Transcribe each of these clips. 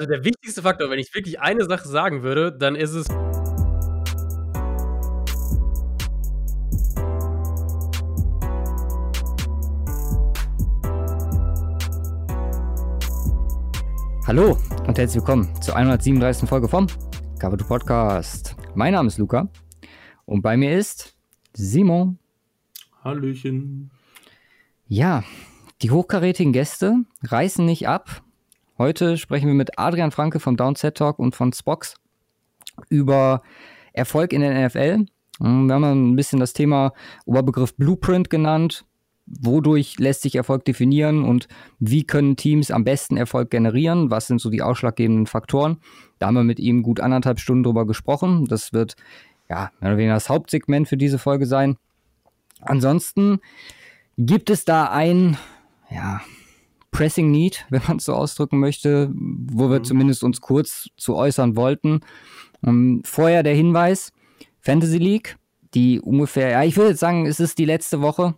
Also der wichtigste Faktor, wenn ich wirklich eine Sache sagen würde, dann ist es. Hallo und herzlich willkommen zur 137. Folge vom Cover to Podcast. Mein Name ist Luca und bei mir ist Simon. Hallöchen. Ja, die hochkarätigen Gäste reißen nicht ab. Heute sprechen wir mit Adrian Franke vom Downset Talk und von Spox über Erfolg in der NFL. Hm, wir haben ein bisschen das Thema Oberbegriff Blueprint genannt. Wodurch lässt sich Erfolg definieren und wie können Teams am besten Erfolg generieren? Was sind so die ausschlaggebenden Faktoren? Da haben wir mit ihm gut anderthalb Stunden drüber gesprochen. Das wird ja mehr oder weniger das Hauptsegment für diese Folge sein. Ansonsten gibt es da ein ja, Pressing Need, wenn man es so ausdrücken möchte, wo wir mhm. zumindest uns kurz zu äußern wollten. Um, ähm, vorher der Hinweis, Fantasy League, die ungefähr, ja, ich würde jetzt sagen, es ist die letzte Woche,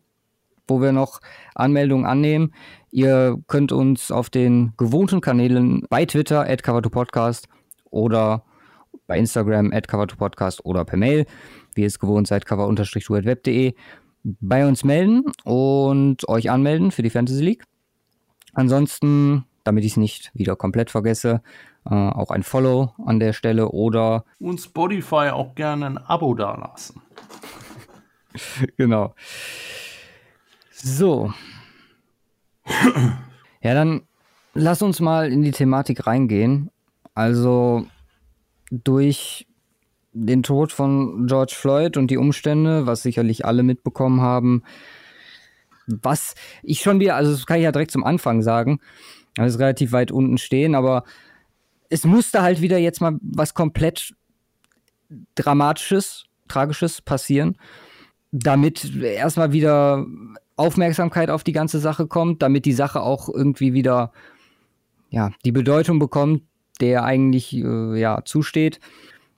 wo wir noch Anmeldungen annehmen. Ihr könnt uns auf den gewohnten Kanälen bei Twitter, at Podcast oder bei Instagram, at Podcast oder per Mail, wie ihr es gewohnt seid, cover-web.de, bei uns melden und euch anmelden für die Fantasy League. Ansonsten, damit ich es nicht wieder komplett vergesse, äh, auch ein Follow an der Stelle oder. Und Spotify auch gerne ein Abo dalassen. genau. So. ja, dann lass uns mal in die Thematik reingehen. Also durch den Tod von George Floyd und die Umstände, was sicherlich alle mitbekommen haben, was ich schon wieder, also das kann ich ja direkt zum Anfang sagen, alles relativ weit unten stehen, aber es musste halt wieder jetzt mal was komplett Dramatisches, Tragisches passieren, damit erstmal wieder Aufmerksamkeit auf die ganze Sache kommt, damit die Sache auch irgendwie wieder ja, die Bedeutung bekommt, der eigentlich äh, ja, zusteht.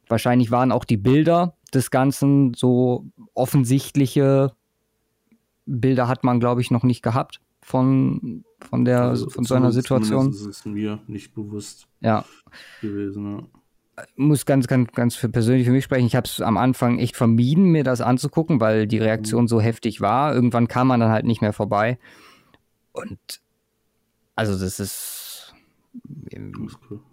Wahrscheinlich waren auch die Bilder des Ganzen so offensichtliche Bilder hat man, glaube ich, noch nicht gehabt von, von, der, also, von so einer Situation. Das ist mir nicht bewusst ja. gewesen. Ja. Muss ganz, ganz, ganz für persönlich für mich sprechen. Ich habe es am Anfang echt vermieden, mir das anzugucken, weil die Reaktion mhm. so heftig war. Irgendwann kam man dann halt nicht mehr vorbei. Und also das ist.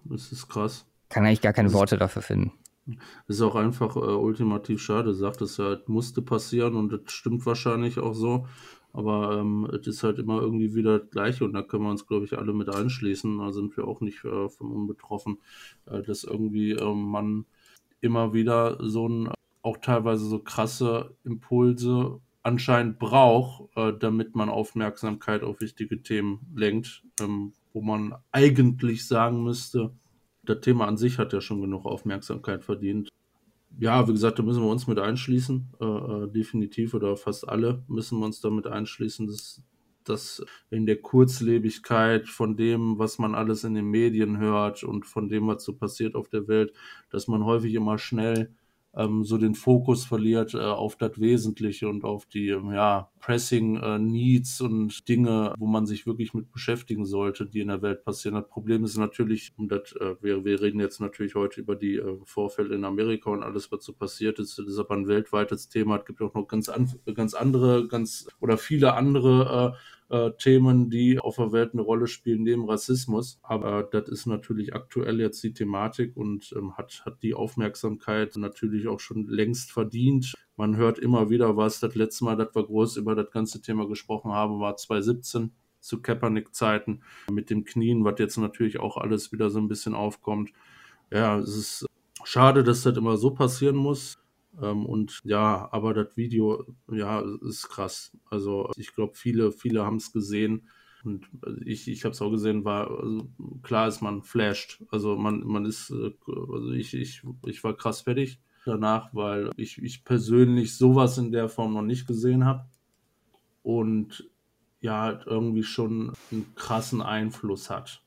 Das ist krass. Kann eigentlich gar keine Worte dafür finden. Das ist auch einfach äh, ultimativ schade, sagt es ja, musste passieren und das stimmt wahrscheinlich auch so. Aber ähm, es ist halt immer irgendwie wieder das Gleiche und da können wir uns, glaube ich, alle mit einschließen. Da sind wir auch nicht äh, von unbetroffen, äh, dass irgendwie äh, man immer wieder so ein, auch teilweise so krasse Impulse anscheinend braucht, äh, damit man Aufmerksamkeit auf wichtige Themen lenkt, ähm, wo man eigentlich sagen müsste, das Thema an sich hat ja schon genug Aufmerksamkeit verdient. Ja, wie gesagt, da müssen wir uns mit einschließen. Äh, äh, definitiv oder fast alle müssen wir uns damit einschließen, dass, dass in der Kurzlebigkeit von dem, was man alles in den Medien hört und von dem, was so passiert auf der Welt, dass man häufig immer schnell ähm, so den Fokus verliert äh, auf das Wesentliche und auf die ähm, ja, Pressing äh, Needs und Dinge, wo man sich wirklich mit beschäftigen sollte, die in der Welt passieren. Das Problem ist natürlich, und das, äh, wir, wir reden jetzt natürlich heute über die äh, Vorfälle in Amerika und alles, was so passiert ist. Das ist aber ein weltweites Thema. Es gibt auch noch ganz, an, ganz andere, ganz oder viele andere äh, äh, Themen, die auf der Welt eine Rolle spielen, neben Rassismus. Aber das ist natürlich aktuell jetzt die Thematik und ähm, hat, hat die Aufmerksamkeit natürlich auch schon längst verdient. Man hört immer wieder was. Das letzte Mal, dass wir groß über das ganze Thema gesprochen haben, war 2017 zu Kaepernick-Zeiten mit dem Knien, was jetzt natürlich auch alles wieder so ein bisschen aufkommt. Ja, es ist schade, dass das immer so passieren muss. Ähm, und ja, aber das Video, ja, ist krass. Also ich glaube, viele, viele haben es gesehen. Und ich, ich habe es auch gesehen, war also klar ist man flasht. Also man, man ist, äh, also ich, ich, ich war krass fertig danach, weil ich, ich persönlich sowas in der Form noch nicht gesehen habe. Und ja, irgendwie schon einen krassen Einfluss hat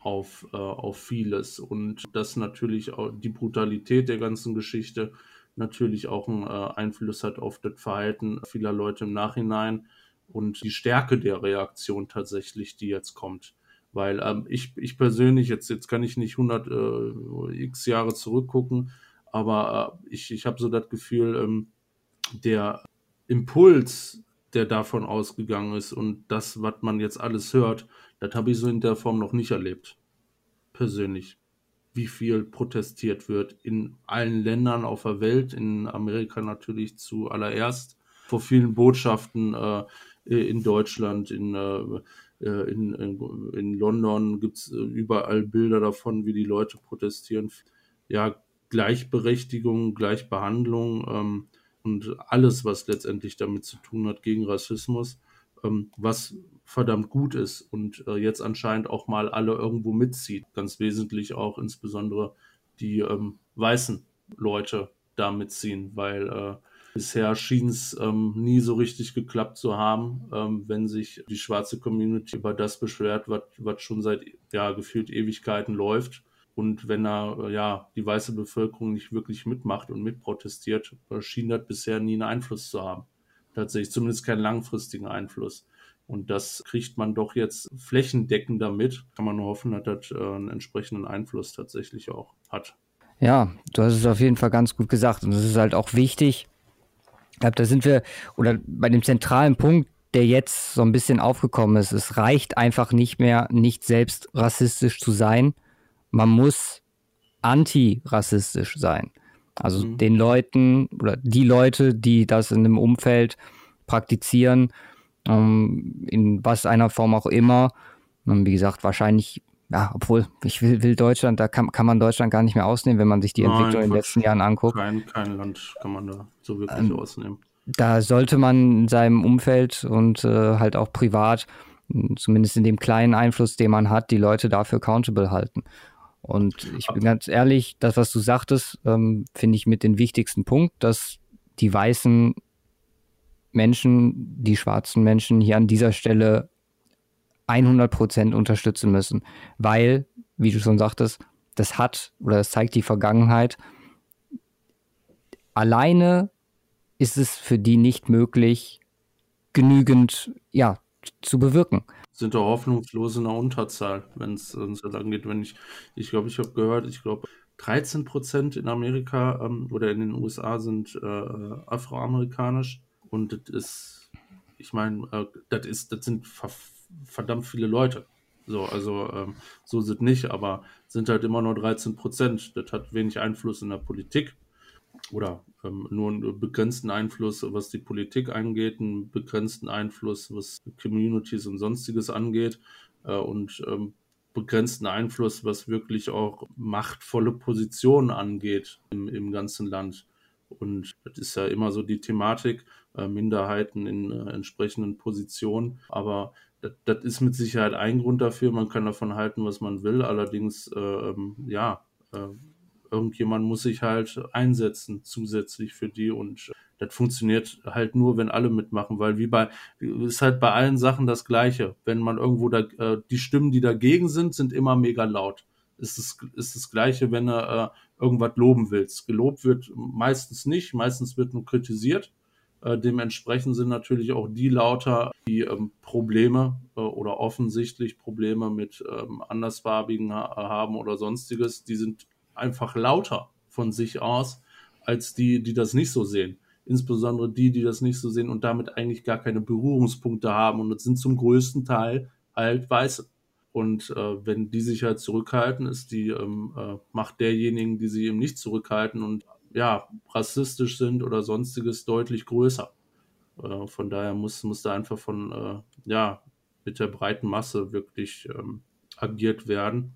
auf, äh, auf vieles. Und das natürlich auch die Brutalität der ganzen Geschichte natürlich auch einen äh, Einfluss hat auf das Verhalten vieler Leute im Nachhinein und die Stärke der Reaktion tatsächlich, die jetzt kommt. Weil ähm, ich, ich persönlich, jetzt, jetzt kann ich nicht 100 äh, x Jahre zurückgucken, aber äh, ich, ich habe so das Gefühl, ähm, der Impuls, der davon ausgegangen ist und das, was man jetzt alles hört, das habe ich so in der Form noch nicht erlebt. Persönlich. Wie viel protestiert wird in allen Ländern auf der Welt, in Amerika natürlich zuallererst, vor vielen Botschaften äh, in Deutschland, in, äh, äh in, in, in, London gibt es äh, überall Bilder davon, wie die Leute protestieren. Ja, Gleichberechtigung, Gleichbehandlung ähm, und alles, was letztendlich damit zu tun hat gegen Rassismus, ähm, was verdammt gut ist und äh, jetzt anscheinend auch mal alle irgendwo mitzieht. Ganz wesentlich auch insbesondere die ähm, weißen Leute da mitziehen, weil äh, bisher schien es ähm, nie so richtig geklappt zu haben, ähm, wenn sich die schwarze Community über das beschwert, was schon seit ja gefühlt Ewigkeiten läuft und wenn da äh, ja die weiße Bevölkerung nicht wirklich mitmacht und mitprotestiert, äh, schien das bisher nie einen Einfluss zu haben. Tatsächlich, zumindest keinen langfristigen Einfluss. Und das kriegt man doch jetzt flächendeckender mit. Kann man nur hoffen, dass das äh, einen entsprechenden Einfluss tatsächlich auch hat. Ja, du hast es auf jeden Fall ganz gut gesagt. Und es ist halt auch wichtig. Ich glaube, da sind wir, oder bei dem zentralen Punkt, der jetzt so ein bisschen aufgekommen ist. Es reicht einfach nicht mehr, nicht selbst rassistisch zu sein, man muss antirassistisch sein. Also mhm. den Leuten oder die Leute, die das in einem Umfeld praktizieren, ähm, in was einer Form auch immer. Und wie gesagt, wahrscheinlich, ja, obwohl ich will, will Deutschland, da kann, kann man Deutschland gar nicht mehr ausnehmen, wenn man sich die Nein, Entwicklung in den letzten Jahren anguckt. Kein, kein Land kann man da so wirklich ähm, ausnehmen. Da sollte man in seinem Umfeld und äh, halt auch privat, zumindest in dem kleinen Einfluss, den man hat, die Leute dafür accountable halten. Und ich bin ganz ehrlich, das, was du sagtest, ähm, finde ich mit den wichtigsten Punkt, dass die weißen Menschen, die schwarzen Menschen hier an dieser Stelle 100 Prozent unterstützen müssen, weil, wie du schon sagtest, das hat oder das zeigt die Vergangenheit. Alleine ist es für die nicht möglich, genügend ja, zu bewirken sind doch hoffnungslos in der Unterzahl, wenn es uns das angeht. Wenn ich, ich glaube, ich habe gehört, ich glaube, 13 Prozent in Amerika ähm, oder in den USA sind äh, afroamerikanisch und das ist, ich meine, äh, das ist, das sind verdammt viele Leute. So, also ähm, so sind nicht, aber sind halt immer nur 13 Prozent. Das hat wenig Einfluss in der Politik oder ähm, nur einen begrenzten Einfluss, was die Politik angeht, einen begrenzten Einfluss, was Communities und sonstiges angeht äh, und ähm, begrenzten Einfluss, was wirklich auch machtvolle Positionen angeht im, im ganzen Land. Und das ist ja immer so die Thematik, Minderheiten in äh, entsprechenden Positionen. Aber das, das, ist mit Sicherheit ein Grund dafür. Man kann davon halten, was man will. Allerdings, äh, ähm, ja, äh, irgendjemand muss sich halt einsetzen zusätzlich für die und das funktioniert halt nur, wenn alle mitmachen, weil wie bei, ist halt bei allen Sachen das Gleiche. Wenn man irgendwo da, äh, die Stimmen, die dagegen sind, sind immer mega laut. Ist es ist das Gleiche, wenn du äh, irgendwas loben willst. Gelobt wird meistens nicht, meistens wird nur kritisiert. Äh, dementsprechend sind natürlich auch die lauter, die ähm, Probleme äh, oder offensichtlich Probleme mit ähm, Andersfarbigen ha haben oder sonstiges, die sind einfach lauter von sich aus als die, die das nicht so sehen. Insbesondere die, die das nicht so sehen und damit eigentlich gar keine Berührungspunkte haben. Und sind zum größten Teil halt Weiße. Und äh, wenn die sich halt zurückhalten, ist die ähm, äh, Macht derjenigen, die sie eben nicht zurückhalten und ja, rassistisch sind oder sonstiges deutlich größer. Äh, von daher muss, muss da einfach von, äh, ja, mit der breiten Masse wirklich ähm, agiert werden.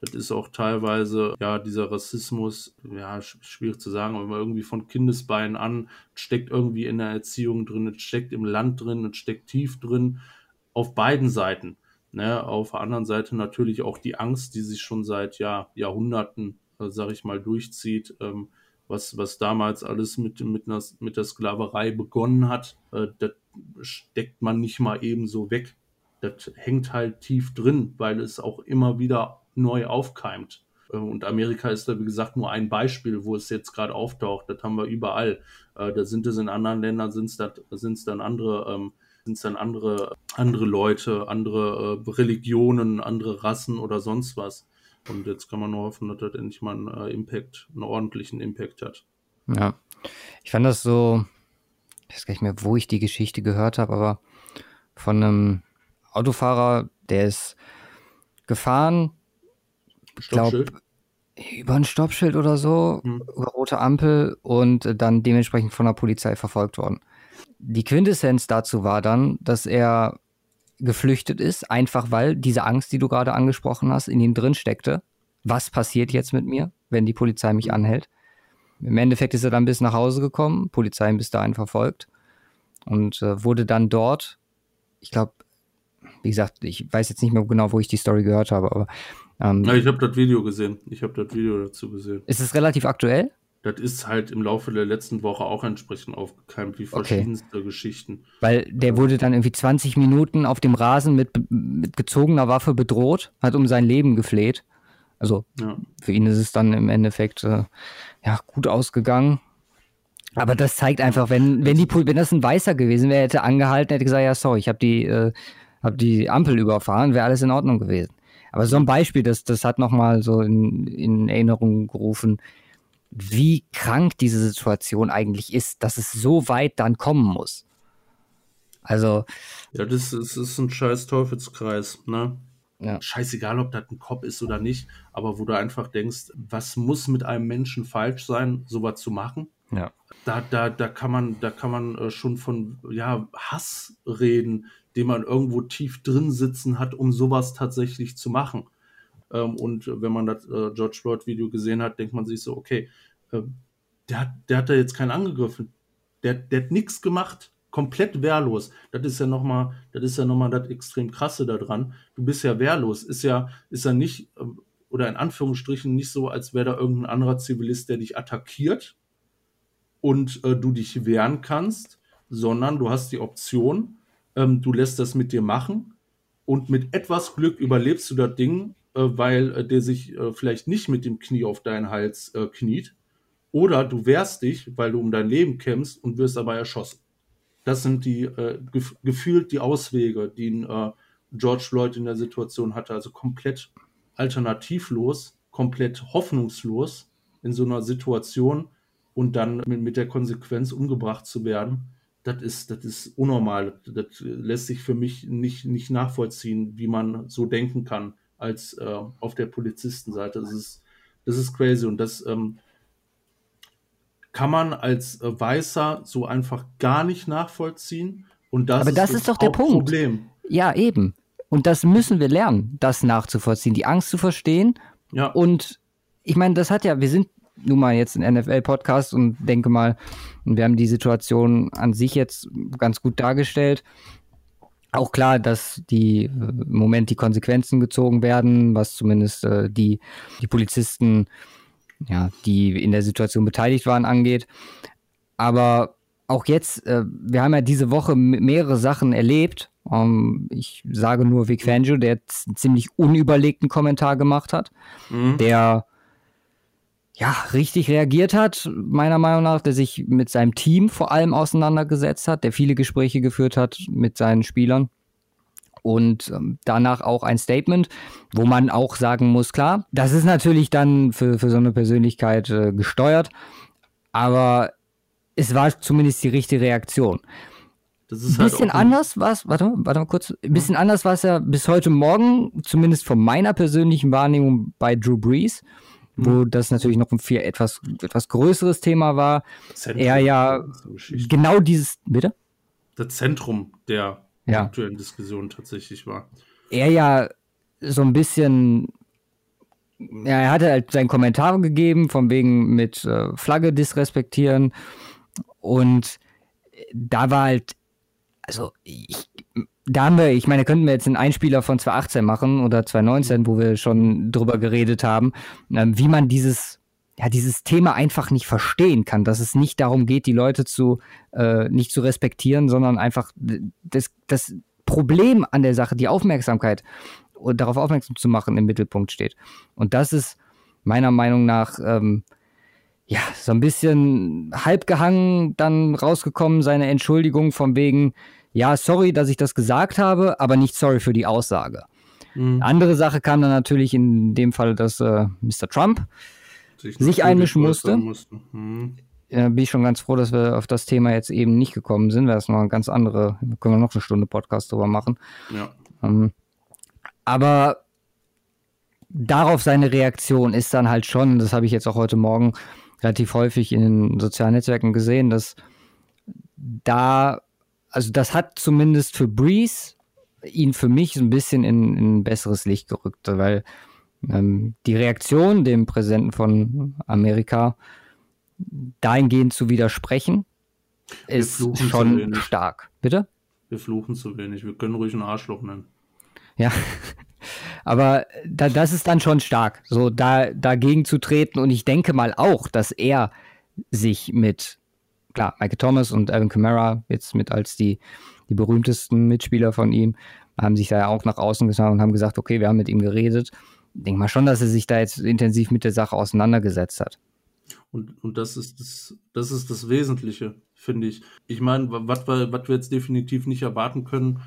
Das ist auch teilweise, ja, dieser Rassismus, ja, schwierig zu sagen, aber irgendwie von Kindesbeinen an, steckt irgendwie in der Erziehung drin, es steckt im Land drin, es steckt tief drin, auf beiden Seiten. Ne? Auf der anderen Seite natürlich auch die Angst, die sich schon seit ja, Jahrhunderten, äh, sag ich mal, durchzieht, ähm, was, was damals alles mit, mit, einer, mit der Sklaverei begonnen hat, äh, das steckt man nicht mal eben so weg. Das hängt halt tief drin, weil es auch immer wieder neu aufkeimt. Äh, und Amerika ist da, wie gesagt, nur ein Beispiel, wo es jetzt gerade auftaucht. Das haben wir überall. Äh, da sind es in anderen Ländern, sind es dann andere ähm, sind dann andere, andere Leute, andere äh, Religionen, andere Rassen oder sonst was. Und jetzt kann man nur hoffen, dass das endlich mal einen äh, Impact, einen ordentlichen Impact hat. Ja, ich fand das so, ich weiß gar nicht mehr, wo ich die Geschichte gehört habe, aber von einem Autofahrer, der ist gefahren, ich glaube, über ein Stoppschild oder so, hm. über rote Ampel und dann dementsprechend von der Polizei verfolgt worden. Die Quintessenz dazu war dann, dass er geflüchtet ist, einfach weil diese Angst, die du gerade angesprochen hast, in ihm drin steckte. Was passiert jetzt mit mir, wenn die Polizei mich anhält? Im Endeffekt ist er dann bis nach Hause gekommen, Polizei bis dahin verfolgt und äh, wurde dann dort, ich glaube, wie gesagt, ich weiß jetzt nicht mehr genau, wo ich die Story gehört habe, aber ähm, ja, ich habe das Video gesehen. Ich habe das Video dazu gesehen. Ist es relativ aktuell? Das ist halt im Laufe der letzten Woche auch entsprechend aufgekeimt, wie verschiedenste okay. Geschichten. Weil der wurde dann irgendwie 20 Minuten auf dem Rasen mit, mit gezogener Waffe bedroht, hat um sein Leben gefleht. Also ja. für ihn ist es dann im Endeffekt äh, ja, gut ausgegangen. Aber das zeigt einfach, wenn, wenn, die, wenn das ein Weißer gewesen wäre, hätte angehalten, hätte gesagt, ja, sorry, ich habe die, äh, hab die Ampel überfahren, wäre alles in Ordnung gewesen. Aber so ein Beispiel, das, das hat nochmal so in, in Erinnerung gerufen, wie krank diese Situation eigentlich ist, dass es so weit dann kommen muss. Also. Ja, das ist, ist ein scheiß Teufelskreis, ne? Ja. Scheißegal, ob das ein Kopf ist oder nicht, aber wo du einfach denkst, was muss mit einem Menschen falsch sein, sowas zu machen? Ja. Da, da, da kann man, da kann man äh, schon von ja, Hass reden, den man irgendwo tief drin sitzen hat, um sowas tatsächlich zu machen. Ähm, und wenn man das äh, George Floyd Video gesehen hat, denkt man sich so, okay, äh, der, hat, der hat da jetzt keinen angegriffen. Der, der hat nichts gemacht, komplett wehrlos. Das ist ja nochmal, das ist ja nochmal das extrem krasse daran. Du bist ja wehrlos. Ist ja, ist ja nicht, äh, oder in Anführungsstrichen nicht so, als wäre da irgendein anderer Zivilist, der dich attackiert und äh, du dich wehren kannst, sondern du hast die Option, ähm, du lässt das mit dir machen und mit etwas Glück überlebst du das Ding äh, weil äh, der sich äh, vielleicht nicht mit dem Knie auf deinen Hals kniet. Oder du wehrst dich, weil du um dein Leben kämpfst und wirst dabei erschossen. Das sind die äh, gef gefühlt die Auswege, die äh, George Floyd in der Situation hatte. Also komplett alternativlos, komplett hoffnungslos in so einer Situation und dann mit, mit der Konsequenz umgebracht zu werden. Das ist, das ist unnormal. Das lässt sich für mich nicht, nicht nachvollziehen, wie man so denken kann als äh, auf der Polizistenseite. Das ist, das ist crazy und das ähm, kann man als äh, Weißer so einfach gar nicht nachvollziehen. Und das Aber das ist, ist doch der Punkt. Problem. Ja, eben. Und das müssen wir lernen, das nachzuvollziehen, die Angst zu verstehen. Ja. Und ich meine, das hat ja, wir sind nun mal jetzt ein NFL-Podcast und denke mal, wir haben die Situation an sich jetzt ganz gut dargestellt auch klar, dass die äh, im Moment die Konsequenzen gezogen werden, was zumindest äh, die, die Polizisten, ja, die in der Situation beteiligt waren, angeht. Aber auch jetzt, äh, wir haben ja diese Woche mehrere Sachen erlebt. Ähm, ich sage nur Vic Fangio, der jetzt einen ziemlich unüberlegten Kommentar gemacht hat, mhm. der ja, richtig reagiert hat, meiner Meinung nach, der sich mit seinem Team vor allem auseinandergesetzt hat, der viele Gespräche geführt hat mit seinen Spielern. Und ähm, danach auch ein Statement, wo man auch sagen muss, klar, das ist natürlich dann für, für so eine Persönlichkeit äh, gesteuert, aber es war zumindest die richtige Reaktion. Das ist ein halt bisschen anders war es, warte, warte mal kurz, ein bisschen anders war es ja bis heute Morgen, zumindest von meiner persönlichen Wahrnehmung bei Drew Brees wo mhm. das natürlich noch ein viel etwas, etwas größeres Thema war. Zentrum er ja genau dieses, bitte? Das Zentrum der ja. aktuellen Diskussion tatsächlich war. Er ja so ein bisschen, ja, er hatte halt seinen Kommentar gegeben, von wegen mit äh, Flagge disrespektieren und da war halt, also ich, da haben wir, ich meine, könnten wir jetzt einen Einspieler von 2018 machen oder 2019, wo wir schon drüber geredet haben, ähm, wie man dieses, ja, dieses Thema einfach nicht verstehen kann, dass es nicht darum geht, die Leute zu, äh, nicht zu respektieren, sondern einfach das, das Problem an der Sache, die Aufmerksamkeit und darauf aufmerksam zu machen, im Mittelpunkt steht. Und das ist meiner Meinung nach, ähm, ja, so ein bisschen halb gehangen dann rausgekommen, seine Entschuldigung von wegen, ja, sorry, dass ich das gesagt habe, aber nicht sorry für die Aussage. Mhm. Andere Sache kam dann natürlich in dem Fall, dass äh, Mr. Trump sich, sich einmischen musste. Mhm. Ja, bin ich schon ganz froh, dass wir auf das Thema jetzt eben nicht gekommen sind, weil das noch eine ganz andere, können wir noch eine Stunde Podcast drüber machen. Ja. Ähm, aber darauf seine Reaktion ist dann halt schon, das habe ich jetzt auch heute Morgen relativ häufig in den sozialen Netzwerken gesehen, dass da, also das hat zumindest für Breeze ihn für mich so ein bisschen in, in ein besseres Licht gerückt, weil ähm, die Reaktion dem Präsidenten von Amerika dahingehend zu widersprechen, ist schon stark. Bitte? Wir fluchen zu wenig. Wir können ruhig einen Arschloch nennen. Ja, aber da, das ist dann schon stark, so da, dagegen zu treten. Und ich denke mal auch, dass er sich mit, klar, Michael Thomas und Evan Kamara jetzt mit als die, die berühmtesten Mitspieler von ihm, haben sich da ja auch nach außen getan und haben gesagt, okay, wir haben mit ihm geredet. Ich denke mal schon, dass er sich da jetzt intensiv mit der Sache auseinandergesetzt hat. Und, und das ist das, das ist das Wesentliche, finde ich. Ich meine, was wir, wir jetzt definitiv nicht erwarten können,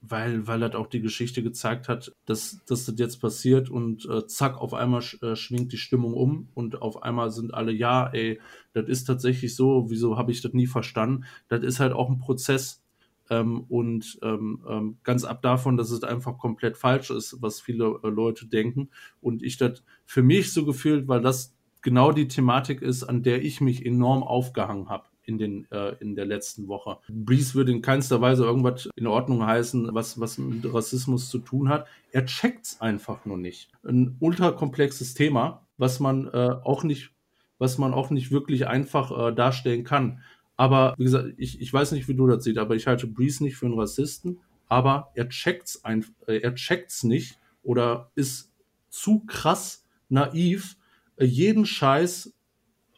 weil, weil halt auch die Geschichte gezeigt hat, dass, dass das jetzt passiert und äh, zack, auf einmal sch, äh, schwingt die Stimmung um und auf einmal sind alle, ja, ey, das ist tatsächlich so, wieso habe ich das nie verstanden? Das ist halt auch ein Prozess ähm, und ähm, ähm, ganz ab davon, dass es einfach komplett falsch ist, was viele äh, Leute denken und ich das für mich so gefühlt, weil das genau die Thematik ist, an der ich mich enorm aufgehangen habe in, den, äh, in der letzten Woche. Breeze würde in keinster Weise irgendwas in Ordnung heißen, was, was mit Rassismus zu tun hat. Er checkt es einfach nur nicht. Ein ultrakomplexes Thema, was man äh, auch nicht, was man auch nicht wirklich einfach äh, darstellen kann. Aber wie gesagt, ich, ich weiß nicht, wie du das siehst, aber ich halte Breeze nicht für einen Rassisten, aber er checkt's ein, äh, nicht oder ist zu krass naiv, jeden Scheiß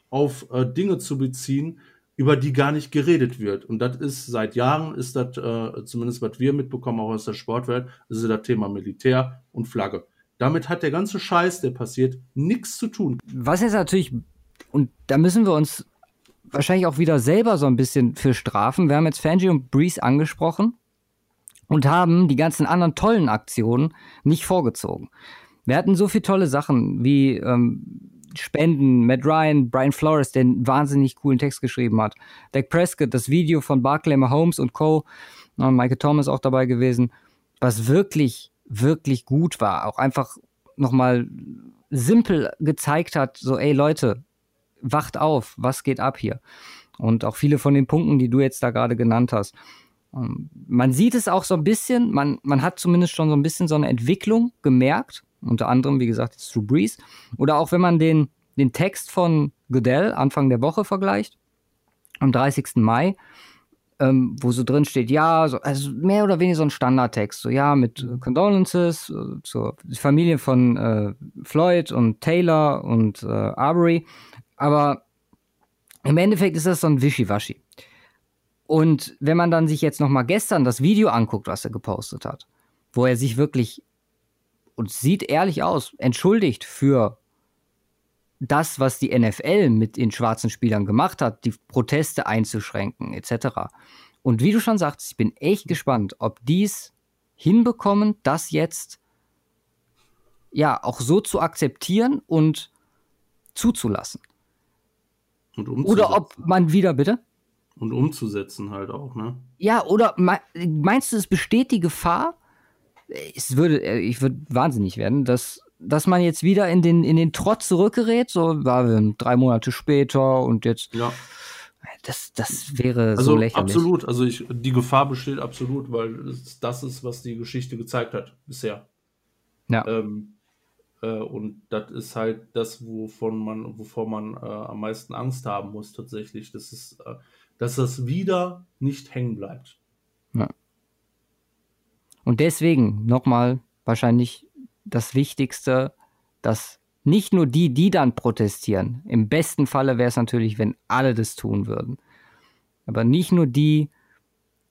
auf äh, Dinge zu beziehen, über die gar nicht geredet wird. Und das ist seit Jahren, ist das, äh, zumindest was wir mitbekommen, auch aus der Sportwelt, ist das Thema Militär und Flagge. Damit hat der ganze Scheiß, der passiert, nichts zu tun. Was jetzt natürlich, und da müssen wir uns wahrscheinlich auch wieder selber so ein bisschen für strafen. Wir haben jetzt Fangi und Breeze angesprochen und haben die ganzen anderen tollen Aktionen nicht vorgezogen. Wir hatten so viele tolle Sachen wie ähm, Spenden, Matt Ryan, Brian Flores, der einen wahnsinnig coolen Text geschrieben hat, Dak Prescott, das Video von Barclay Mahomes und Co., und Michael Thomas auch dabei gewesen, was wirklich, wirklich gut war. Auch einfach nochmal simpel gezeigt hat, so, ey Leute, wacht auf, was geht ab hier? Und auch viele von den Punkten, die du jetzt da gerade genannt hast. Ähm, man sieht es auch so ein bisschen, man, man hat zumindest schon so ein bisschen so eine Entwicklung gemerkt, unter anderem, wie gesagt, jetzt Drew Brees. Oder auch wenn man den, den Text von Goodell Anfang der Woche vergleicht, am 30. Mai, ähm, wo so drin steht, ja, so, also mehr oder weniger so ein Standardtext, so ja, mit äh, Condolences äh, zur Familie von äh, Floyd und Taylor und äh, Arbery. Aber im Endeffekt ist das so ein Wischiwaschi. Und wenn man dann sich jetzt nochmal gestern das Video anguckt, was er gepostet hat, wo er sich wirklich und sieht ehrlich aus, entschuldigt für das, was die NFL mit den schwarzen Spielern gemacht hat, die Proteste einzuschränken, etc. Und wie du schon sagst, ich bin echt gespannt, ob dies hinbekommen, das jetzt ja auch so zu akzeptieren und zuzulassen. Und oder ob man wieder, bitte? Und umzusetzen halt auch, ne? Ja, oder meinst du, es besteht die Gefahr, es würde, äh, ich würde wahnsinnig werden, dass, dass man jetzt wieder in den, in den Trott zurückgerät, so war wir drei Monate später und jetzt. Ja. Das, das wäre also so lächerlich. Absolut, also ich, die Gefahr besteht absolut, weil das ist, was die Geschichte gezeigt hat bisher. Ja. Ähm, äh, und das ist halt das, wovon man, wovor man äh, am meisten Angst haben muss, tatsächlich. Das ist, äh, dass das wieder nicht hängen bleibt. Und deswegen nochmal wahrscheinlich das Wichtigste, dass nicht nur die, die dann protestieren, im besten Falle wäre es natürlich, wenn alle das tun würden, aber nicht nur die,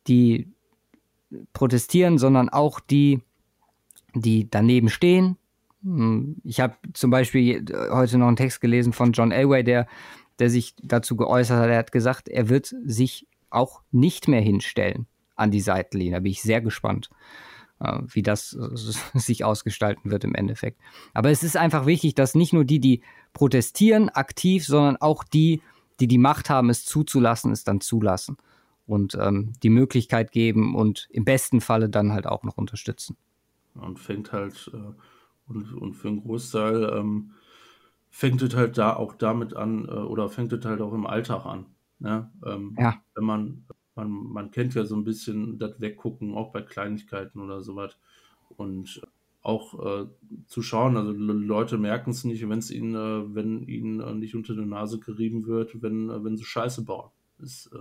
die protestieren, sondern auch die, die daneben stehen. Hm, ich habe zum Beispiel heute noch einen Text gelesen von John Elway, der, der sich dazu geäußert hat. Er hat gesagt, er wird sich auch nicht mehr hinstellen an die Seitenlinie. Da bin ich sehr gespannt, äh, wie das äh, sich ausgestalten wird im Endeffekt. Aber es ist einfach wichtig, dass nicht nur die, die protestieren, aktiv, sondern auch die, die die Macht haben, es zuzulassen, es dann zulassen und ähm, die Möglichkeit geben und im besten Falle dann halt auch noch unterstützen. Und fängt halt, äh, und, und für einen Großteil ähm, fängt es halt da auch damit an, äh, oder fängt es halt auch im Alltag an. Ne? Ähm, ja. Wenn man, man, man kennt ja so ein bisschen das Weggucken, auch bei Kleinigkeiten oder sowas. Und auch äh, zu schauen, also Leute merken es nicht, wenn es ihnen, äh, wenn ihnen äh, nicht unter die Nase gerieben wird, wenn, äh, wenn sie Scheiße bauen. Ist, äh,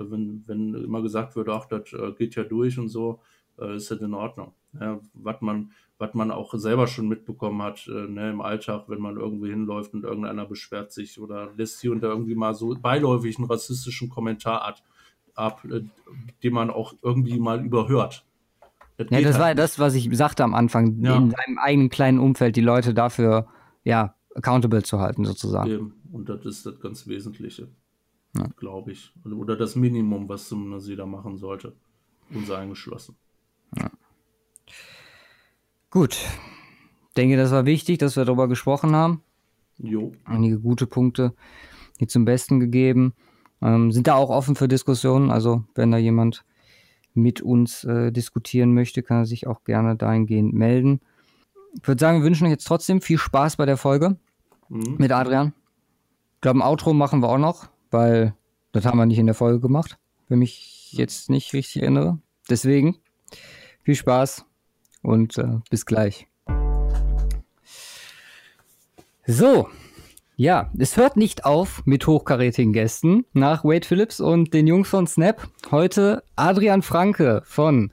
äh, wenn, wenn immer gesagt wird, ach, das äh, geht ja durch und so, äh, ist das in Ordnung. Ja, was man, was man auch selber schon mitbekommen hat ne, im Alltag, wenn man irgendwo hinläuft und irgendeiner beschwert sich oder lässt hier und da irgendwie mal so beiläufig einen rassistischen Kommentar ab, ab den man auch irgendwie mal überhört. Das ja, das halt. war ja das, was ich sagte am Anfang, ja. in seinem eigenen kleinen Umfeld die Leute dafür ja accountable zu halten, sozusagen. Und das ist das ganz Wesentliche ja. glaube ich. Oder das Minimum, was zumindest jeder machen sollte. Uns eingeschlossen. Ja. Gut. Denke, das war wichtig, dass wir darüber gesprochen haben. Jo. Einige gute Punkte hier zum Besten gegeben. Ähm, sind da auch offen für Diskussionen. Also, wenn da jemand mit uns äh, diskutieren möchte, kann er sich auch gerne dahingehend melden. Ich würde sagen, wir wünschen euch jetzt trotzdem viel Spaß bei der Folge mhm. mit Adrian. Ich glaube, ein Outro machen wir auch noch weil das haben wir nicht in der Folge gemacht, wenn mich jetzt nicht richtig erinnere. Deswegen viel Spaß und äh, bis gleich. So, ja, es hört nicht auf mit hochkarätigen Gästen nach Wade Phillips und den Jungs von Snap. Heute Adrian Franke von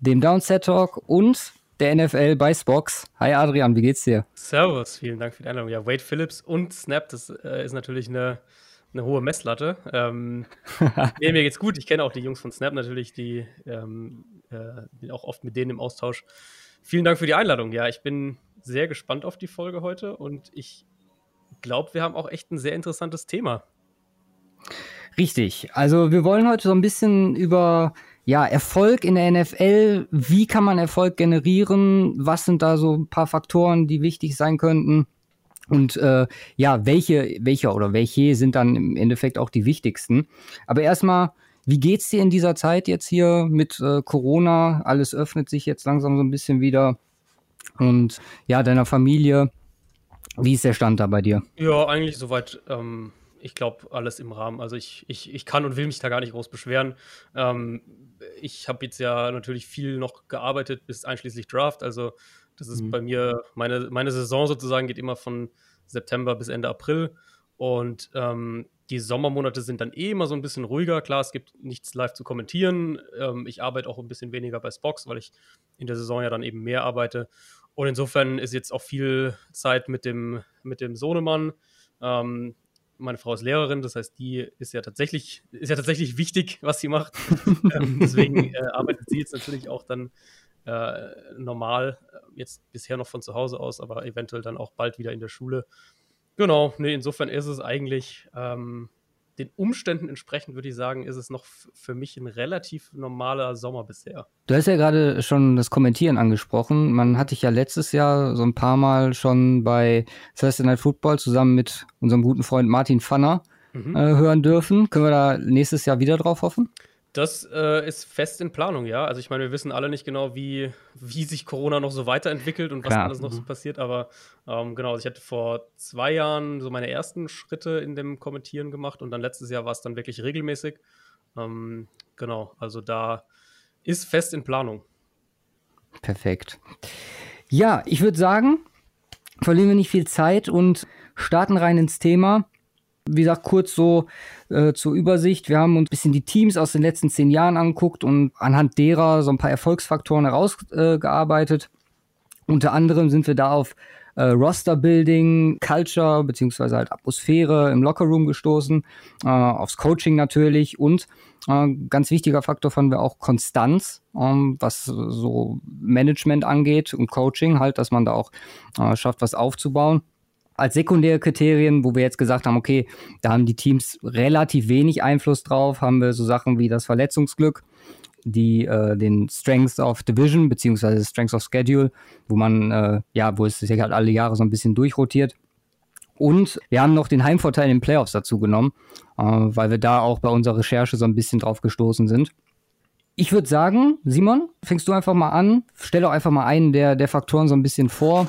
dem Downset Talk und der NFL bei Spox. Hi Adrian, wie geht's dir? Servus, vielen Dank für die Einladung. Ja, Wade Phillips und Snap, das äh, ist natürlich eine eine hohe Messlatte. Ähm, nee, mir geht's gut. Ich kenne auch die Jungs von Snap natürlich, die ähm, äh, bin auch oft mit denen im Austausch. Vielen Dank für die Einladung. Ja, ich bin sehr gespannt auf die Folge heute und ich glaube, wir haben auch echt ein sehr interessantes Thema. Richtig. Also wir wollen heute so ein bisschen über ja, Erfolg in der NFL, wie kann man Erfolg generieren, was sind da so ein paar Faktoren, die wichtig sein könnten. Und äh, ja, welche, welche oder welche sind dann im Endeffekt auch die wichtigsten. Aber erstmal, wie geht's dir in dieser Zeit jetzt hier mit äh, Corona? Alles öffnet sich jetzt langsam so ein bisschen wieder. Und ja, deiner Familie, wie ist der Stand da bei dir? Ja, eigentlich soweit. Ähm, ich glaube, alles im Rahmen. Also ich, ich, ich kann und will mich da gar nicht groß beschweren. Ähm, ich habe jetzt ja natürlich viel noch gearbeitet bis einschließlich Draft. Also das ist mhm. bei mir, meine, meine Saison sozusagen geht immer von September bis Ende April. Und ähm, die Sommermonate sind dann eh immer so ein bisschen ruhiger. Klar, es gibt nichts live zu kommentieren. Ähm, ich arbeite auch ein bisschen weniger bei Spox, weil ich in der Saison ja dann eben mehr arbeite. Und insofern ist jetzt auch viel Zeit mit dem, mit dem Sohnemann. Ähm, meine Frau ist Lehrerin, das heißt, die ist ja tatsächlich, ist ja tatsächlich wichtig, was sie macht. ähm, deswegen äh, arbeitet sie jetzt natürlich auch dann äh, normal, äh, jetzt bisher noch von zu Hause aus, aber eventuell dann auch bald wieder in der Schule. Genau, nee, insofern ist es eigentlich ähm, den Umständen entsprechend, würde ich sagen, ist es noch für mich ein relativ normaler Sommer bisher. Du hast ja gerade schon das Kommentieren angesprochen. Man hatte dich ja letztes Jahr so ein paar Mal schon bei Thursday Night Football zusammen mit unserem guten Freund Martin Pfanner mhm. äh, hören dürfen. Können wir da nächstes Jahr wieder drauf hoffen? Das äh, ist fest in Planung, ja. Also ich meine, wir wissen alle nicht genau, wie, wie sich Corona noch so weiterentwickelt und was Klar. alles noch so mhm. passiert, aber ähm, genau, also ich hatte vor zwei Jahren so meine ersten Schritte in dem Kommentieren gemacht und dann letztes Jahr war es dann wirklich regelmäßig. Ähm, genau, also da ist fest in Planung. Perfekt. Ja, ich würde sagen, verlieren wir nicht viel Zeit und starten rein ins Thema. Wie gesagt, kurz so äh, zur Übersicht. Wir haben uns ein bisschen die Teams aus den letzten zehn Jahren angeguckt und anhand derer so ein paar Erfolgsfaktoren herausgearbeitet. Äh, Unter anderem sind wir da auf äh, Roster-Building, Culture beziehungsweise halt Atmosphäre im Lockerroom gestoßen, äh, aufs Coaching natürlich und äh, ganz wichtiger Faktor fanden wir auch Konstanz, ähm, was so Management angeht und Coaching halt, dass man da auch äh, schafft, was aufzubauen als sekundäre Kriterien, wo wir jetzt gesagt haben, okay, da haben die Teams relativ wenig Einfluss drauf, haben wir so Sachen wie das Verletzungsglück die äh, den Strengths of Division beziehungsweise Strengths of Schedule, wo man äh, ja, wo es sich halt alle Jahre so ein bisschen durchrotiert. Und wir haben noch den Heimvorteil in den Playoffs dazu genommen, äh, weil wir da auch bei unserer Recherche so ein bisschen drauf gestoßen sind. Ich würde sagen, Simon, fängst du einfach mal an, stell doch einfach mal einen der, der Faktoren so ein bisschen vor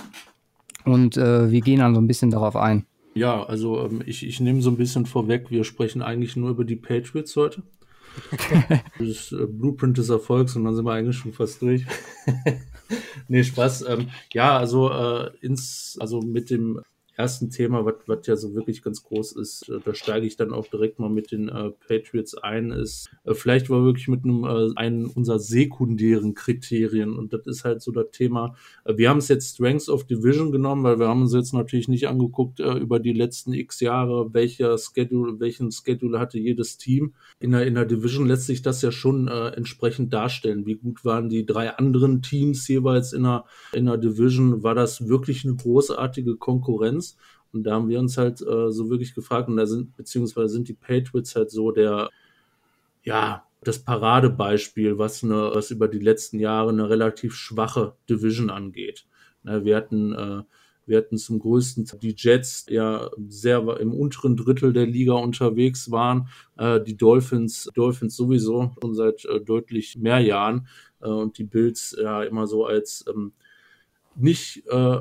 und äh, wir gehen dann so ein bisschen darauf ein. Ja, also ähm, ich, ich nehme so ein bisschen vorweg, wir sprechen eigentlich nur über die Patriots heute. das äh, Blueprint des Erfolgs und dann sind wir eigentlich schon fast durch. nee, Spaß. Ähm, ja, also äh, ins, also mit dem ersten Thema, was ja so wirklich ganz groß ist, äh, da steige ich dann auch direkt mal mit den äh, Patriots ein, ist äh, vielleicht war wirklich mit einem äh, einen unserer sekundären Kriterien und das ist halt so das Thema. Äh, wir haben es jetzt Strengths of Division genommen, weil wir haben uns jetzt natürlich nicht angeguckt äh, über die letzten X Jahre, welcher Schedule, welchen Schedule hatte jedes Team. In der, in der Division lässt sich das ja schon äh, entsprechend darstellen. Wie gut waren die drei anderen Teams jeweils in der, in der Division? War das wirklich eine großartige Konkurrenz? Offense. Und da haben wir uns halt äh, so wirklich gefragt, und da sind, beziehungsweise sind die Patriots halt so der, ja, das Paradebeispiel, was, eine, was über die letzten Jahre eine relativ schwache Division angeht. Na, wir hatten, äh, wir hatten zum größten Teil die Jets ja sehr im unteren Drittel der Liga unterwegs waren, äh, die Dolphins, Dolphins sowieso schon seit äh, deutlich mehr Jahren äh, und die Bills ja immer so als ähm, nicht äh,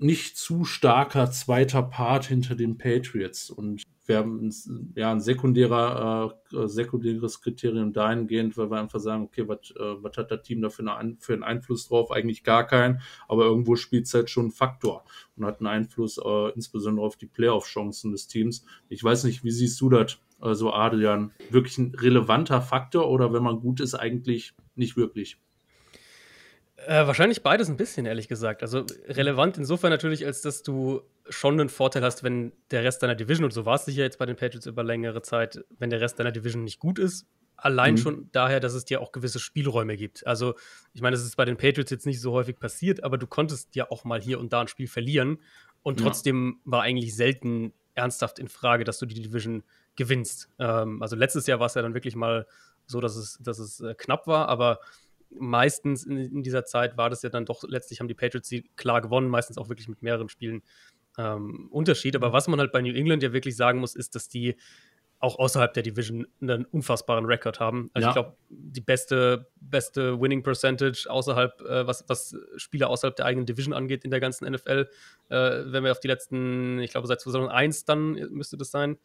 nicht zu starker zweiter Part hinter den Patriots. Und wir haben ein, ja, ein sekundärer, äh, sekundäres Kriterium dahingehend, weil wir einfach sagen, okay, was äh, hat das Team da für, eine, für einen Einfluss drauf? Eigentlich gar keinen, aber irgendwo spielt es halt schon einen Faktor und hat einen Einfluss äh, insbesondere auf die Playoff-Chancen des Teams. Ich weiß nicht, wie siehst du das, also Adrian? Wirklich ein relevanter Faktor oder wenn man gut ist, eigentlich nicht wirklich? Äh, wahrscheinlich beides ein bisschen, ehrlich gesagt. Also relevant insofern natürlich, als dass du schon einen Vorteil hast, wenn der Rest deiner Division, und so war es sicher jetzt bei den Patriots über längere Zeit, wenn der Rest deiner Division nicht gut ist. Allein mhm. schon daher, dass es dir auch gewisse Spielräume gibt. Also, ich meine, es ist bei den Patriots jetzt nicht so häufig passiert, aber du konntest ja auch mal hier und da ein Spiel verlieren. Und trotzdem ja. war eigentlich selten ernsthaft in Frage, dass du die Division gewinnst. Ähm, also letztes Jahr war es ja dann wirklich mal so, dass es, dass es äh, knapp war, aber meistens in, in, dieser Zeit war das ja dann doch, letztlich haben die Patriots sie klar gewonnen, meistens auch wirklich mit mehreren Spielen ähm, Unterschied. Aber was man halt bei New England ja wirklich sagen muss, ist, dass die auch außerhalb der Division einen unfassbaren Rekord haben. Also ja. ich glaube, die beste, beste Winning Percentage außerhalb, äh, was, was Spieler außerhalb der eigenen Division angeht in der ganzen NFL, äh, wenn wir auf die letzten, ich glaube seit 2001 dann müsste das sein.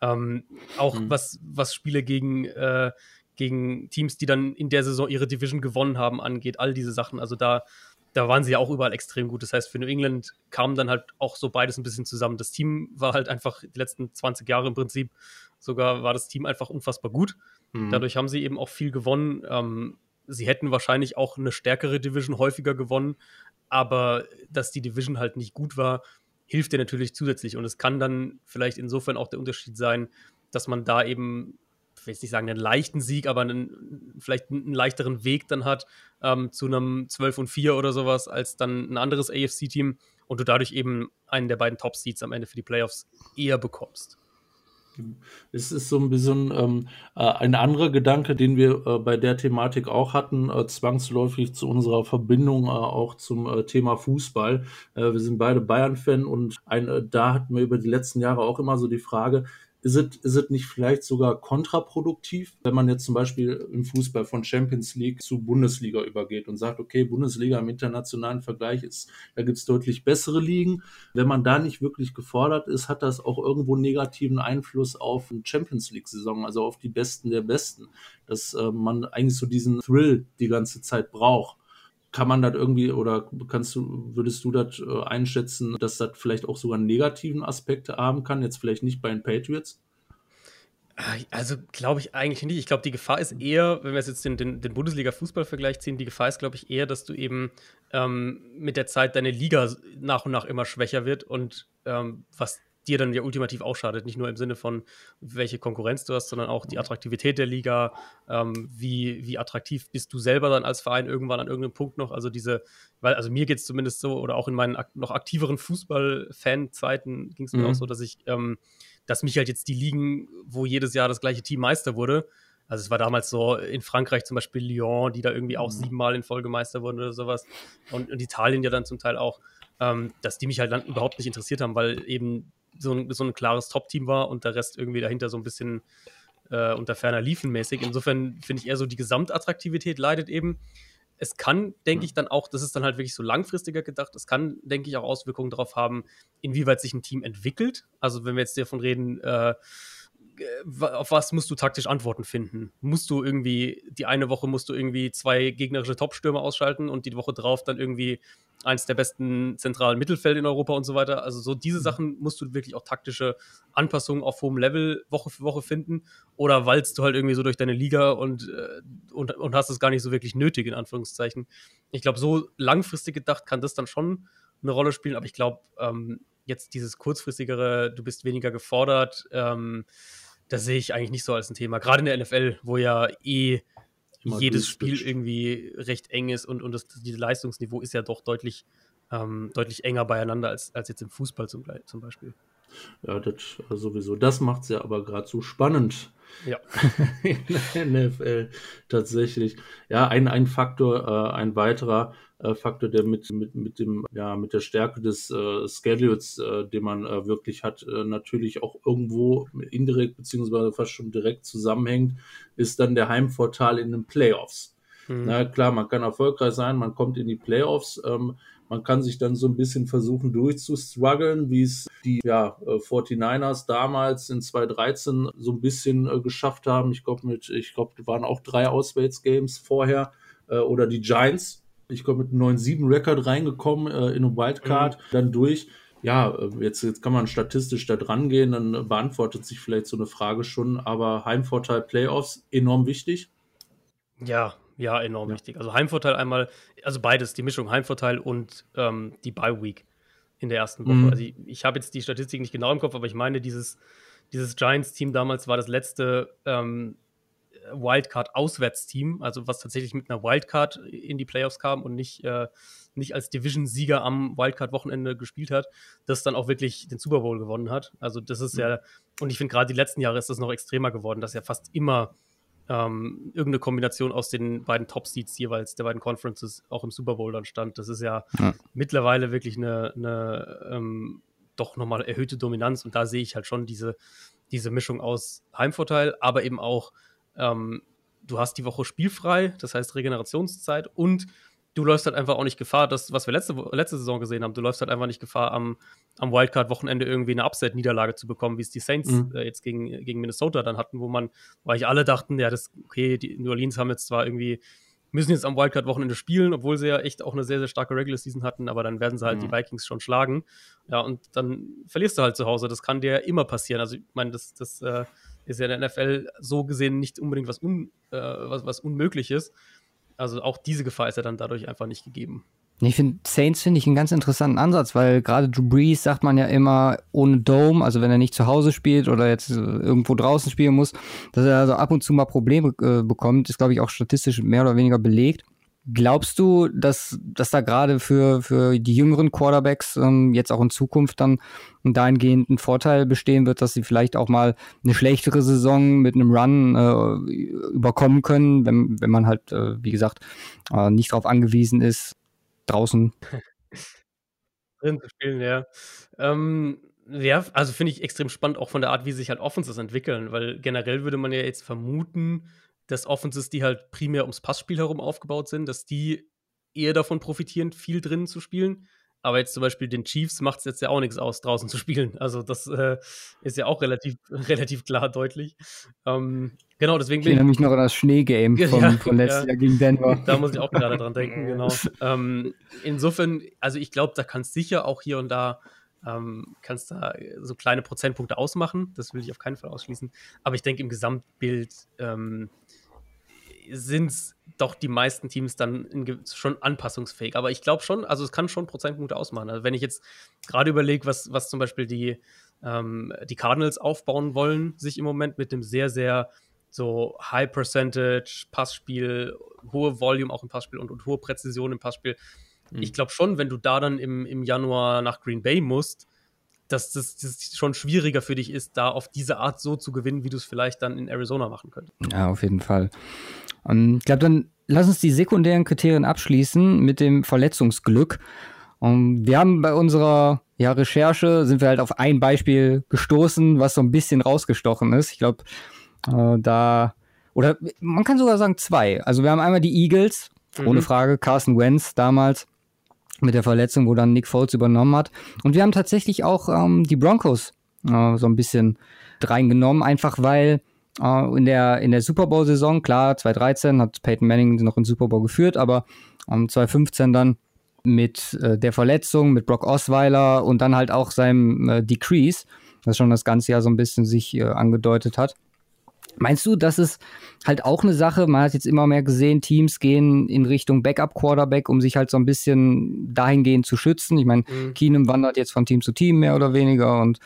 Ähm, auch mhm. was, was Spiele gegen, äh, gegen Teams, die dann in der Saison ihre Division gewonnen haben, angeht, all diese Sachen. Also da, da waren sie ja auch überall extrem gut. Das heißt, für New England kam dann halt auch so beides ein bisschen zusammen. Das Team war halt einfach die letzten 20 Jahre im Prinzip, sogar war das Team einfach unfassbar gut. Mhm. Dadurch haben sie eben auch viel gewonnen. Ähm, sie hätten wahrscheinlich auch eine stärkere Division häufiger gewonnen, aber dass die Division halt nicht gut war, hilft dir natürlich zusätzlich. Und es kann dann vielleicht insofern auch der Unterschied sein, dass man da eben ich will jetzt nicht sagen einen leichten Sieg, aber einen, vielleicht einen leichteren Weg dann hat ähm, zu einem 12 und 4 oder sowas, als dann ein anderes AFC-Team und du dadurch eben einen der beiden Top-Seeds am Ende für die Playoffs eher bekommst. Es ist so ein bisschen ähm, äh, ein anderer Gedanke, den wir äh, bei der Thematik auch hatten, äh, zwangsläufig zu unserer Verbindung äh, auch zum äh, Thema Fußball. Äh, wir sind beide Bayern-Fan und ein, da hatten wir über die letzten Jahre auch immer so die Frage, ist es, ist es nicht vielleicht sogar kontraproduktiv, wenn man jetzt zum Beispiel im Fußball von Champions League zu Bundesliga übergeht und sagt, okay, Bundesliga im internationalen Vergleich ist, da gibt es deutlich bessere Ligen. Wenn man da nicht wirklich gefordert ist, hat das auch irgendwo negativen Einfluss auf eine Champions League-Saison, also auf die Besten der Besten, dass äh, man eigentlich so diesen Thrill die ganze Zeit braucht kann man das irgendwie oder kannst du, würdest du das äh, einschätzen, dass das vielleicht auch sogar negativen Aspekte haben kann? Jetzt vielleicht nicht bei den Patriots? Also glaube ich eigentlich nicht. Ich glaube, die Gefahr ist eher, wenn wir jetzt den, den, den Bundesliga-Fußballvergleich ziehen, die Gefahr ist, glaube ich, eher, dass du eben ähm, mit der Zeit deine Liga nach und nach immer schwächer wird und ähm, was dir dann ja ultimativ auch schadet. Nicht nur im Sinne von, welche Konkurrenz du hast, sondern auch die Attraktivität der Liga. Ähm, wie, wie attraktiv bist du selber dann als Verein irgendwann an irgendeinem Punkt noch? Also diese, weil, also mir geht es zumindest so, oder auch in meinen ak noch aktiveren Fußball-Fan-Zeiten ging es mir mhm. auch so, dass ich, ähm, dass mich halt jetzt die Ligen, wo jedes Jahr das gleiche Team Meister wurde, Also es war damals so in Frankreich zum Beispiel Lyon, die da irgendwie auch mhm. siebenmal in Folge Meister wurden oder sowas. Und, und Italien ja dann zum Teil auch, ähm, dass die mich halt dann überhaupt nicht interessiert haben, weil eben so ein, so ein klares Top-Team war und der Rest irgendwie dahinter so ein bisschen äh, unter ferner Liefen mäßig. Insofern finde ich eher so, die Gesamtattraktivität leidet eben. Es kann, denke ich, dann auch, das ist dann halt wirklich so langfristiger gedacht, es kann, denke ich, auch Auswirkungen darauf haben, inwieweit sich ein Team entwickelt. Also wenn wir jetzt davon reden, äh, auf was musst du taktisch Antworten finden? Musst du irgendwie, die eine Woche musst du irgendwie zwei gegnerische Topstürmer ausschalten und die Woche drauf dann irgendwie eins der besten zentralen Mittelfeld in Europa und so weiter. Also so diese mhm. Sachen musst du wirklich auch taktische Anpassungen auf hohem Level Woche für Woche finden oder walzt du halt irgendwie so durch deine Liga und, äh, und, und hast es gar nicht so wirklich nötig, in Anführungszeichen. Ich glaube, so langfristig gedacht kann das dann schon eine Rolle spielen, aber ich glaube, ähm, jetzt dieses kurzfristigere, du bist weniger gefordert, ähm, das sehe ich eigentlich nicht so als ein Thema. Gerade in der NFL, wo ja eh Immer jedes Spiel irgendwie recht eng ist und, und das, dieses Leistungsniveau ist ja doch deutlich, ähm, deutlich enger beieinander als, als jetzt im Fußball zum, zum Beispiel. Ja, das äh, sowieso. Das macht es ja aber gerade so spannend. Ja. In der NFL tatsächlich. Ja, ein, ein Faktor, äh, ein weiterer äh, Faktor, der mit, mit, mit dem, ja, mit der Stärke des äh, Schedules, äh, den man äh, wirklich hat, natürlich auch irgendwo indirekt beziehungsweise fast schon direkt zusammenhängt, ist dann der Heimvorteil in den Playoffs. Mhm. Na klar, man kann erfolgreich sein, man kommt in die Playoffs. Ähm, man kann sich dann so ein bisschen versuchen durchzustruggeln, wie es die ja, 49ers damals in 2013 so ein bisschen äh, geschafft haben. Ich glaube, mit, ich glaube, waren auch drei Auswärtsgames vorher. Äh, oder die Giants. Ich glaube, mit einem 9-7-Record reingekommen äh, in einem Wildcard, mhm. dann durch. Ja, äh, jetzt, jetzt kann man statistisch da dran gehen, dann beantwortet sich vielleicht so eine Frage schon, aber Heimvorteil Playoffs enorm wichtig. Ja, ja, enorm ja. wichtig. Also Heimvorteil einmal, also beides, die Mischung Heimvorteil und ähm, die Bye Week in der ersten Woche. Mhm. Also ich, ich habe jetzt die Statistik nicht genau im Kopf, aber ich meine, dieses, dieses Giants-Team damals war das letzte ähm, Wildcard-Auswärtsteam, also was tatsächlich mit einer Wildcard in die Playoffs kam und nicht, äh, nicht als Division-Sieger am Wildcard-Wochenende gespielt hat, das dann auch wirklich den Super Bowl gewonnen hat. Also das ist mhm. ja, und ich finde gerade die letzten Jahre ist das noch extremer geworden, dass ja fast immer ähm, irgendeine Kombination aus den beiden Top-Seeds jeweils der beiden Conferences auch im Super Bowl dann stand. Das ist ja, ja. mittlerweile wirklich eine, eine ähm, doch nochmal erhöhte Dominanz und da sehe ich halt schon diese, diese Mischung aus Heimvorteil, aber eben auch, ähm, du hast die Woche spielfrei, das heißt Regenerationszeit und du läufst halt einfach auch nicht Gefahr, das, was wir letzte, letzte Saison gesehen haben, du läufst halt einfach nicht Gefahr, am, am Wildcard-Wochenende irgendwie eine Upset-Niederlage zu bekommen, wie es die Saints mhm. äh, jetzt gegen, gegen Minnesota dann hatten, wo man, weil ich alle dachten, ja, das, okay, die New Orleans haben jetzt zwar irgendwie, müssen jetzt am Wildcard-Wochenende spielen, obwohl sie ja echt auch eine sehr, sehr starke Regular Season hatten, aber dann werden sie halt mhm. die Vikings schon schlagen. Ja, und dann verlierst du halt zu Hause. Das kann dir immer passieren. Also, ich meine, das, das äh, ist ja in der NFL so gesehen nicht unbedingt was, un, äh, was, was Unmögliches. Also auch diese Gefahr ist ja dann dadurch einfach nicht gegeben. Ich finde Saints finde ich einen ganz interessanten Ansatz, weil gerade Drew Brees sagt man ja immer ohne Dome, also wenn er nicht zu Hause spielt oder jetzt äh, irgendwo draußen spielen muss, dass er also ab und zu mal Probleme äh, bekommt, ist glaube ich auch statistisch mehr oder weniger belegt. Glaubst du, dass, dass da gerade für, für die jüngeren Quarterbacks ähm, jetzt auch in Zukunft dann dahingehend ein Vorteil bestehen wird, dass sie vielleicht auch mal eine schlechtere Saison mit einem Run äh, überkommen können, wenn, wenn man halt, äh, wie gesagt, äh, nicht darauf angewiesen ist, draußen drin zu spielen, ja. Ähm, ja, also finde ich extrem spannend, auch von der Art, wie sich halt Offenses entwickeln, weil generell würde man ja jetzt vermuten, dass Offenses, die halt primär ums Passspiel herum aufgebaut sind, dass die eher davon profitieren, viel drinnen zu spielen. Aber jetzt zum Beispiel den Chiefs macht es jetzt ja auch nichts aus, draußen zu spielen. Also das äh, ist ja auch relativ, relativ klar deutlich. Ähm, genau, deswegen ich erinnere mich noch an das Schneegame von, ja, von letztes ja, Jahr gegen Denver. Da muss ich auch gerade dran denken, genau. Ähm, insofern, also ich glaube, da kannst sicher auch hier und da ähm, kannst da so kleine Prozentpunkte ausmachen. Das will ich auf keinen Fall ausschließen. Aber ich denke, im Gesamtbild ähm, sind doch die meisten Teams dann in, schon anpassungsfähig. Aber ich glaube schon, also es kann schon Prozentpunkte ausmachen. Also wenn ich jetzt gerade überlege, was, was zum Beispiel die, ähm, die Cardinals aufbauen wollen, sich im Moment mit dem sehr, sehr so High Percentage Passspiel, hohe Volume auch im Passspiel und, und hohe Präzision im Passspiel. Mhm. Ich glaube schon, wenn du da dann im, im Januar nach Green Bay musst, dass das, das, schon schwieriger für dich ist, da auf diese Art so zu gewinnen, wie du es vielleicht dann in Arizona machen könntest. Ja, auf jeden Fall. Und ich glaube, dann lass uns die sekundären Kriterien abschließen mit dem Verletzungsglück. Und wir haben bei unserer ja, Recherche sind wir halt auf ein Beispiel gestoßen, was so ein bisschen rausgestochen ist. Ich glaube, äh, da oder man kann sogar sagen zwei. Also wir haben einmal die Eagles, mhm. ohne Frage, Carson Wentz damals mit der Verletzung, wo dann Nick Foles übernommen hat. Und wir haben tatsächlich auch ähm, die Broncos äh, so ein bisschen reingenommen, einfach weil äh, in der, in der Super Bowl-Saison, klar, 2013 hat Peyton Manning noch in Super Bowl geführt, aber ähm, 2015 dann mit äh, der Verletzung, mit Brock Osweiler und dann halt auch seinem äh, Decrease, das schon das ganze Jahr so ein bisschen sich äh, angedeutet hat. Meinst du, das ist halt auch eine Sache? Man hat jetzt immer mehr gesehen, Teams gehen in Richtung Backup-Quarterback, um sich halt so ein bisschen dahingehend zu schützen. Ich meine, mhm. Keenum wandert jetzt von Team zu Team mehr oder weniger und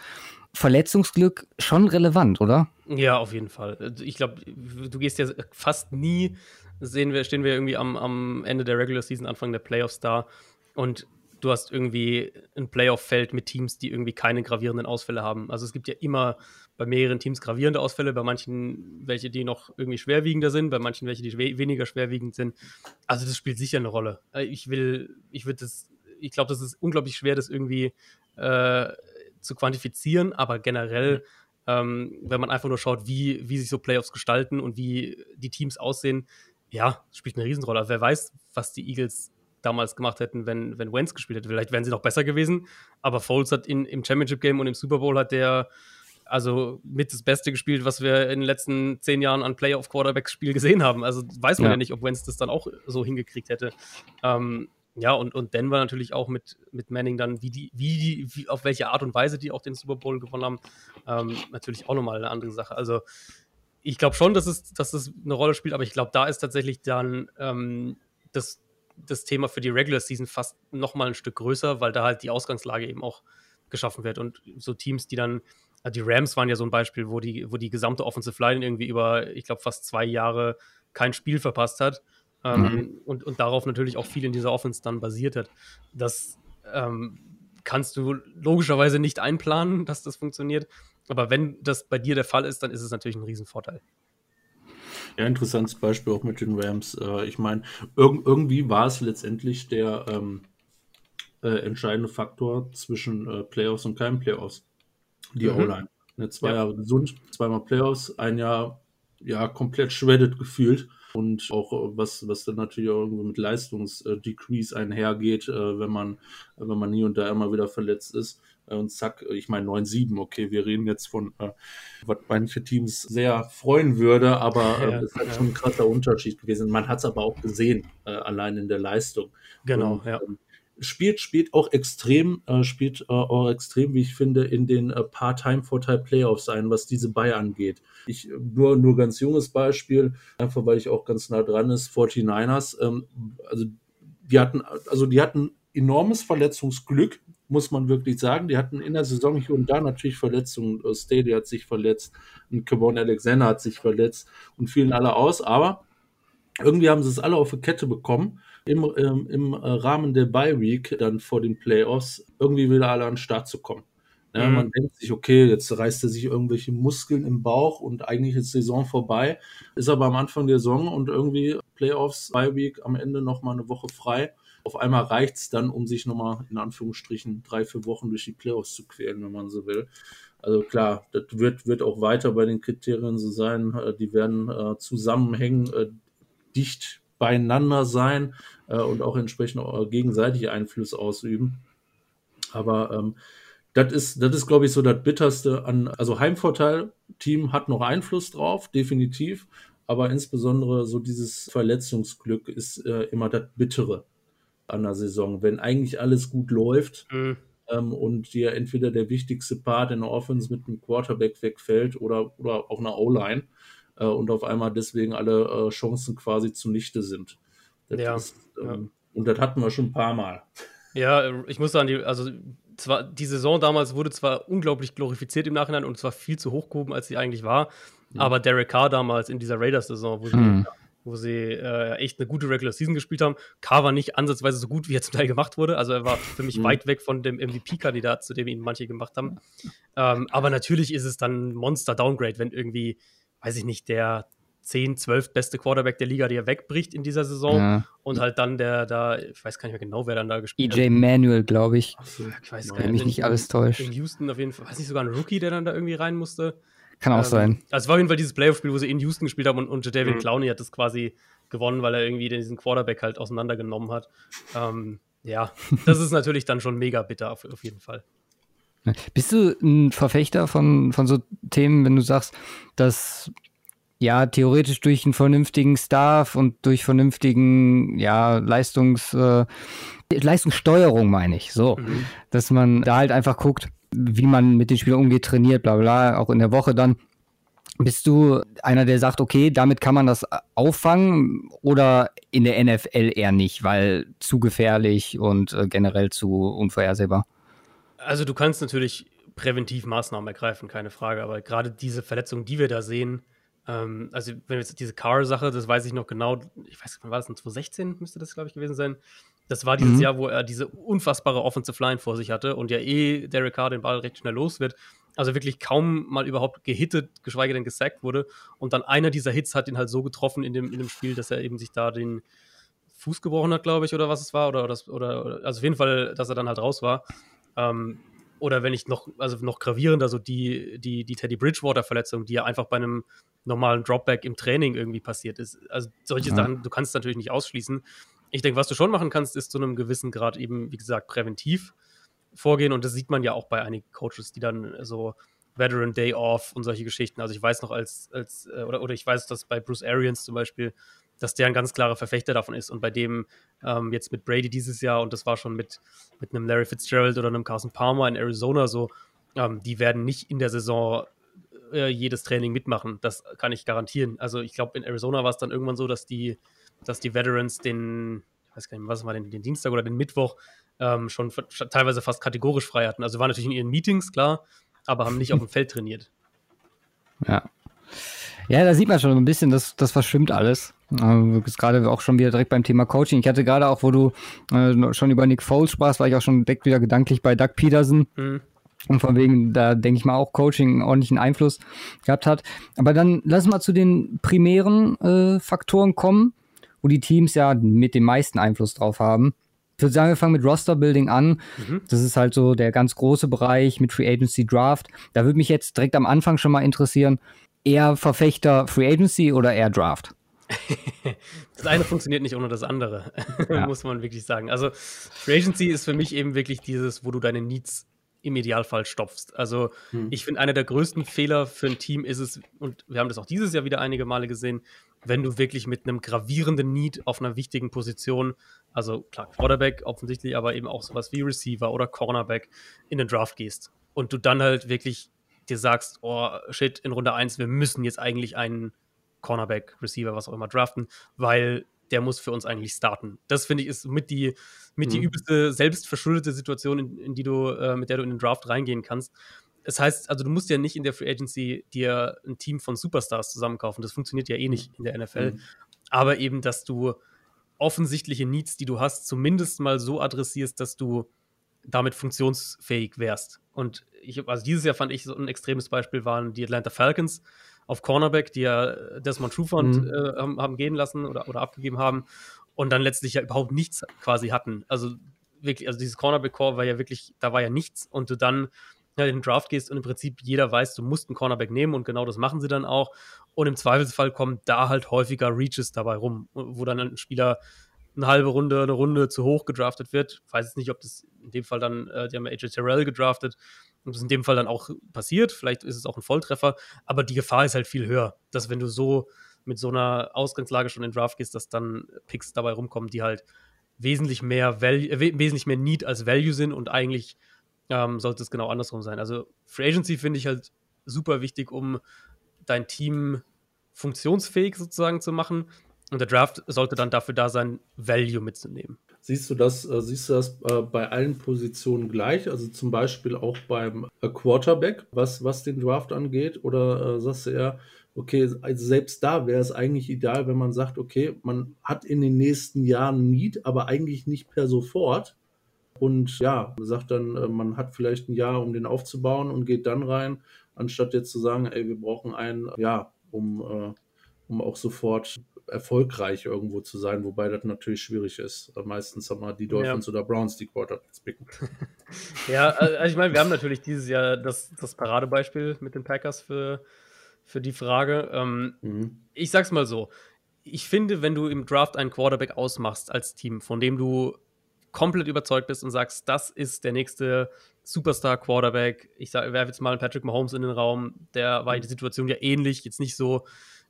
Verletzungsglück schon relevant, oder? Ja, auf jeden Fall. Ich glaube, du gehst ja fast nie, sehen wir, stehen wir irgendwie am, am Ende der Regular Season, Anfang der Playoffs da und du hast irgendwie ein Playoff-Feld mit Teams, die irgendwie keine gravierenden Ausfälle haben. Also es gibt ja immer bei mehreren Teams gravierende Ausfälle, bei manchen welche, die noch irgendwie schwerwiegender sind, bei manchen welche, die we weniger schwerwiegend sind. Also das spielt sicher eine Rolle. Äh, ich will, ich würde das, ich glaube, das ist unglaublich schwer, das irgendwie äh, zu quantifizieren, aber generell, ähm, wenn man einfach nur schaut, wie, wie sich so Playoffs gestalten und wie die Teams aussehen, ja, spielt eine Riesenrolle. Wer weiß, was die Eagles damals gemacht hätten, wenn, wenn Wentz gespielt hätte. Vielleicht wären sie noch besser gewesen, aber Foles hat in, im Championship-Game und im Super Bowl hat der also mit das Beste gespielt, was wir in den letzten zehn Jahren an Playoff-Quarterbacks-Spiel gesehen haben. Also weiß man ja. ja. nicht, ob Wentz das dann auch so hingekriegt hätte. Ähm, ja, und, und Denver natürlich auch mit, mit Manning dann, wie die, wie die, wie, auf welche Art und Weise die auch den Super Bowl gewonnen haben, ähm, natürlich auch nochmal eine andere Sache. Also ich glaube schon, dass es, dass es eine Rolle spielt, aber ich glaube, da ist tatsächlich dann ähm, das, das Thema für die Regular Season fast noch mal ein Stück größer, weil da halt die Ausgangslage eben auch geschaffen wird. Und so Teams, die dann, die Rams waren ja so ein Beispiel, wo die, wo die gesamte Offensive Line irgendwie über, ich glaube, fast zwei Jahre kein Spiel verpasst hat. Ähm, mhm. und, und darauf natürlich auch viel in dieser Offense dann basiert hat. Das ähm, kannst du logischerweise nicht einplanen, dass das funktioniert. Aber wenn das bei dir der Fall ist, dann ist es natürlich ein Riesenvorteil. Ja, interessantes Beispiel auch mit den Rams. Äh, ich meine, irg irgendwie war es letztendlich der ähm, äh, entscheidende Faktor zwischen äh, Playoffs und keinen Playoffs. Die mhm. O-Line. Ne, zwei ja. Jahre gesund, zweimal Playoffs, ein Jahr ja komplett shredded gefühlt. Und auch äh, was, was dann natürlich auch irgendwo mit Leistungsdecrease einhergeht, äh, wenn man, wenn man hier und da immer wieder verletzt ist. Äh, und zack, ich meine 9-7, okay, wir reden jetzt von, was manche Teams sehr freuen würde, aber ja, ist halt ja. schon ein krasser Unterschied gewesen. Man hat es aber auch gesehen, allein in der Leistung. Genau, und, ja. Spielt, spielt auch extrem, äh, spielt äh, auch extrem, wie ich finde, in den äh, Part-Time-Vorteil-Playoffs ein, was diese Bay angeht. Ich, nur, nur ganz junges Beispiel, einfach weil ich auch ganz nah dran ist, 49ers, ähm, also die hatten, also die hatten enormes Verletzungsglück, muss man wirklich sagen. Die hatten in der Saison hier und da natürlich Verletzungen. Äh, Staley hat sich verletzt, und Kevon Alexander hat sich verletzt und fielen alle aus, aber irgendwie haben sie es alle auf die Kette bekommen, im, ähm, im äh, Rahmen der Bye Week dann vor den Playoffs irgendwie wieder alle an den Start zu kommen. Ja, mhm. Man denkt sich, okay, jetzt reißt er sich irgendwelche Muskeln im Bauch und eigentlich ist Saison vorbei. Ist aber am Anfang der Saison und irgendwie Playoffs, Bye Week, am Ende nochmal eine Woche frei. Auf einmal reicht es dann, um sich nochmal in Anführungsstrichen drei, vier Wochen durch die Playoffs zu quälen, wenn man so will. Also klar, das wird, wird auch weiter bei den Kriterien so sein. Äh, die werden äh, zusammenhängen, äh, dicht beieinander sein äh, und auch entsprechend auch gegenseitig Einfluss ausüben. Aber ähm, das ist, das ist, glaube ich, so das Bitterste an, also Heimvorteil, Team hat noch Einfluss drauf, definitiv, aber insbesondere so dieses Verletzungsglück ist äh, immer das Bittere an der Saison. Wenn eigentlich alles gut läuft mhm. ähm, und dir entweder der wichtigste Part in der Offense mit einem Quarterback wegfällt oder, oder auch einer O-Line, äh, und auf einmal deswegen alle äh, Chancen quasi zunichte sind. Ja, ist, ähm, ja. Und das hatten wir schon ein paar Mal. Ja, ich muss sagen, die, also zwar die Saison damals wurde zwar unglaublich glorifiziert im Nachhinein und zwar viel zu hoch gehoben, als sie eigentlich war, mhm. aber Derek Carr damals in dieser Raiders-Saison, wo, mhm. wo sie äh, echt eine gute Regular Season gespielt haben. Carr war nicht ansatzweise so gut, wie er zum Teil gemacht wurde. Also er war für mich mhm. weit weg von dem MVP-Kandidat, zu dem ihn manche gemacht haben. Ähm, aber natürlich ist es dann Monster-Downgrade, wenn irgendwie, weiß ich nicht, der 10, 12 beste Quarterback der Liga, der wegbricht in dieser Saison. Ja. Und halt dann der da, ich weiß gar nicht mehr genau, wer dann da gespielt EJ hat. EJ Manuel, glaube ich. So, ich weiß gar nicht. mich nicht alles täuscht. In Houston auf jeden Fall, weiß nicht, sogar ein Rookie, der dann da irgendwie rein musste. Kann auch ähm, sein. Also es war auf jeden Fall dieses Playoff-Spiel, wo sie in Houston gespielt haben und, und David mhm. Clowney hat das quasi gewonnen, weil er irgendwie diesen Quarterback halt auseinandergenommen hat. Ähm, ja, das ist natürlich dann schon mega bitter auf, auf jeden Fall. Bist du ein Verfechter von, von so Themen, wenn du sagst, dass ja theoretisch durch einen vernünftigen Staff und durch vernünftigen ja Leistungs äh, Leistungssteuerung meine ich so, mhm. dass man da halt einfach guckt, wie man mit den Spielern umgeht, trainiert, bla bla, auch in der Woche dann. Bist du einer, der sagt, okay, damit kann man das auffangen oder in der NFL eher nicht, weil zu gefährlich und äh, generell zu unvorhersehbar? Also du kannst natürlich präventiv Maßnahmen ergreifen, keine Frage, aber gerade diese Verletzungen, die wir da sehen, ähm, also wenn jetzt diese Car-Sache, das weiß ich noch genau, ich weiß, wann war das, 2016 müsste das, glaube ich, gewesen sein. Das war dieses mhm. Jahr, wo er diese unfassbare Offensive Line vor sich hatte und ja eh Derek Carr den Ball recht schnell los wird. Also wirklich kaum mal überhaupt gehittet, geschweige denn gesackt wurde. Und dann einer dieser Hits hat ihn halt so getroffen in dem, in dem Spiel, dass er eben sich da den Fuß gebrochen hat, glaube ich, oder was es war. Oder, oder, oder, also auf jeden Fall, dass er dann halt raus war. Ähm, oder wenn ich noch, also noch gravierender, so die, die, die Teddy Bridgewater-Verletzung, die ja einfach bei einem normalen Dropback im Training irgendwie passiert ist. Also solche ja. Sachen, du kannst es natürlich nicht ausschließen. Ich denke, was du schon machen kannst, ist zu einem gewissen Grad eben, wie gesagt, präventiv vorgehen. Und das sieht man ja auch bei einigen Coaches, die dann so Veteran Day Off und solche Geschichten. Also ich weiß noch als, als äh, oder, oder ich weiß, dass bei Bruce Arians zum Beispiel, dass der ein ganz klarer Verfechter davon ist. Und bei dem ähm, jetzt mit Brady dieses Jahr und das war schon mit, mit einem Larry Fitzgerald oder einem Carson Palmer in Arizona so, ähm, die werden nicht in der Saison äh, jedes Training mitmachen. Das kann ich garantieren. Also ich glaube, in Arizona war es dann irgendwann so, dass die dass die Veterans den, ich weiß gar nicht, was war den, den Dienstag oder den Mittwoch ähm, schon teilweise fast kategorisch frei hatten. Also waren natürlich in ihren Meetings, klar, aber haben nicht auf dem Feld trainiert. Ja. Ja, da sieht man schon ein bisschen, dass das verschwimmt alles. Äh, gerade auch schon wieder direkt beim Thema Coaching. Ich hatte gerade auch, wo du äh, schon über Nick Foles sprachst, war ich auch schon direkt wieder gedanklich bei Doug Peterson. Mhm. Und von wegen, da denke ich mal auch Coaching einen ordentlichen Einfluss gehabt hat. Aber dann lass mal zu den primären äh, Faktoren kommen wo die Teams ja mit dem meisten Einfluss drauf haben. Ich würde sagen, wir fangen mit Roster-Building an. Mhm. Das ist halt so der ganz große Bereich mit Free Agency Draft. Da würde mich jetzt direkt am Anfang schon mal interessieren, eher Verfechter Free Agency oder eher Draft? das eine funktioniert nicht ohne das andere, ja. muss man wirklich sagen. Also Free Agency ist für mich eben wirklich dieses, wo du deine Needs im Idealfall stopfst. Also hm. ich finde, einer der größten Fehler für ein Team ist es, und wir haben das auch dieses Jahr wieder einige Male gesehen, wenn du wirklich mit einem gravierenden Need auf einer wichtigen Position, also klar, Quarterback offensichtlich, aber eben auch sowas wie Receiver oder Cornerback in den Draft gehst und du dann halt wirklich dir sagst, oh shit, in Runde 1, wir müssen jetzt eigentlich einen Cornerback, Receiver, was auch immer draften, weil der muss für uns eigentlich starten. Das finde ich ist mit die, mit mhm. die übelste selbstverschuldete Situation, in, in die du, äh, mit der du in den Draft reingehen kannst. Das heißt, also du musst ja nicht in der Free Agency dir ein Team von Superstars zusammenkaufen. Das funktioniert ja eh nicht in der NFL. Mhm. Aber eben, dass du offensichtliche Needs, die du hast, zumindest mal so adressierst, dass du damit funktionsfähig wärst. Und ich, also dieses Jahr fand ich so ein extremes Beispiel waren die Atlanta Falcons auf Cornerback, die ja Desmond Trufant mhm. äh, haben, haben, gehen lassen oder, oder abgegeben haben und dann letztlich ja überhaupt nichts quasi hatten. Also wirklich, also dieses Cornerback-Core war ja wirklich, da war ja nichts und du dann ja, in den Draft gehst und im Prinzip jeder weiß, du musst einen Cornerback nehmen und genau das machen sie dann auch. Und im Zweifelsfall kommen da halt häufiger Reaches dabei rum, wo dann ein Spieler eine halbe Runde, eine Runde zu hoch gedraftet wird. Ich weiß jetzt nicht, ob das in dem Fall dann, äh, die haben AJ Terrell gedraftet, ob das in dem Fall dann auch passiert. Vielleicht ist es auch ein Volltreffer, aber die Gefahr ist halt viel höher, dass wenn du so mit so einer Ausgangslage schon in den Draft gehst, dass dann Picks dabei rumkommen, die halt wesentlich mehr, Value, äh, wesentlich mehr Need als Value sind und eigentlich ähm, sollte es genau andersrum sein. Also Free Agency finde ich halt super wichtig, um dein Team funktionsfähig sozusagen zu machen. Und der Draft sollte dann dafür da sein, Value mitzunehmen. Siehst du das, äh, siehst du das äh, bei allen Positionen gleich? Also zum Beispiel auch beim äh, Quarterback, was, was den Draft angeht? Oder äh, sagst du eher, okay, also selbst da wäre es eigentlich ideal, wenn man sagt, okay, man hat in den nächsten Jahren Need, aber eigentlich nicht per sofort. Und ja, sagt dann, äh, man hat vielleicht ein Jahr, um den aufzubauen und geht dann rein, anstatt jetzt zu sagen, ey, wir brauchen einen, ja, um, äh, um auch sofort erfolgreich irgendwo zu sein, wobei das natürlich schwierig ist. Meistens haben wir die Dolphins ja. oder Browns, die Quarterbacks picken. ja, also ich meine, wir haben natürlich dieses Jahr das, das Paradebeispiel mit den Packers für, für die Frage. Ähm, mhm. Ich sag's mal so. Ich finde, wenn du im Draft einen Quarterback ausmachst als Team, von dem du komplett überzeugt bist und sagst, das ist der nächste Superstar-Quarterback. Ich werfe jetzt mal Patrick Mahomes in den Raum. Der war mhm. die Situation ja ähnlich. Jetzt nicht so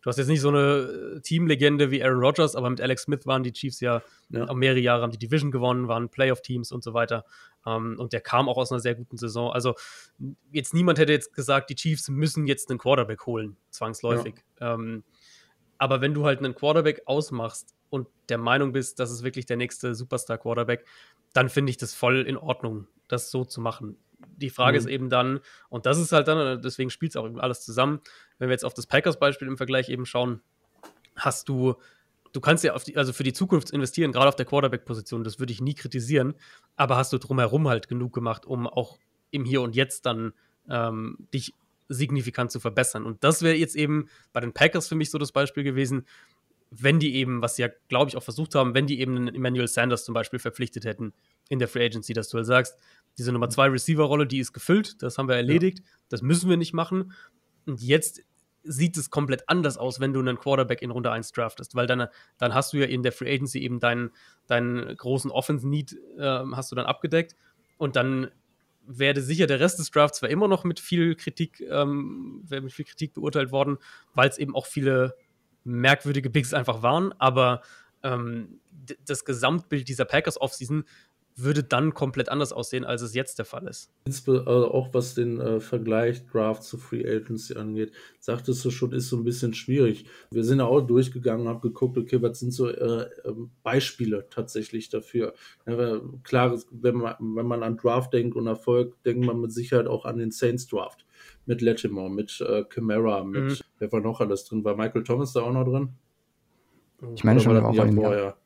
du hast jetzt nicht so eine äh, Teamlegende wie Aaron Rodgers, aber mit Alex Smith waren die Chiefs ja, ja. mehrere Jahre, haben die Division gewonnen, waren Playoff-Teams und so weiter. Um, ähm, und der kam auch aus einer sehr guten Saison. Also jetzt niemand hätte jetzt gesagt, die Chiefs müssen jetzt einen Quarterback holen, zwangsläufig. Ja. Um, ähm, aber wenn du halt einen Quarterback ausmachst und der Meinung bist, das ist wirklich der nächste Superstar-Quarterback, dann finde ich das voll in Ordnung, das so zu machen. Die Frage mhm. ist eben dann, und das ist halt dann, deswegen spielt es auch alles zusammen, wenn wir jetzt auf das Packers-Beispiel im Vergleich eben schauen, hast du, du kannst ja die, also für die Zukunft investieren, gerade auf der Quarterback-Position, das würde ich nie kritisieren, aber hast du drumherum halt genug gemacht, um auch im Hier und Jetzt dann ähm, dich signifikant zu verbessern. Und das wäre jetzt eben bei den Packers für mich so das Beispiel gewesen, wenn die eben, was sie ja, glaube ich, auch versucht haben, wenn die eben einen Emmanuel Sanders zum Beispiel verpflichtet hätten in der Free Agency, dass du halt sagst, diese Nummer 2 Receiver-Rolle, die ist gefüllt, das haben wir erledigt, ja. das müssen wir nicht machen. Und jetzt sieht es komplett anders aus, wenn du einen Quarterback in Runde 1 draftest, weil dann, dann hast du ja in der Free Agency eben deinen, deinen großen Offense-Need äh, hast du dann abgedeckt und dann werde sicher der Rest des Drafts zwar immer noch mit viel Kritik, ähm, mit viel Kritik beurteilt worden, weil es eben auch viele merkwürdige Picks einfach waren, aber ähm, das Gesamtbild dieser Packers Offseason würde dann komplett anders aussehen, als es jetzt der Fall ist. Also auch was den äh, Vergleich Draft zu Free Agency angeht, sagtest du schon, ist so ein bisschen schwierig. Wir sind ja auch durchgegangen, haben geguckt, okay, was sind so äh, ähm, Beispiele tatsächlich dafür. Ja, klar, wenn man, wenn man an Draft denkt und Erfolg, denkt man mit Sicherheit auch an den Saints Draft. Mit Latimore, mit äh, Camara, mit, mhm. wer war noch alles drin? War Michael Thomas da auch noch drin? Ich meine Oder schon, war auch ein Jahr.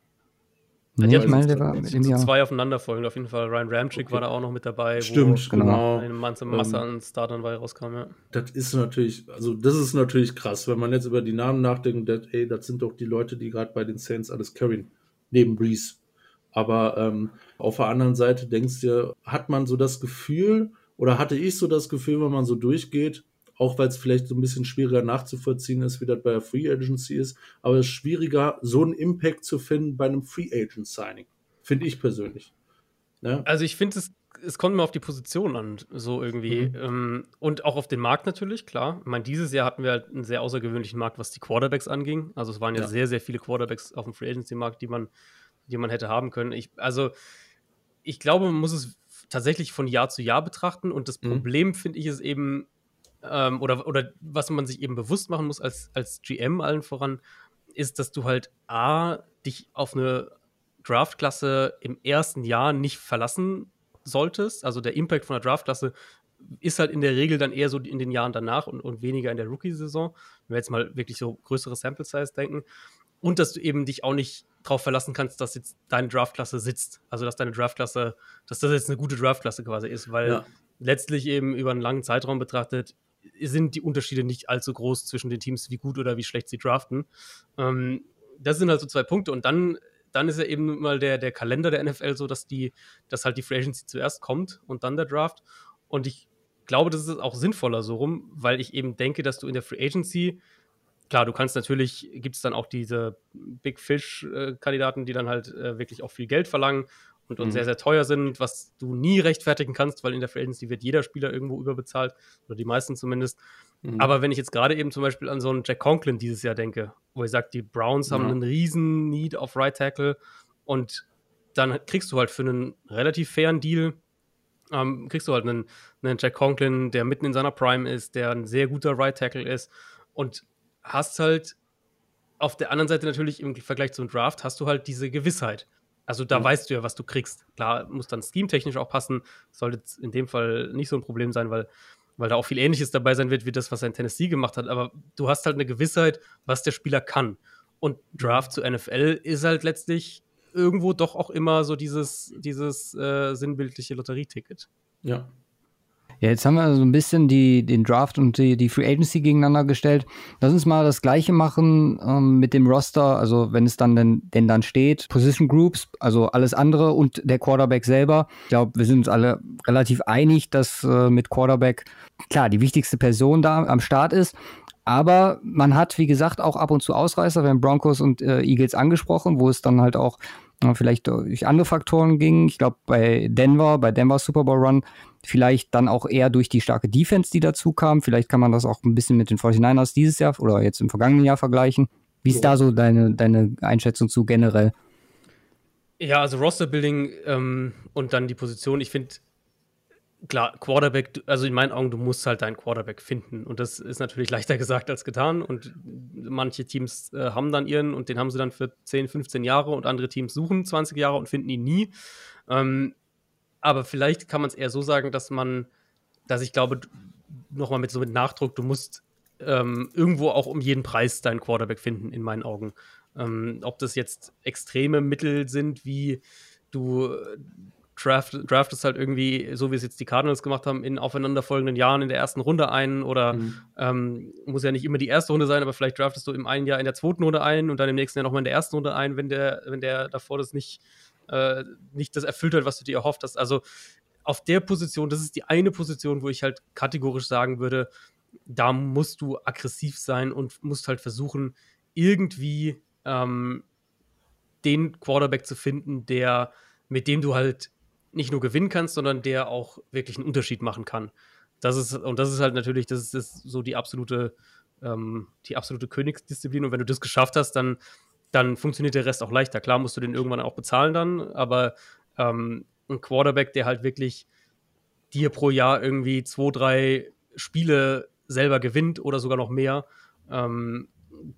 Nee, ja, ich meine, der war mit dem Jahr. zwei aufeinanderfolgend. Auf jeden Fall Ryan Ramchick okay. war da auch noch mit dabei. Stimmt, genau. Eine Masse, Masse ähm, an Startern bei rauskam, ja. Das ist natürlich, also das ist natürlich krass, wenn man jetzt über die Namen nachdenkt, dass, ey, das sind doch die Leute, die gerade bei den Saints alles carryen. Neben Breeze. Aber ähm, auf der anderen Seite denkst du, hat man so das Gefühl, oder hatte ich so das Gefühl, wenn man so durchgeht, auch weil es vielleicht so ein bisschen schwieriger nachzuvollziehen ist, wie das bei der Free Agency ist. Aber es ist schwieriger, so einen Impact zu finden bei einem Free Agent Signing. Finde ich persönlich. Ja? Also ich finde es, es kommt mir auf die Position an, so irgendwie. Mhm. Ähm, und auch auf den Markt natürlich, klar. Ich meine, dieses Jahr hatten wir halt einen sehr außergewöhnlichen Markt, was die Quarterbacks anging. Also es waren ja, ja. sehr, sehr viele Quarterbacks auf dem Free Agency Markt, die man, die man hätte haben können. Ich, also ich glaube, man muss es tatsächlich von Jahr zu Jahr betrachten. Und das mhm. Problem, finde ich, ist eben, ähm, oder, oder was man sich eben bewusst machen muss als, als GM allen voran, ist, dass du halt A, dich auf eine Draftklasse im ersten Jahr nicht verlassen solltest. Also der Impact von der Draftklasse ist halt in der Regel dann eher so in den Jahren danach und, und weniger in der Rookie-Saison, wenn wir jetzt mal wirklich so größere Sample-Size denken. Und dass du eben dich auch nicht darauf verlassen kannst, dass jetzt deine Draftklasse sitzt. Also dass deine Draftklasse, dass das jetzt eine gute Draftklasse quasi ist, weil ja. letztlich eben über einen langen Zeitraum betrachtet sind die Unterschiede nicht allzu groß zwischen den Teams, wie gut oder wie schlecht sie draften. Ähm, das sind halt so zwei Punkte. Und dann, dann ist ja eben mal der, der Kalender der NFL so, dass die, dass halt die Free Agency zuerst kommt und dann der Draft. Und ich glaube, das ist auch sinnvoller so rum, weil ich eben denke, dass du in der Free Agency klar, du kannst natürlich, gibt es dann auch diese Big Fish-Kandidaten, die dann halt äh, wirklich auch viel Geld verlangen und, und mhm. sehr, sehr teuer sind, was du nie rechtfertigen kannst, weil in der Free Agency wird jeder Spieler irgendwo überbezahlt, oder die meisten zumindest. Mhm. Aber wenn ich jetzt gerade eben zum Beispiel an so einen Jack Conklin dieses Jahr denke, wo ich sage, die Browns haben einen riesen Need auf Right Tackle und dann kriegst du halt für einen relativ fairen Deal, ähm, kriegst du halt einen, einen Jack Conklin, der mitten in seiner Prime ist, der ein sehr guter Right Tackle ist und hast halt auf der anderen Seite natürlich im Vergleich zum Draft hast du halt diese Gewissheit. Also da mhm. weißt du ja, was du kriegst. Klar, muss dann scheme-technisch auch passen. Sollte in dem Fall nicht so ein Problem sein, weil weil da auch viel Ähnliches dabei sein wird, wie das, was er in Tennessee gemacht hat. Aber du hast halt eine Gewissheit, was der Spieler kann. Und Draft zu NFL ist halt letztlich irgendwo doch auch immer so dieses, dieses äh, sinnbildliche Lotterieticket. Ja, ja, jetzt haben wir so ein bisschen die, den Draft und die, die Free Agency gegeneinander gestellt. Lass uns mal das Gleiche machen ähm, mit dem Roster, also wenn es dann denn, denn dann steht, Position Groups, also alles andere und der Quarterback selber. Ich glaube, wir sind uns alle relativ einig, dass äh, mit Quarterback klar die wichtigste Person da am Start ist. Aber man hat, wie gesagt, auch ab und zu Ausreißer. Wir Broncos und äh, Eagles angesprochen, wo es dann halt auch vielleicht durch andere Faktoren ging. Ich glaube, bei Denver, bei Denver Super Bowl Run Vielleicht dann auch eher durch die starke Defense, die dazu kam. Vielleicht kann man das auch ein bisschen mit den 49ers dieses Jahr oder jetzt im vergangenen Jahr vergleichen. Wie ist da so deine, deine Einschätzung zu generell? Ja, also Roster-Building ähm, und dann die Position. Ich finde, klar, Quarterback, also in meinen Augen, du musst halt deinen Quarterback finden. Und das ist natürlich leichter gesagt als getan. Und manche Teams äh, haben dann ihren und den haben sie dann für 10, 15 Jahre und andere Teams suchen 20 Jahre und finden ihn nie. Ähm, aber vielleicht kann man es eher so sagen, dass man, dass ich glaube, nochmal mit so mit Nachdruck, du musst ähm, irgendwo auch um jeden Preis deinen Quarterback finden, in meinen Augen. Ähm, ob das jetzt extreme Mittel sind, wie du draft, draftest halt irgendwie, so wie es jetzt die Cardinals gemacht haben, in aufeinanderfolgenden Jahren in der ersten Runde ein oder mhm. ähm, muss ja nicht immer die erste Runde sein, aber vielleicht draftest du im einen Jahr in der zweiten Runde ein und dann im nächsten Jahr nochmal in der ersten Runde ein, wenn der, wenn der davor das nicht äh, nicht das erfüllt hat, was du dir erhofft hast. Also auf der Position, das ist die eine Position, wo ich halt kategorisch sagen würde, da musst du aggressiv sein und musst halt versuchen, irgendwie ähm, den Quarterback zu finden, der, mit dem du halt nicht nur gewinnen kannst, sondern der auch wirklich einen Unterschied machen kann. Das ist, und das ist halt natürlich, das ist, das ist so die absolute, ähm, die absolute Königsdisziplin. Und wenn du das geschafft hast, dann dann funktioniert der Rest auch leichter. Klar musst du den irgendwann auch bezahlen dann, aber ähm, ein Quarterback, der halt wirklich dir pro Jahr irgendwie zwei, drei Spiele selber gewinnt oder sogar noch mehr, ähm,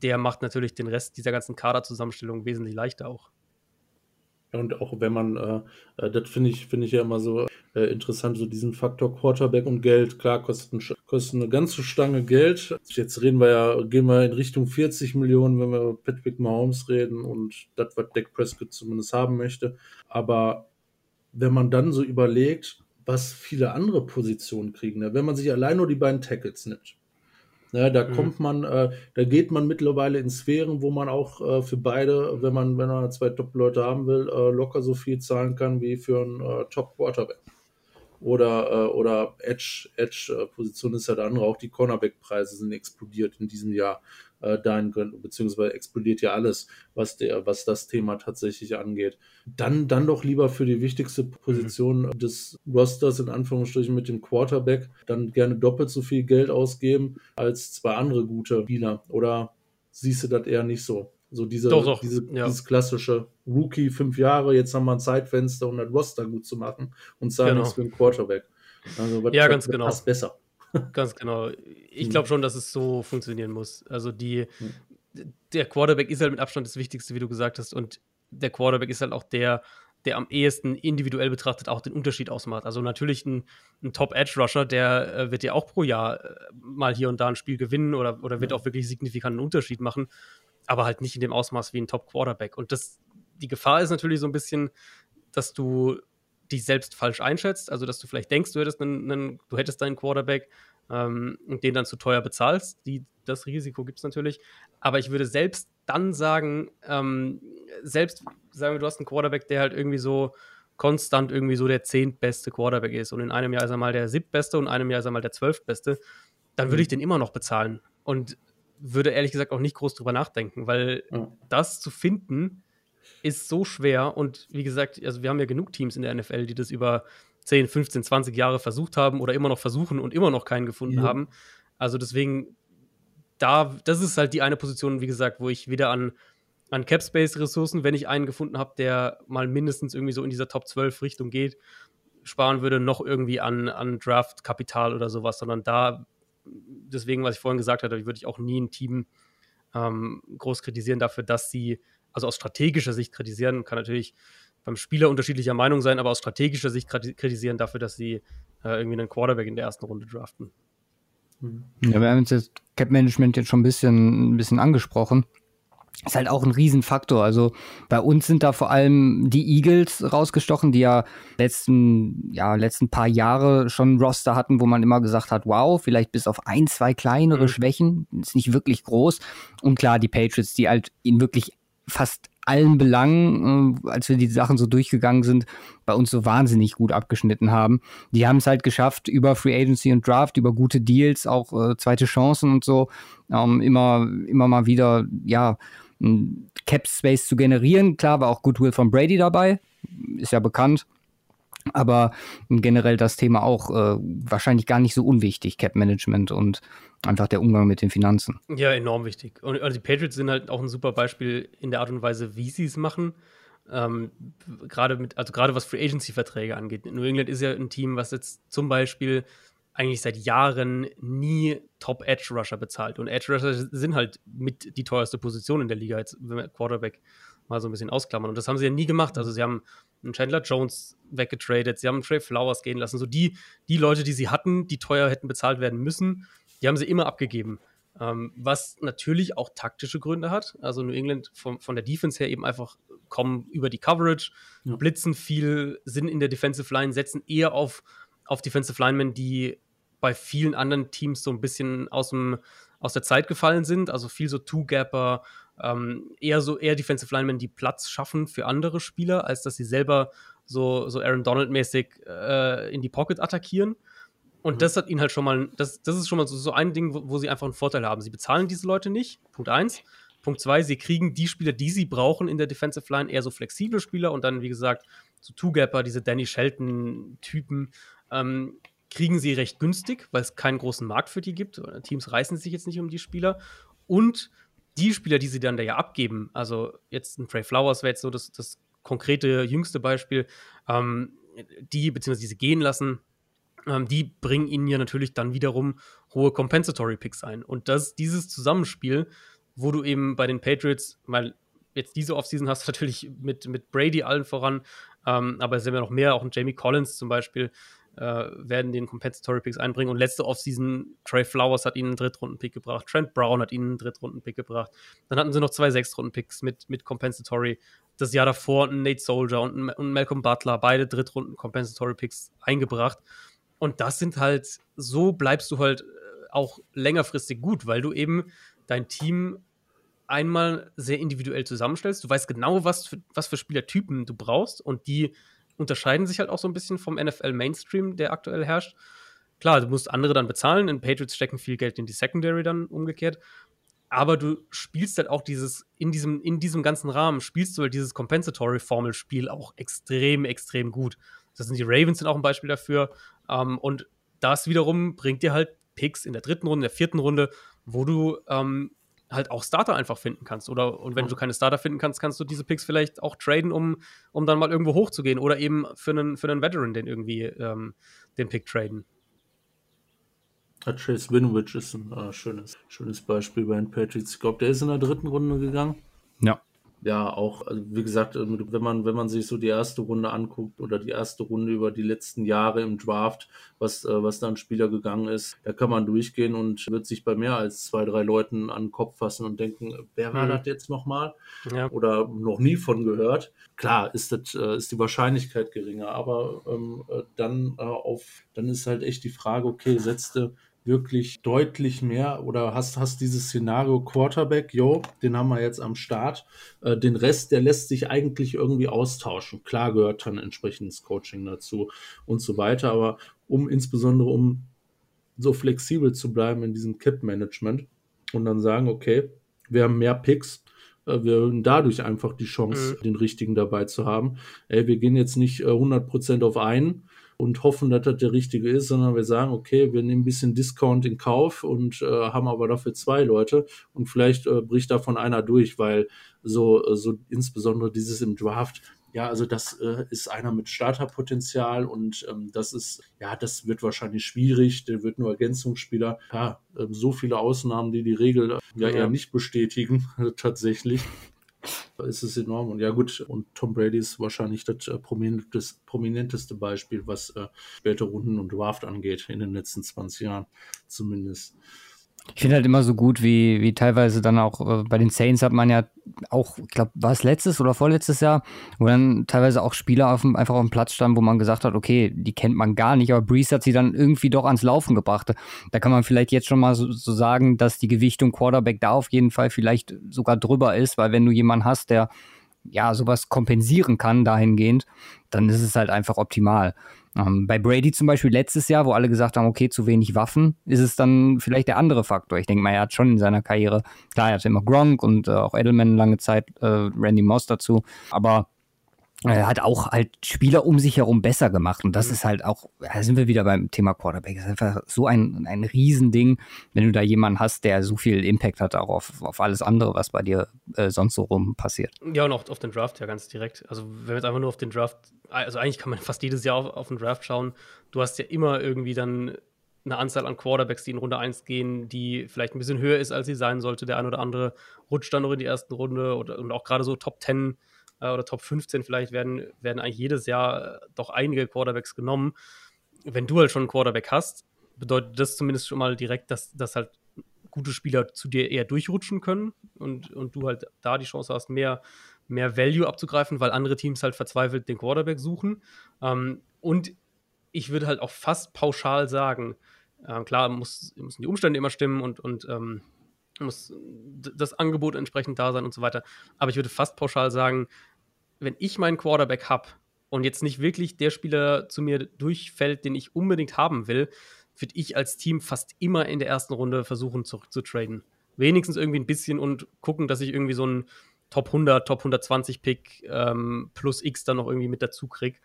der macht natürlich den Rest dieser ganzen Kaderzusammenstellung wesentlich leichter auch. Und auch wenn man, äh, äh das finde ich, finde ich ja immer so äh, interessant, so diesen Faktor Quarterback und Geld. Klar, kosten, kosten eine ganze Stange Geld. Jetzt reden wir ja, gehen wir in Richtung 40 Millionen, wenn wir über Patrick Mahomes reden und das, was Dak Prescott zumindest haben möchte. Aber wenn man dann so überlegt, was viele andere Positionen kriegen, ne? wenn man sich allein nur die beiden Tackles nimmt, Ne, da mhm. kommt man, äh, da geht man mittlerweile in Sphären, wo man auch äh, für beide, wenn man, wenn man zwei Top-Leute haben will, äh, locker so viel zahlen kann wie für einen äh, Top-Quarterback. Oder, äh, oder Edge, Edge-Position ist ja der andere, auch die Cornerback-Preise sind explodiert in diesem Jahr äh, dahingehend, beziehungsweise explodiert ja alles, was der, was das Thema tatsächlich angeht. Dann, dann doch lieber für die wichtigste Position mhm. des Rosters, in Anführungsstrichen mit dem Quarterback, dann gerne doppelt so viel Geld ausgeben als zwei andere gute Spieler. Oder siehst du das eher nicht so? So diese, doch, doch. Diese, ja. dieses klassische Rookie, fünf Jahre, jetzt haben wir ein Zeitfenster, um das Roster gut zu machen und zahlen genau. nichts für den Quarterback. Also, was, ja, ganz was, genau. passt besser. Ganz genau. Ich glaube schon, dass es so funktionieren muss. Also die, der Quarterback ist halt mit Abstand das Wichtigste, wie du gesagt hast. Und der Quarterback ist halt auch der, der am ehesten individuell betrachtet auch den Unterschied ausmacht. Also natürlich ein, ein Top-Edge-Rusher, der äh, wird ja auch pro Jahr äh, mal hier und da ein Spiel gewinnen oder, oder wird ja. auch wirklich signifikanten Unterschied machen, aber halt nicht in dem Ausmaß wie ein Top-Quarterback. Und das, die Gefahr ist natürlich so ein bisschen, dass du dich selbst falsch einschätzt, also dass du vielleicht denkst, du hättest einen, einen du hättest deinen Quarterback ähm, und den dann zu teuer bezahlst. Die, das Risiko gibt es natürlich. Aber ich würde selbst dann sagen, ähm, selbst sagen wir, du hast einen Quarterback, der halt irgendwie so konstant irgendwie so der zehntbeste Quarterback ist und in einem Jahr ist er mal der siebtbeste und in einem Jahr ist er mal der zwölftbeste, dann würde ich mhm. den immer noch bezahlen und würde ehrlich gesagt auch nicht groß drüber nachdenken, weil ja. das zu finden ist so schwer und wie gesagt, also wir haben ja genug Teams in der NFL, die das über 10, 15, 20 Jahre versucht haben oder immer noch versuchen und immer noch keinen gefunden ja. haben. Also deswegen, da, das ist halt die eine Position, wie gesagt, wo ich weder an, an Capspace-Ressourcen, wenn ich einen gefunden habe, der mal mindestens irgendwie so in dieser Top 12 Richtung geht, sparen würde, noch irgendwie an, an Draft-Kapital oder sowas, sondern da, deswegen, was ich vorhin gesagt hatte, würde ich auch nie ein Team ähm, groß kritisieren dafür, dass sie, also aus strategischer Sicht kritisieren, kann natürlich beim Spieler unterschiedlicher Meinung sein, aber aus strategischer Sicht kritisieren dafür, dass sie äh, irgendwie einen Quarterback in der ersten Runde draften. Ja, wir haben jetzt das Cap-Management jetzt schon ein bisschen, ein bisschen angesprochen ist halt auch ein Riesenfaktor. Also bei uns sind da vor allem die Eagles rausgestochen, die ja letzten, ja, letzten paar Jahre schon Roster hatten, wo man immer gesagt hat, wow, vielleicht bis auf ein, zwei kleinere mhm. Schwächen, ist nicht wirklich groß. Und klar, die Patriots, die halt in wirklich fast allen Belangen, äh, als wir die Sachen so durchgegangen sind, bei uns so wahnsinnig gut abgeschnitten haben. Die haben es halt geschafft, über Free Agency und Draft, über gute Deals, auch äh, zweite Chancen und so, ähm, immer, immer mal wieder, ja, Cap Space zu generieren. Klar war auch Goodwill von Brady dabei, ist ja bekannt. Aber generell das Thema auch äh, wahrscheinlich gar nicht so unwichtig, Cap Management und einfach der Umgang mit den Finanzen. Ja, enorm wichtig. Und also die Patriots sind halt auch ein super Beispiel in der Art und Weise, wie sie es machen. Ähm, gerade mit, also gerade was Free Agency-Verträge angeht. New England ist ja ein Team, was jetzt zum Beispiel eigentlich seit Jahren nie Top-Edge-Rusher bezahlt. Und Edge-Rusher sind halt mit die teuerste Position in der Liga, jetzt wenn wir Quarterback mal so ein bisschen ausklammern. Und das haben sie ja nie gemacht. Also sie haben einen Chandler Jones weggetradet, sie haben Trey Flowers gehen lassen. So die, die Leute, die sie hatten, die teuer hätten bezahlt werden müssen, die haben sie immer abgegeben. Ähm, was natürlich auch taktische Gründe hat. Also New England von, von der Defense her eben einfach kommen über die Coverage, ja. blitzen viel, sind in der Defensive Line, setzen eher auf, auf Defensive Linemen, die bei vielen anderen Teams so ein bisschen aus, dem, aus der Zeit gefallen sind. Also viel so Two-Gapper, ähm, eher so eher Defensive Linemen, die Platz schaffen für andere Spieler, als dass sie selber so, so Aaron Donald-mäßig äh, in die Pocket attackieren. Und mhm. das hat ihnen halt schon mal, das, das ist schon mal so, so ein Ding, wo, wo, sie einfach einen Vorteil haben. Sie bezahlen diese Leute nicht, Punkt eins. Punkt zwei, sie kriegen die Spieler, die sie brauchen in der Defensive Line, eher so flexible Spieler und dann, wie gesagt, so Two-Gapper, diese Danny Shelton-Typen, ähm, kriegen sie recht günstig, weil es keinen großen Markt für die gibt. Teams reißen sich jetzt nicht um die Spieler. Und die Spieler, die sie dann da ja abgeben, also jetzt ein Trey Flowers wäre jetzt so das, das konkrete jüngste Beispiel, ähm, die, beziehungsweise die sie gehen lassen, ähm, die bringen ihnen ja natürlich dann wiederum hohe Compensatory Picks ein. Und das, dieses Zusammenspiel, wo du eben bei den Patriots, weil jetzt diese Offseason hast du natürlich mit, mit Brady allen voran, ähm, aber es sind ja noch mehr, auch ein Jamie Collins zum Beispiel, äh, werden den Compensatory Picks einbringen. Und letzte Offseason, Trey Flowers hat ihnen einen Drittrunden-Pick gebracht, Trent Brown hat ihnen einen Drittrunden-Pick gebracht. Dann hatten sie noch zwei Sechstrunden-Picks mit, mit Compensatory. Das Jahr davor Nate Soldier und, und Malcolm Butler, beide Drittrunden-Compensatory-Picks eingebracht. Und das sind halt, so bleibst du halt äh, auch längerfristig gut, weil du eben dein Team einmal sehr individuell zusammenstellst. Du weißt genau, was für, was für Spielertypen du brauchst und die unterscheiden sich halt auch so ein bisschen vom NFL-Mainstream, der aktuell herrscht. Klar, du musst andere dann bezahlen. In Patriots stecken viel Geld in die Secondary dann umgekehrt. Aber du spielst halt auch dieses, in diesem, in diesem ganzen Rahmen, spielst du halt dieses Compensatory-Formel-Spiel auch extrem, extrem gut. Das sind die Ravens sind auch ein Beispiel dafür. Ähm, und das wiederum bringt dir halt Picks in der dritten Runde, in der vierten Runde, wo du ähm, halt auch Starter einfach finden kannst. Oder und wenn du keine Starter finden kannst, kannst du diese Picks vielleicht auch traden, um, um dann mal irgendwo hochzugehen. Oder eben für einen, für einen Veteran den irgendwie ähm, den Pick traden. Chase Winwich ist ein äh, schönes, schönes Beispiel bei den Patriots. Ich glaube, der ist in der dritten Runde gegangen. Ja ja, auch, also wie gesagt, äh, wenn man, wenn man sich so die erste Runde anguckt oder die erste Runde über die letzten Jahre im Draft, was, äh, was da ein Spieler gegangen ist, da kann man durchgehen und wird sich bei mehr als zwei, drei Leuten an den Kopf fassen und denken, wer war mhm. das jetzt nochmal? Ja. Oder noch nie von gehört. Klar, ist das, äh, ist die Wahrscheinlichkeit geringer, aber ähm, dann auf, dann ist halt echt die Frage, okay, setzte wirklich deutlich mehr oder hast, hast dieses Szenario Quarterback, jo, den haben wir jetzt am Start. Äh, den Rest, der lässt sich eigentlich irgendwie austauschen. Klar gehört dann entsprechendes Coaching dazu und so weiter, aber um insbesondere um so flexibel zu bleiben in diesem Cap-Management und dann sagen, okay, wir haben mehr Picks, äh, wir haben dadurch einfach die Chance, mhm. den richtigen dabei zu haben. Ey, wir gehen jetzt nicht 100% äh, auf einen, und hoffen, dass das der richtige ist, sondern wir sagen, okay, wir nehmen ein bisschen Discount in Kauf und äh, haben aber dafür zwei Leute und vielleicht äh, bricht davon einer durch, weil so, äh, so insbesondere dieses im Draft, ja, also das äh, ist einer mit Starterpotenzial und ähm, das ist, ja, das wird wahrscheinlich schwierig, der wird nur Ergänzungsspieler. Ja, äh, so viele Ausnahmen, die die Regel äh, ja, ja eher nicht bestätigen, tatsächlich. Ist es enorm. Und ja gut, und Tom Brady ist wahrscheinlich das äh, prominenteste, prominenteste Beispiel, was äh, späte Runden und Draft angeht, in den letzten 20 Jahren zumindest. Ich finde halt immer so gut, wie, wie teilweise dann auch äh, bei den Saints hat man ja auch, ich glaube, war es letztes oder vorletztes Jahr, wo dann teilweise auch Spieler auf dem, einfach auf dem Platz standen, wo man gesagt hat, okay, die kennt man gar nicht, aber Breeze hat sie dann irgendwie doch ans Laufen gebracht. Da kann man vielleicht jetzt schon mal so, so sagen, dass die Gewichtung Quarterback da auf jeden Fall vielleicht sogar drüber ist, weil wenn du jemanden hast, der ja sowas kompensieren kann dahingehend, dann ist es halt einfach optimal. Ähm, bei Brady zum Beispiel letztes Jahr, wo alle gesagt haben, okay, zu wenig Waffen, ist es dann vielleicht der andere Faktor. Ich denke mal, er hat schon in seiner Karriere, klar, er hatte immer Gronk und äh, auch Edelman lange Zeit, äh, Randy Moss dazu, aber er hat auch halt Spieler um sich herum besser gemacht. Und das ist halt auch, da sind wir wieder beim Thema Quarterback. Das ist einfach so ein, ein Riesending, wenn du da jemanden hast, der so viel Impact hat, auch auf, auf alles andere, was bei dir äh, sonst so rum passiert. Ja, und auch auf den Draft ja ganz direkt. Also, wenn wir jetzt einfach nur auf den Draft, also eigentlich kann man fast jedes Jahr auf, auf den Draft schauen. Du hast ja immer irgendwie dann eine Anzahl an Quarterbacks, die in Runde 1 gehen, die vielleicht ein bisschen höher ist, als sie sein sollte. Der ein oder andere rutscht dann noch in die erste Runde oder, und auch gerade so Top 10 äh, oder Top 15 vielleicht werden, werden eigentlich jedes Jahr äh, doch einige Quarterbacks genommen. Wenn du halt schon einen Quarterback hast, bedeutet das zumindest schon mal direkt, dass, dass halt gute Spieler zu dir eher durchrutschen können und, und du halt da die Chance hast, mehr, mehr Value abzugreifen, weil andere Teams halt verzweifelt den Quarterback suchen. Ähm, und ich würde halt auch fast pauschal sagen, äh, klar muss, müssen die Umstände immer stimmen und, und ähm, muss das Angebot entsprechend da sein und so weiter. Aber ich würde fast pauschal sagen, wenn ich meinen Quarterback habe und jetzt nicht wirklich der Spieler zu mir durchfällt, den ich unbedingt haben will, würde ich als Team fast immer in der ersten Runde versuchen zurückzutraden. Wenigstens irgendwie ein bisschen und gucken, dass ich irgendwie so einen Top 100, Top 120 Pick ähm, plus X dann noch irgendwie mit dazu kriege.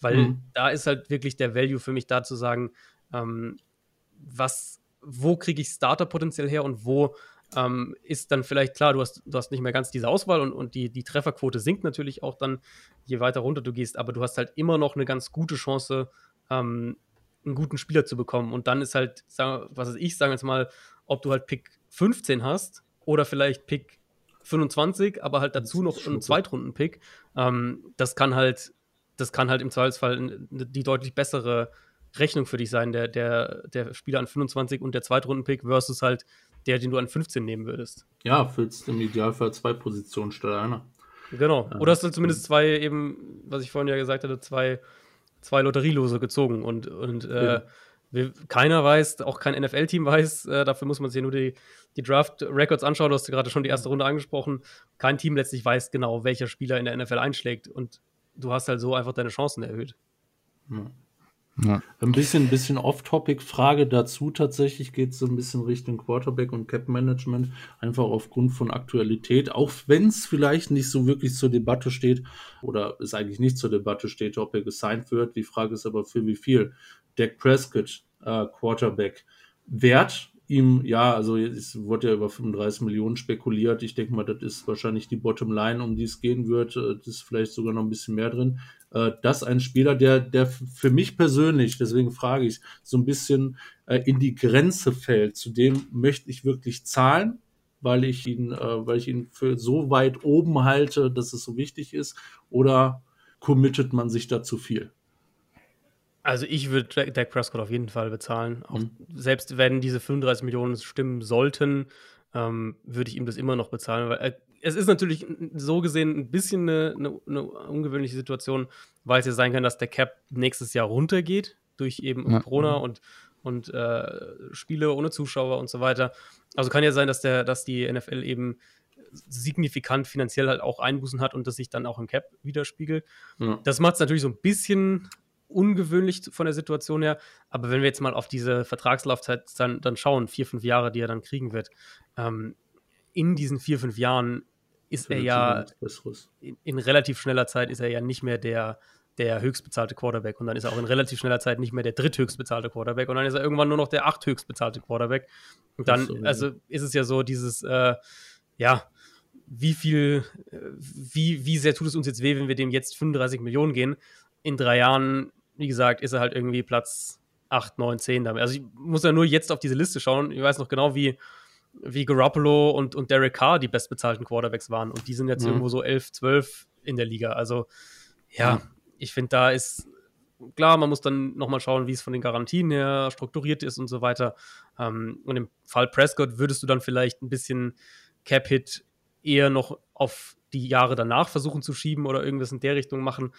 Weil mhm. da ist halt wirklich der Value für mich da zu sagen, ähm, was, wo kriege ich Starter-Potenzial her und wo ähm, ist dann vielleicht klar, du hast, du hast nicht mehr ganz diese Auswahl und, und die, die Trefferquote sinkt natürlich auch dann, je weiter runter du gehst, aber du hast halt immer noch eine ganz gute Chance, ähm, einen guten Spieler zu bekommen. Und dann ist halt, sagen, was weiß ich, sagen jetzt mal, ob du halt Pick 15 hast oder vielleicht Pick 25, aber halt dazu noch einen Zweitrunden-Pick. Ähm, das kann halt, das kann halt im Zweifelsfall die deutlich bessere Rechnung für dich sein, der, der, der Spieler an 25 und der Zweitrunden-Pick versus halt der, den du an 15 nehmen würdest. Ja, füllst im Idealfall zwei Positionen statt einer. Genau. Oder hast du zumindest zwei, eben, was ich vorhin ja gesagt hatte, zwei, zwei Lotterielose gezogen. Und, und äh, wir, keiner weiß, auch kein NFL-Team weiß, äh, dafür muss man sich nur die, die Draft-Records anschauen. Du hast gerade schon die erste Runde angesprochen. Kein Team letztlich weiß genau, welcher Spieler in der NFL einschlägt. Und du hast halt so einfach deine Chancen erhöht. Ja. Ja. Ein bisschen, bisschen Off-Topic-Frage dazu tatsächlich geht es so ein bisschen Richtung Quarterback und Cap-Management, einfach aufgrund von Aktualität, auch wenn es vielleicht nicht so wirklich zur Debatte steht oder es eigentlich nicht zur Debatte steht, ob er gesigned wird. Die Frage ist aber für wie viel. Dak Prescott, äh, Quarterback, Wert ihm, ja, also es wurde ja über 35 Millionen spekuliert. Ich denke mal, das ist wahrscheinlich die Bottomline, um die es gehen wird. Äh, das ist vielleicht sogar noch ein bisschen mehr drin. Äh, das ein Spieler, der, der für mich persönlich, deswegen frage ich, so ein bisschen äh, in die Grenze fällt. Zu dem möchte ich wirklich zahlen, weil ich ihn, weil ich ihn für so weit oben halte, dass es so wichtig ist. Oder committet man sich da zu viel? Also ich würde Dak Prescott auf jeden Fall bezahlen. Auch mhm. Selbst wenn diese 35 Millionen stimmen sollten, ähm, würde ich ihm das immer noch bezahlen. Weil, äh, es ist natürlich so gesehen ein bisschen eine, eine, eine, ungewöhnliche Situation, weil es ja sein kann, dass der Cap nächstes Jahr runtergeht durch eben ja. Corona mhm. und, und äh, Spiele ohne Zuschauer und so weiter. Also kann ja sein, dass, der, dass die NFL eben signifikant finanziell halt auch Einbußen hat und das sich dann auch im Cap widerspiegelt. Ja. Das macht es natürlich so ein bisschen ungewöhnlich von der Situation her. Aber wenn wir jetzt mal auf diese Vertragslaufzeit dann, dann schauen, vier, fünf Jahre, die er dann kriegen wird, ähm, in diesen vier, fünf Jahren ist er ja in, in, relativ schneller Zeit ist er ja nicht mehr der, der höchstbezahlte Quarterback und dann ist er auch in relativ schneller Zeit nicht mehr der dritthöchstbezahlte Quarterback und dann ist er irgendwann nur noch der achthöchstbezahlte Quarterback. Und dann, so, also ist es ja so dieses, äh, ja, wie viel, äh, wie, wie sehr tut es uns jetzt weh, wenn wir dem jetzt 35 Millionen gehen? In drei Jahren wie gesagt, ist er halt irgendwie Platz 8, 9, 10 damit. Also ich muss ja nur jetzt auf diese Liste schauen. Ich weiß noch genau, wie, wie Garoppolo und, und Derek Carr die bestbezahlten Quarterbacks waren. Und die sind jetzt mhm. irgendwo so 11, 12 in der Liga. Also, ja, ich finde, da ist klar, man muss dann nochmal schauen, wie es von den Garantien her strukturiert ist und so weiter. Ähm, und im Fall Prescott würdest du dann vielleicht ein bisschen Cap-Hit eher noch auf die Jahre danach versuchen zu schieben oder irgendwas in der Richtung machen.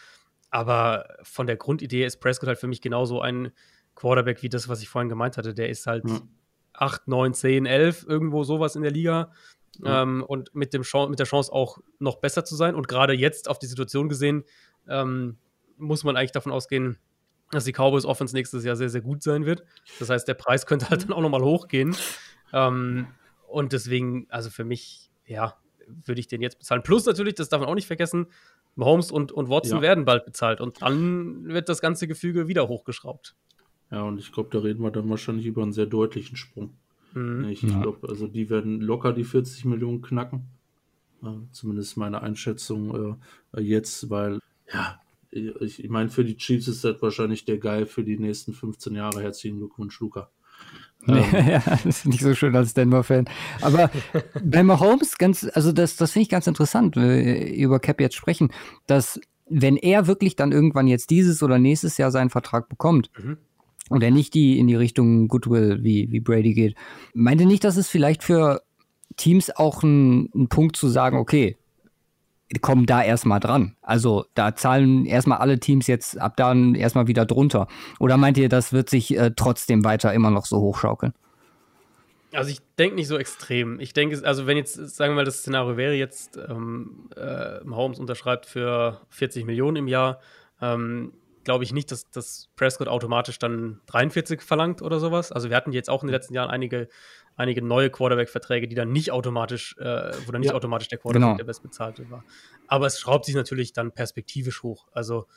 Aber von der Grundidee ist Prescott halt für mich genauso ein Quarterback wie das, was ich vorhin gemeint hatte. Der ist halt mhm. 8, 9, 10, 11, irgendwo sowas in der Liga. Mhm. Ähm, und mit, dem mit der Chance auch noch besser zu sein. Und gerade jetzt auf die Situation gesehen, ähm, muss man eigentlich davon ausgehen, dass die Cowboys Offense nächstes Jahr sehr, sehr gut sein wird. Das heißt, der Preis könnte halt dann auch nochmal hochgehen. Ähm, und deswegen, also für mich, ja, würde ich den jetzt bezahlen. Plus natürlich, das darf man auch nicht vergessen, Mahomes und, und Watson ja. werden bald bezahlt. Und dann wird das ganze Gefüge wieder hochgeschraubt. Ja, und ich glaube, da reden wir dann wahrscheinlich über einen sehr deutlichen Sprung. Mhm. Ich, ja. glaube, also die werden locker die 40 Millionen knacken. Äh, zumindest meine Einschätzung äh, jetzt, weil, ja, ich, ich meine, für die Chiefs ist das wahrscheinlich der Geil für die nächsten 15 Jahre. Herzlichen Glückwunsch, Luca. Nee, ähm. ja, das ist nicht so schön als Denver-Fan. Aber bei Mahomes, ganz, also das, das finde ich ganz interessant, wenn wir über Cap jetzt sprechen, dass wenn er wirklich dann irgendwann jetzt dieses oder nächstes Jahr seinen Vertrag bekommt, mhm. Und er nicht die in die Richtung Goodwill wie, wie Brady geht, meinte nicht, dass es vielleicht für Teams auch ein, ein Punkt zu sagen, okay, kommen da erstmal dran. Also da zahlen erstmal alle Teams jetzt ab dann erstmal wieder drunter. Oder meint ihr, das wird sich äh, trotzdem weiter immer noch so hochschaukeln? Also ich denke nicht so extrem. Ich denke, also wenn jetzt, sagen wir mal, das Szenario wäre jetzt, ähm, äh, Holmes unterschreibt für 40 Millionen im Jahr, ähm, glaube ich nicht, dass, dass Prescott automatisch dann 43 verlangt oder sowas. Also wir hatten jetzt auch in den letzten Jahren einige einige neue Quarterback-Verträge, die dann nicht automatisch, äh, wo dann nicht ja, automatisch der Quarterback genau. der bestbezahlte war. Aber es schraubt sich natürlich dann perspektivisch hoch. Also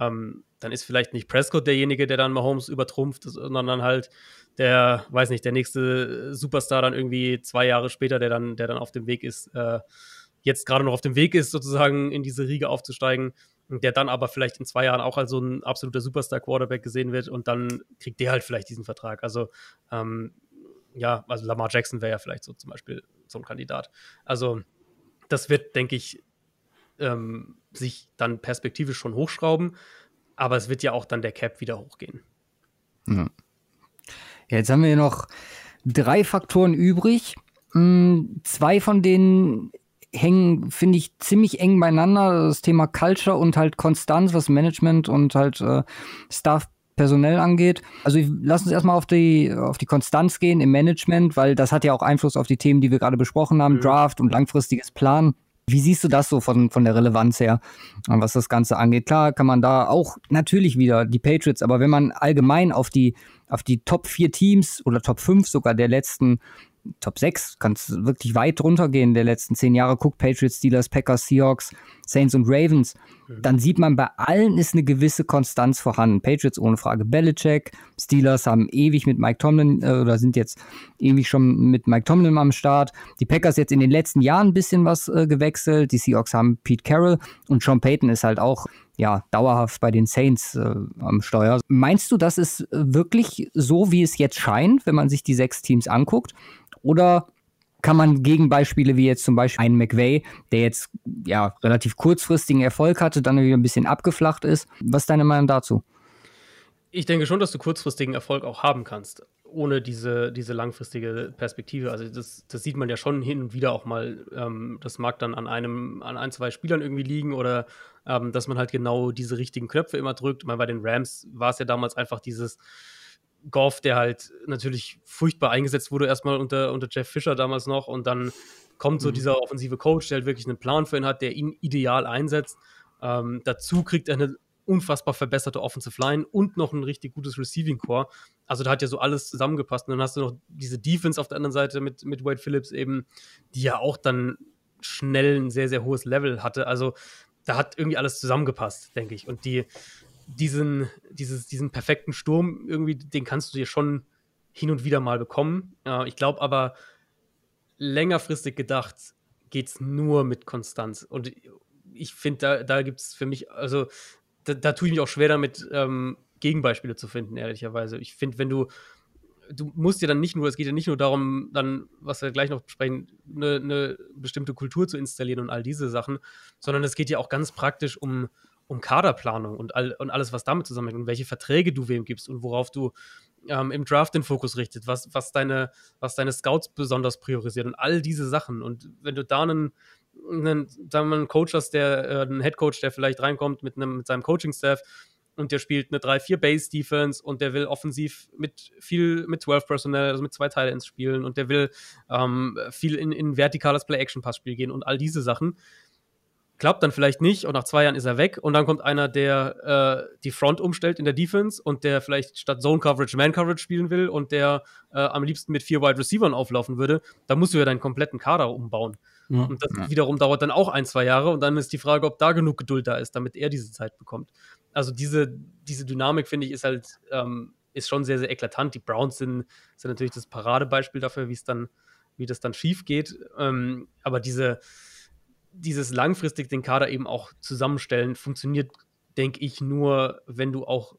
ähm, dann ist vielleicht nicht Prescott derjenige, der dann Mahomes übertrumpft, sondern dann halt der, weiß nicht, der nächste Superstar dann irgendwie zwei Jahre später, der dann, der dann auf dem Weg ist, äh, jetzt gerade noch auf dem Weg ist, sozusagen in diese Riege aufzusteigen, der dann aber vielleicht in zwei Jahren auch als so ein absoluter Superstar-Quarterback gesehen wird und dann kriegt der halt vielleicht diesen Vertrag. Also ähm, ja, also Lamar Jackson wäre ja vielleicht so zum Beispiel so ein Kandidat. Also das wird, denke ich, ähm, sich dann perspektivisch schon hochschrauben, aber es wird ja auch dann der Cap wieder hochgehen. Ja. Jetzt haben wir noch drei Faktoren übrig. Hm, zwei von denen hängen, finde ich, ziemlich eng beieinander. Das Thema Culture und halt Konstanz, was Management und halt äh, Staff personell angeht. Also lass uns erstmal auf die, auf die Konstanz gehen im Management, weil das hat ja auch Einfluss auf die Themen, die wir gerade besprochen haben, mhm. Draft und langfristiges Plan. Wie siehst du das so von, von der Relevanz her, was das Ganze angeht? Klar kann man da auch natürlich wieder die Patriots, aber wenn man allgemein auf die, auf die Top 4 Teams oder Top 5 sogar der letzten Top 6, kann es wirklich weit runtergehen der letzten zehn Jahre. Guckt Patriots, Steelers, Packers, Seahawks, Saints und Ravens. Mhm. Dann sieht man, bei allen ist eine gewisse Konstanz vorhanden. Patriots ohne Frage Belichick, Steelers haben ewig mit Mike Tomlin äh, oder sind jetzt ewig schon mit Mike Tomlin am Start. Die Packers jetzt in den letzten Jahren ein bisschen was äh, gewechselt. Die Seahawks haben Pete Carroll und Sean Payton ist halt auch ja, dauerhaft bei den Saints äh, am Steuer. Meinst du, das ist wirklich so, wie es jetzt scheint, wenn man sich die sechs Teams anguckt? Oder kann man Gegenbeispiele wie jetzt zum Beispiel einen McVay, der jetzt ja relativ kurzfristigen Erfolg hatte, dann wieder ein bisschen abgeflacht ist. Was ist deine Meinung dazu? Ich denke schon, dass du kurzfristigen Erfolg auch haben kannst, ohne diese, diese langfristige Perspektive. Also das, das sieht man ja schon hin und wieder auch mal. Ähm, das mag dann an einem, an ein, zwei Spielern irgendwie liegen oder ähm, dass man halt genau diese richtigen Knöpfe immer drückt. Mal bei den Rams war es ja damals einfach dieses Goff, der halt natürlich furchtbar eingesetzt wurde, erstmal unter, unter Jeff Fischer damals noch. Und dann kommt so mhm. dieser offensive Coach, der halt wirklich einen Plan für ihn hat, der ihn ideal einsetzt. Ähm, dazu kriegt er eine unfassbar verbesserte Offensive Line und noch ein richtig gutes Receiving Core. Also da hat ja so alles zusammengepasst. Und dann hast du noch diese Defense auf der anderen Seite mit, mit Wade Phillips eben, die ja auch dann schnell ein sehr, sehr hohes Level hatte. Also da hat irgendwie alles zusammengepasst, denke ich. Und die, diesen, dieses, diesen perfekten Sturm irgendwie, den kannst du dir schon hin und wieder mal bekommen. Äh, ich glaube aber, längerfristig gedacht, geht es nur mit Konstanz. Und ich finde, da, da gibt es für mich, also da, da tue ich mich auch schwer damit, ähm, Gegenbeispiele zu finden, ehrlicherweise. Ich finde, wenn du du musst ja dann nicht nur, es geht ja nicht nur darum, dann, was wir gleich noch besprechen, eine, eine bestimmte Kultur zu installieren und all diese Sachen, sondern es geht ja auch ganz praktisch um, um Kaderplanung und, all, und alles, was damit zusammenhängt und welche Verträge du wem gibst und worauf du ähm, im Draft den Fokus richtet, was, was, deine, was deine Scouts besonders priorisiert und all diese Sachen. Und wenn du da einen, einen, sagen wir einen Coach hast, der, äh, einen Head Coach, der vielleicht reinkommt mit, einem, mit seinem Coaching-Staff und der spielt eine 3-4 Base-Defense und der will offensiv mit viel, mit 12 Personnel, also mit zwei Teile ins Spielen und der will ähm, viel in, in vertikales Play-Action-Pass-Spiel gehen und all diese Sachen. Klappt dann vielleicht nicht und nach zwei Jahren ist er weg und dann kommt einer, der äh, die Front umstellt in der Defense und der vielleicht statt Zone Coverage Man Coverage spielen will und der äh, am liebsten mit vier Wide Receivers auflaufen würde, da musst du ja deinen kompletten Kader umbauen. Ja. Und das ja. wiederum dauert dann auch ein, zwei Jahre und dann ist die Frage, ob da genug Geduld da ist, damit er diese Zeit bekommt also diese, diese Dynamik, finde ich, ist halt, ähm, ist schon sehr, sehr eklatant. Die Browns sind, sind natürlich das Paradebeispiel dafür, wie es dann, wie das dann schief geht. Ähm, aber diese, dieses langfristig den Kader eben auch zusammenstellen, funktioniert, denke ich, nur, wenn du auch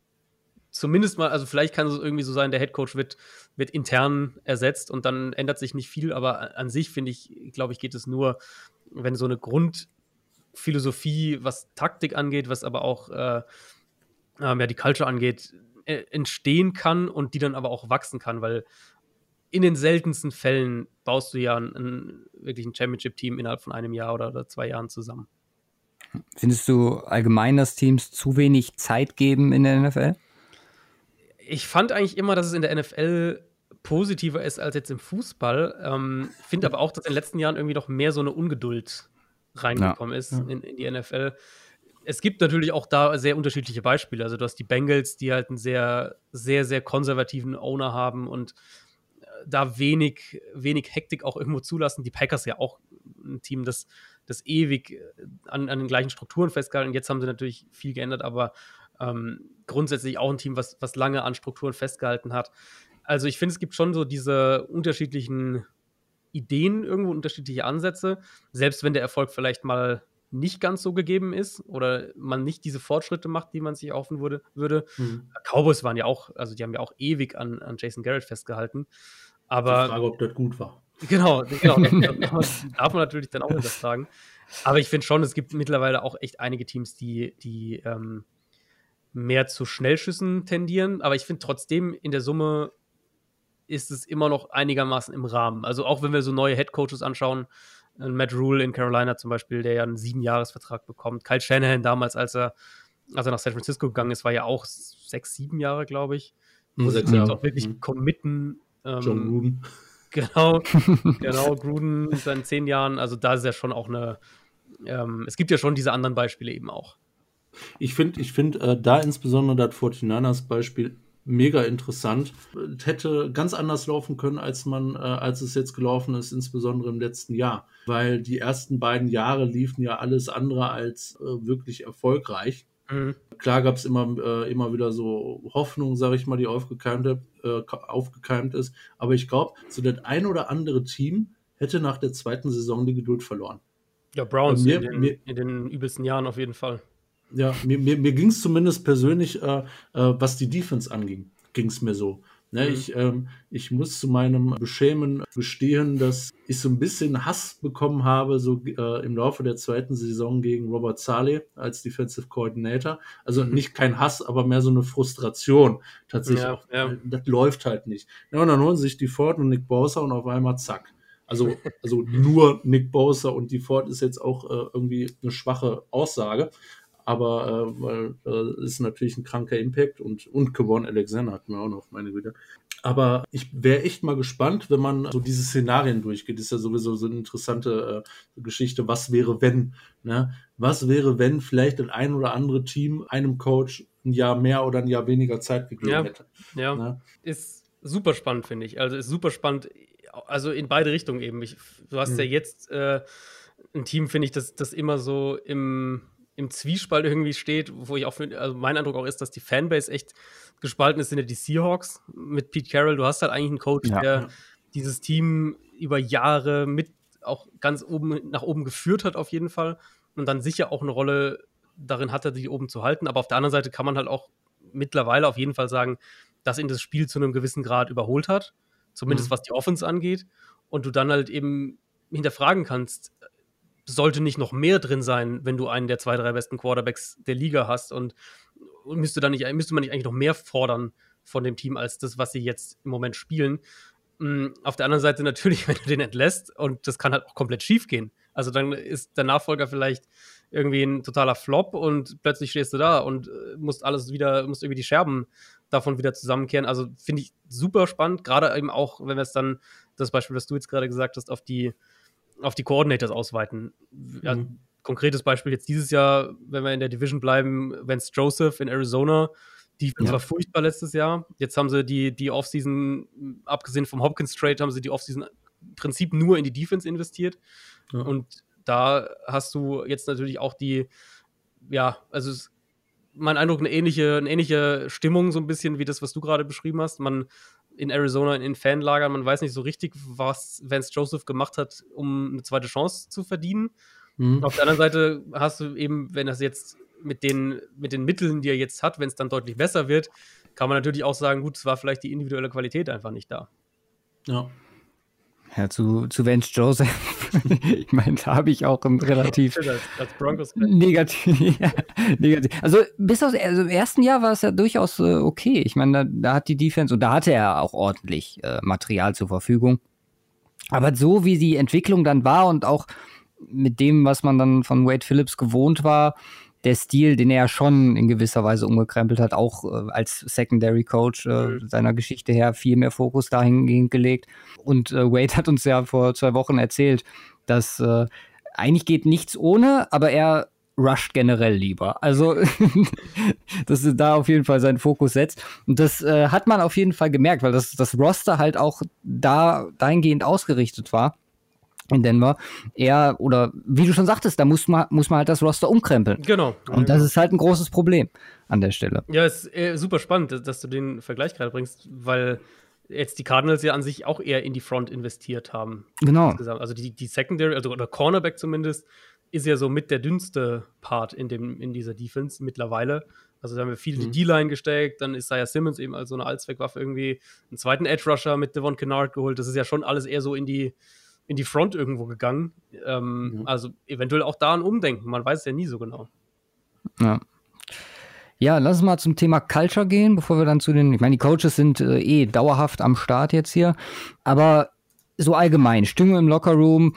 zumindest mal, also vielleicht kann es irgendwie so sein, der Headcoach wird, wird intern ersetzt und dann ändert sich nicht viel, aber an sich finde ich, glaube ich, geht es nur, wenn so eine Grund, Philosophie, was Taktik angeht, was aber auch äh, ähm, ja, die Culture angeht, äh, entstehen kann und die dann aber auch wachsen kann, weil in den seltensten Fällen baust du ja ein, ein wirklich ein Championship-Team innerhalb von einem Jahr oder, oder zwei Jahren zusammen. Findest du allgemein, dass Teams zu wenig Zeit geben in der NFL? Ich fand eigentlich immer, dass es in der NFL positiver ist als jetzt im Fußball. Ähm, Finde aber auch, dass in den letzten Jahren irgendwie noch mehr so eine Ungeduld reingekommen ja. ist in, in, die NFL. Es gibt natürlich auch da sehr unterschiedliche Beispiele. Also du hast die Bengals, die halt einen sehr, sehr, sehr konservativen Owner haben und da wenig, wenig Hektik auch irgendwo zulassen. Die Packers ja auch ein Team, das, das ewig äh, an, an den gleichen Strukturen festgehalten. Jetzt haben sie natürlich viel geändert, aber ähm, grundsätzlich auch ein Team, was, was lange an Strukturen festgehalten hat. Also ich finde, es gibt schon so diese unterschiedlichen Ideen, irgendwo unterschiedliche Ansätze, selbst wenn der Erfolg vielleicht mal nicht ganz so gegeben ist oder man nicht diese Fortschritte macht, die man sich hoffen würde. würde. Mhm. Cowboys waren ja auch, also die haben ja auch ewig an, an Jason Garrett festgehalten. Aber. Die Frage, ob das gut war. Genau, genau das darf man natürlich dann auch hinterfragen. Aber ich finde schon, es gibt mittlerweile auch echt einige Teams, die, die ähm, mehr zu Schnellschüssen tendieren. Aber ich finde trotzdem in der Summe ist es immer noch einigermaßen im Rahmen. Also auch wenn wir so neue Headcoaches anschauen, äh, Matt Rule in Carolina zum Beispiel, der ja einen Siebenjahresvertrag bekommt. Kyle Shanahan damals, als er, als er nach San Francisco gegangen ist, war ja auch sechs, sieben Jahre, glaube ich. Muss sechs Jahre. auch wirklich mhm. committen. Ähm, John Gruden. Genau, genau, Gruden in seinen zehn Jahren. Also da ist ja schon auch eine, ähm, es gibt ja schon diese anderen Beispiele eben auch. Ich finde, ich finde äh, da insbesondere das 49ers Beispiel mega interessant. Es hätte ganz anders laufen können, als man, äh, als es jetzt gelaufen ist, insbesondere im letzten Jahr. Weil die ersten beiden Jahre liefen ja alles andere als äh, wirklich erfolgreich. Mhm. Klar gab es immer, äh, immer wieder so Hoffnung, sage ich mal, die aufgekeimt, äh, aufgekeimt ist. Aber ich glaube, so das ein oder andere Team hätte nach der zweiten Saison die Geduld verloren. Ja, Browns mir, in, den, mir, in den übelsten Jahren auf jeden Fall. Ja, mir, mir, mir ging es zumindest persönlich, äh, äh, was die Defense anging, ging es mir so. Ne, mhm. ich, ähm, ich muss zu meinem Beschämen gestehen, dass ich so ein bisschen Hass bekommen habe, so äh, im Laufe der zweiten Saison gegen Robert Saleh als Defensive Coordinator. Also mhm. nicht kein Hass, aber mehr so eine Frustration. Tatsächlich ja, ja. Das läuft halt nicht. Ja, und dann holen sich die Ford und Nick Bowser und auf einmal zack. Also, also nur Nick Bowser und die Ford ist jetzt auch äh, irgendwie eine schwache Aussage aber äh, weil äh, ist natürlich ein kranker Impact und, und Kevon Alexander hatten wir auch noch, meine Güte. Aber ich wäre echt mal gespannt, wenn man so diese Szenarien durchgeht. Das ist ja sowieso so eine interessante äh, Geschichte. Was wäre, wenn? Ne? Was wäre, wenn vielleicht das ein oder andere Team einem Coach ein Jahr mehr oder ein Jahr weniger Zeit gegeben ja, hätte? Ja, ne? ist super spannend, finde ich. Also ist super spannend, also in beide Richtungen eben. Ich, du hast hm. ja jetzt äh, ein Team, finde ich, das, das immer so im im Zwiespalt irgendwie steht, wo ich auch, also mein Eindruck auch ist, dass die Fanbase echt gespalten ist, sind ja die Seahawks mit Pete Carroll. Du hast halt eigentlich einen Coach, ja. der dieses Team über Jahre mit auch ganz oben nach oben geführt hat, auf jeden Fall. Und dann sicher auch eine Rolle darin hatte, die oben zu halten. Aber auf der anderen Seite kann man halt auch mittlerweile auf jeden Fall sagen, das in das Spiel zu einem gewissen Grad überholt hat, zumindest mhm. was die Offense angeht, und du dann halt eben hinterfragen kannst, sollte nicht noch mehr drin sein, wenn du einen der zwei, drei besten Quarterbacks der Liga hast und, und müsste, dann nicht, müsste man nicht eigentlich noch mehr fordern von dem Team als das, was sie jetzt im Moment spielen. Mhm, auf der anderen Seite natürlich, wenn du den entlässt und das kann halt auch komplett schief gehen. Also dann ist der Nachfolger vielleicht irgendwie ein totaler Flop und plötzlich stehst du da und äh, musst alles wieder, musst irgendwie die Scherben davon wieder zusammenkehren. Also finde ich super spannend, gerade eben auch, wenn wir es dann, das Beispiel, was du jetzt gerade gesagt hast, auf die, auf die Coordinators ausweiten. Ja, mhm. konkretes Beispiel jetzt dieses Jahr, wenn wir in der Division bleiben, Vance Joseph in Arizona, die ja. war furchtbar letztes Jahr. Jetzt haben sie die, die Offseason, abgesehen vom Hopkins Trade, haben sie die Offseason im Prinzip nur in die Defense investiert. Ja. Und da hast du jetzt natürlich auch die, ja, also es, mein Eindruck, eine ähnliche, eine ähnliche Stimmung, so ein bisschen wie das, was du gerade beschrieben hast. Man in Arizona in Fanlagern, man weiß nicht so richtig, was Vance Joseph gemacht hat, um eine zweite Chance zu verdienen. Mhm. Auf der anderen Seite hast du eben, wenn das jetzt mit den, mit den Mitteln, die er jetzt hat, wenn es dann deutlich besser wird, kann man natürlich auch sagen, gut, es war vielleicht die individuelle Qualität einfach nicht da. Ja. Ja, zu, zu Vance Joseph. ich meine, da habe ich auch relativ als, als negativ, ja, negativ. Also bis aus, also im ersten Jahr war es ja durchaus äh, okay. Ich meine, da, da, hat die Defense und da hatte er auch ordentlich äh, Material zur Verfügung. Aber so wie die Entwicklung dann war und auch mit dem, was man dann von Wade Phillips gewohnt war, der Stil, den er schon in gewisser Weise umgekrempelt hat, auch äh, als Secondary Coach äh, mhm. seiner Geschichte her viel mehr Fokus dahingehend gelegt. Und äh, Wade hat uns ja vor zwei Wochen erzählt, dass äh, eigentlich geht nichts ohne, aber er rusht generell lieber. Also, dass er da auf jeden Fall seinen Fokus setzt. Und das äh, hat man auf jeden Fall gemerkt, weil das, das Roster halt auch da dahingehend ausgerichtet war in Denver. Er, oder wie du schon sagtest, da muss man, muss man halt das Roster umkrempeln. Genau. Und das ist halt ein großes Problem an der Stelle. Ja, es ist äh, super spannend, dass du den Vergleich gerade bringst, weil jetzt die Cardinals ja an sich auch eher in die Front investiert haben. Genau. Also die, die Secondary, also oder Cornerback zumindest, ist ja so mit der dünnste Part in, dem, in dieser Defense mittlerweile. Also da haben wir viel mhm. die D-Line gesteckt, dann ist Isaiah Simmons eben als so eine Allzweckwaffe irgendwie einen zweiten Edge-Rusher mit Devon Kennard geholt. Das ist ja schon alles eher so in die, in die Front irgendwo gegangen. Ähm, mhm. Also eventuell auch da ein Umdenken, man weiß es ja nie so genau. Ja. Ja, lass uns mal zum Thema Culture gehen, bevor wir dann zu den, ich meine, die Coaches sind äh, eh dauerhaft am Start jetzt hier, aber so allgemein, Stimmung im Lockerroom,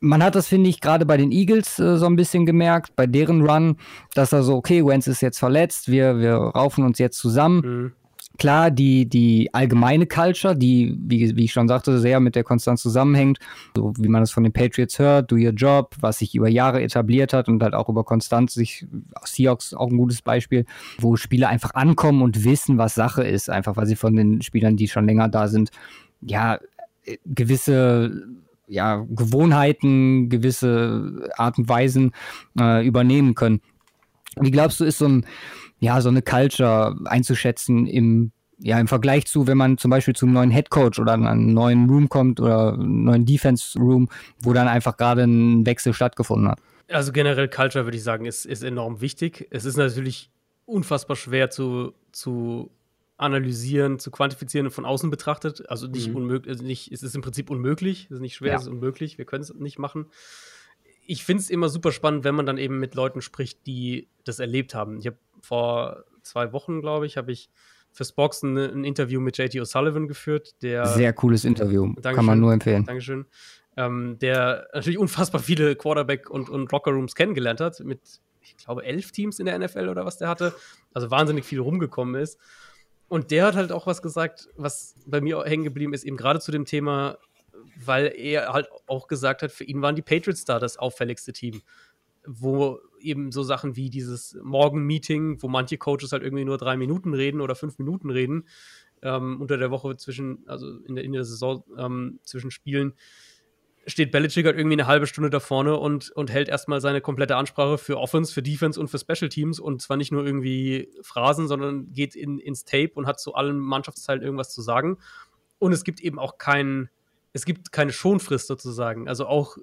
man hat das, finde ich, gerade bei den Eagles äh, so ein bisschen gemerkt, bei deren Run, dass er so, okay, Wentz ist jetzt verletzt, wir, wir raufen uns jetzt zusammen. Mhm. Klar, die, die allgemeine Culture, die, wie, wie ich schon sagte, sehr mit der Konstanz zusammenhängt, so wie man es von den Patriots hört, do your job, was sich über Jahre etabliert hat und halt auch über Konstanz sich, Seahawks auch ein gutes Beispiel, wo Spieler einfach ankommen und wissen, was Sache ist, einfach weil sie von den Spielern, die schon länger da sind, ja, gewisse ja, Gewohnheiten, gewisse Art und Weisen äh, übernehmen können. Wie glaubst du, ist so ein ja, so eine Culture einzuschätzen im, ja, im Vergleich zu, wenn man zum Beispiel zum neuen Head Coach oder einen neuen Room kommt oder einen neuen Defense Room, wo dann einfach gerade ein Wechsel stattgefunden hat. Also generell Culture würde ich sagen, ist, ist enorm wichtig. Es ist natürlich unfassbar schwer zu, zu analysieren, zu quantifizieren und von außen betrachtet. Also nicht mhm. unmöglich, also nicht, es ist im Prinzip unmöglich. Es ist nicht schwer, ja. es ist unmöglich. Wir können es nicht machen. Ich finde es immer super spannend, wenn man dann eben mit Leuten spricht, die das erlebt haben. Ich habe vor zwei Wochen, glaube ich, habe ich fürs Boxen ein, ein Interview mit JT O'Sullivan geführt. Der, Sehr cooles Interview. Dankeschön, Kann man nur empfehlen. Dankeschön. Ähm, der natürlich unfassbar viele Quarterback- und, und Lockerrooms kennengelernt hat, mit, ich glaube, elf Teams in der NFL oder was der hatte. Also wahnsinnig viel rumgekommen ist. Und der hat halt auch was gesagt, was bei mir hängen geblieben ist, eben gerade zu dem Thema, weil er halt auch gesagt hat, für ihn waren die Patriots da das auffälligste Team wo eben so Sachen wie dieses Morgen-Meeting, wo manche Coaches halt irgendwie nur drei Minuten reden oder fünf Minuten reden, ähm, unter der Woche zwischen, also in der, in der Saison ähm, zwischen Spielen, steht Belichick halt irgendwie eine halbe Stunde da vorne und, und hält erstmal seine komplette Ansprache für Offense, für Defense und für Special Teams und zwar nicht nur irgendwie Phrasen, sondern geht in, ins Tape und hat zu allen Mannschaftsteilen irgendwas zu sagen. Und es gibt eben auch kein, es gibt keine Schonfrist sozusagen. Also auch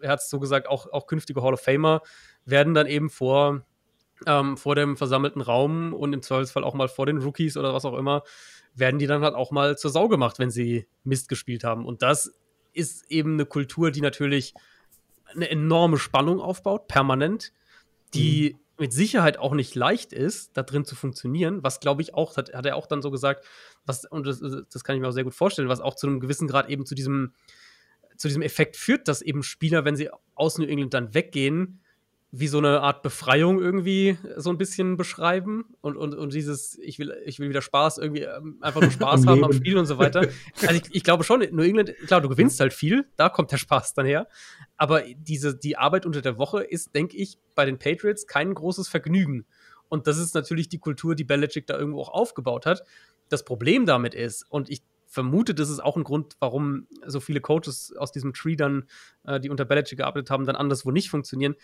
er hat es so gesagt, auch, auch künftige Hall of Famer werden dann eben vor ähm, vor dem versammelten Raum und im Zweifelsfall auch mal vor den Rookies oder was auch immer, werden die dann halt auch mal zur Sau gemacht, wenn sie Mist gespielt haben. Und das ist eben eine Kultur, die natürlich eine enorme Spannung aufbaut, permanent, die mhm. mit Sicherheit auch nicht leicht ist, da drin zu funktionieren, was glaube ich auch, hat, hat er auch dann so gesagt, was, und das, das kann ich mir auch sehr gut vorstellen, was auch zu einem gewissen Grad eben zu diesem, zu diesem Effekt führt, dass eben Spieler, wenn sie aus New England dann weggehen, wie so eine Art Befreiung irgendwie so ein bisschen beschreiben und, und, und dieses, ich will, ich will wieder Spaß, irgendwie ähm, einfach nur Spaß haben am Spiel und so weiter. Also ich, ich glaube schon, New England, klar, du gewinnst halt viel, da kommt der Spaß dann her. Aber diese, die Arbeit unter der Woche ist, denke ich, bei den Patriots kein großes Vergnügen. Und das ist natürlich die Kultur, die Belichick da irgendwo auch aufgebaut hat. Das Problem damit ist, und ich vermute, das ist auch ein Grund, warum so viele Coaches aus diesem Tree dann, äh, die unter Belichick gearbeitet haben, dann anderswo nicht funktionieren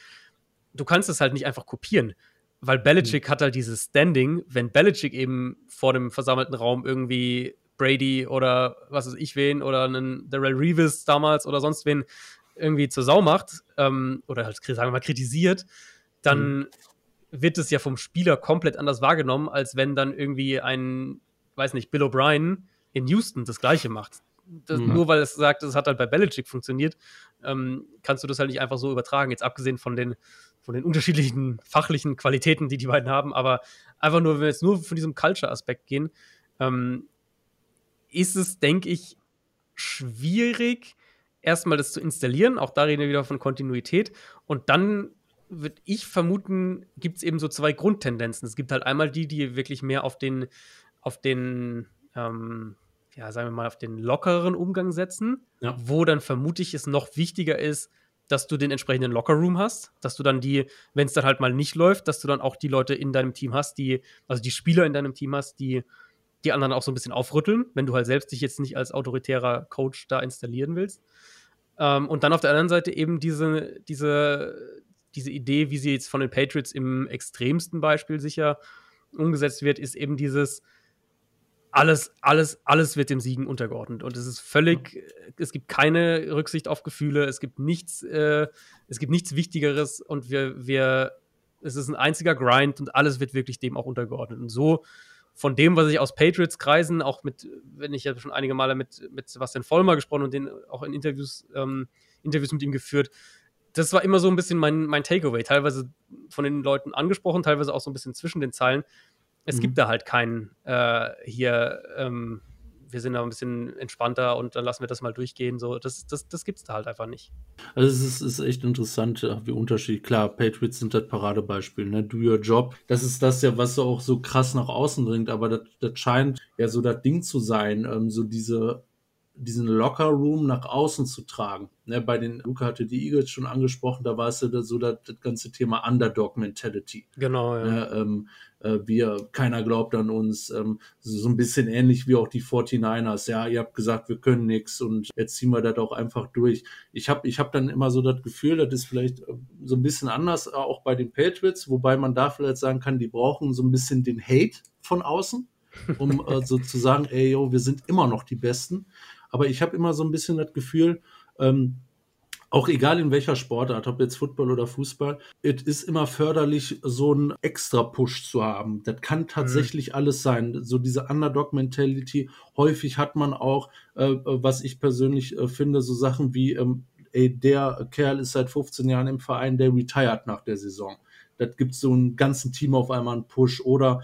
du kannst es halt nicht einfach kopieren. Weil Belichick mhm. hat halt dieses Standing, wenn Belichick eben vor dem versammelten Raum irgendwie Brady oder was weiß ich wen oder einen Darrell Reeves damals oder sonst wen irgendwie zur Sau macht ähm, oder halt, sagen wir mal, kritisiert, dann mhm. wird es ja vom Spieler komplett anders wahrgenommen, als wenn dann irgendwie ein, weiß nicht, Bill O'Brien in Houston das Gleiche macht. Das, mhm. Nur weil es sagt, es hat halt bei Belichick funktioniert, ähm, kannst du das halt nicht einfach so übertragen. Jetzt abgesehen von den von den unterschiedlichen fachlichen Qualitäten, die die beiden haben, aber einfach nur, wenn wir jetzt nur von diesem Culture-Aspekt gehen, ähm, ist es, denke ich, schwierig, erstmal das zu installieren. Auch da reden wir wieder von Kontinuität. Und dann würde ich vermuten, gibt es eben so zwei Grundtendenzen. Es gibt halt einmal die, die wirklich mehr auf den, auf den, ähm, ja, sagen wir mal, auf den lockeren Umgang setzen, ja. wo dann vermutlich es noch wichtiger ist, dass du den entsprechenden Lockerroom hast, dass du dann die, wenn es dann halt mal nicht läuft, dass du dann auch die Leute in deinem Team hast, die, also die Spieler in deinem Team hast, die die anderen auch so ein bisschen aufrütteln, wenn du halt selbst dich jetzt nicht als autoritärer Coach da installieren willst. Ähm, und dann auf der anderen Seite eben diese, diese, diese Idee, wie sie jetzt von den Patriots im extremsten Beispiel sicher umgesetzt wird, ist eben dieses, alles, alles, alles wird dem Siegen untergeordnet. Und es ist völlig, es gibt keine Rücksicht auf Gefühle, es gibt nichts, äh, es gibt nichts Wichtigeres und wir, wir, es ist ein einziger Grind und alles wird wirklich dem auch untergeordnet. Und so von dem, was ich aus Patriots-Kreisen, auch mit, wenn ich ja schon einige Male mit, mit Sebastian Vollmer gesprochen und den auch in Interviews, ähm, Interviews mit ihm geführt, das war immer so ein bisschen mein, mein Takeaway. Teilweise von den Leuten angesprochen, teilweise auch so ein bisschen zwischen den Zeilen es mhm. gibt da halt keinen äh, hier, ähm, wir sind da ein bisschen entspannter und dann lassen wir das mal durchgehen. So, das, das, das gibt es da halt einfach nicht. Also es ist, ist echt interessant, wie unterschiedlich. Klar, Patriots sind das Paradebeispiel, ne? Do your job. Das ist das ja, was auch so krass nach außen dringt, aber das, das scheint ja so das Ding zu sein, ähm, so diese diesen Locker Room nach außen zu tragen. Ne, bei den, Luca hatte die Eagles schon angesprochen, da war es ja so das, das ganze Thema Underdog Mentality. Genau, ja. Ne, ähm, äh, wir, keiner glaubt an uns, ähm, so ein bisschen ähnlich wie auch die 49ers. Ja, ihr habt gesagt, wir können nichts und jetzt ziehen wir das auch einfach durch. Ich habe ich hab dann immer so das Gefühl, das ist vielleicht äh, so ein bisschen anders äh, auch bei den Patriots, wobei man da vielleicht sagen kann, die brauchen so ein bisschen den Hate von außen, um äh, so zu sagen, ey, yo, wir sind immer noch die Besten. Aber ich habe immer so ein bisschen das Gefühl, ähm, auch egal in welcher Sportart, ob jetzt Football oder Fußball, es ist immer förderlich, so einen Extra-Push zu haben. Das kann tatsächlich mhm. alles sein. So diese Underdog-Mentality. Häufig hat man auch, äh, was ich persönlich äh, finde, so Sachen wie, ähm, ey, der Kerl ist seit 15 Jahren im Verein, der retired nach der Saison. Das gibt so einen ganzen Team auf einmal einen Push oder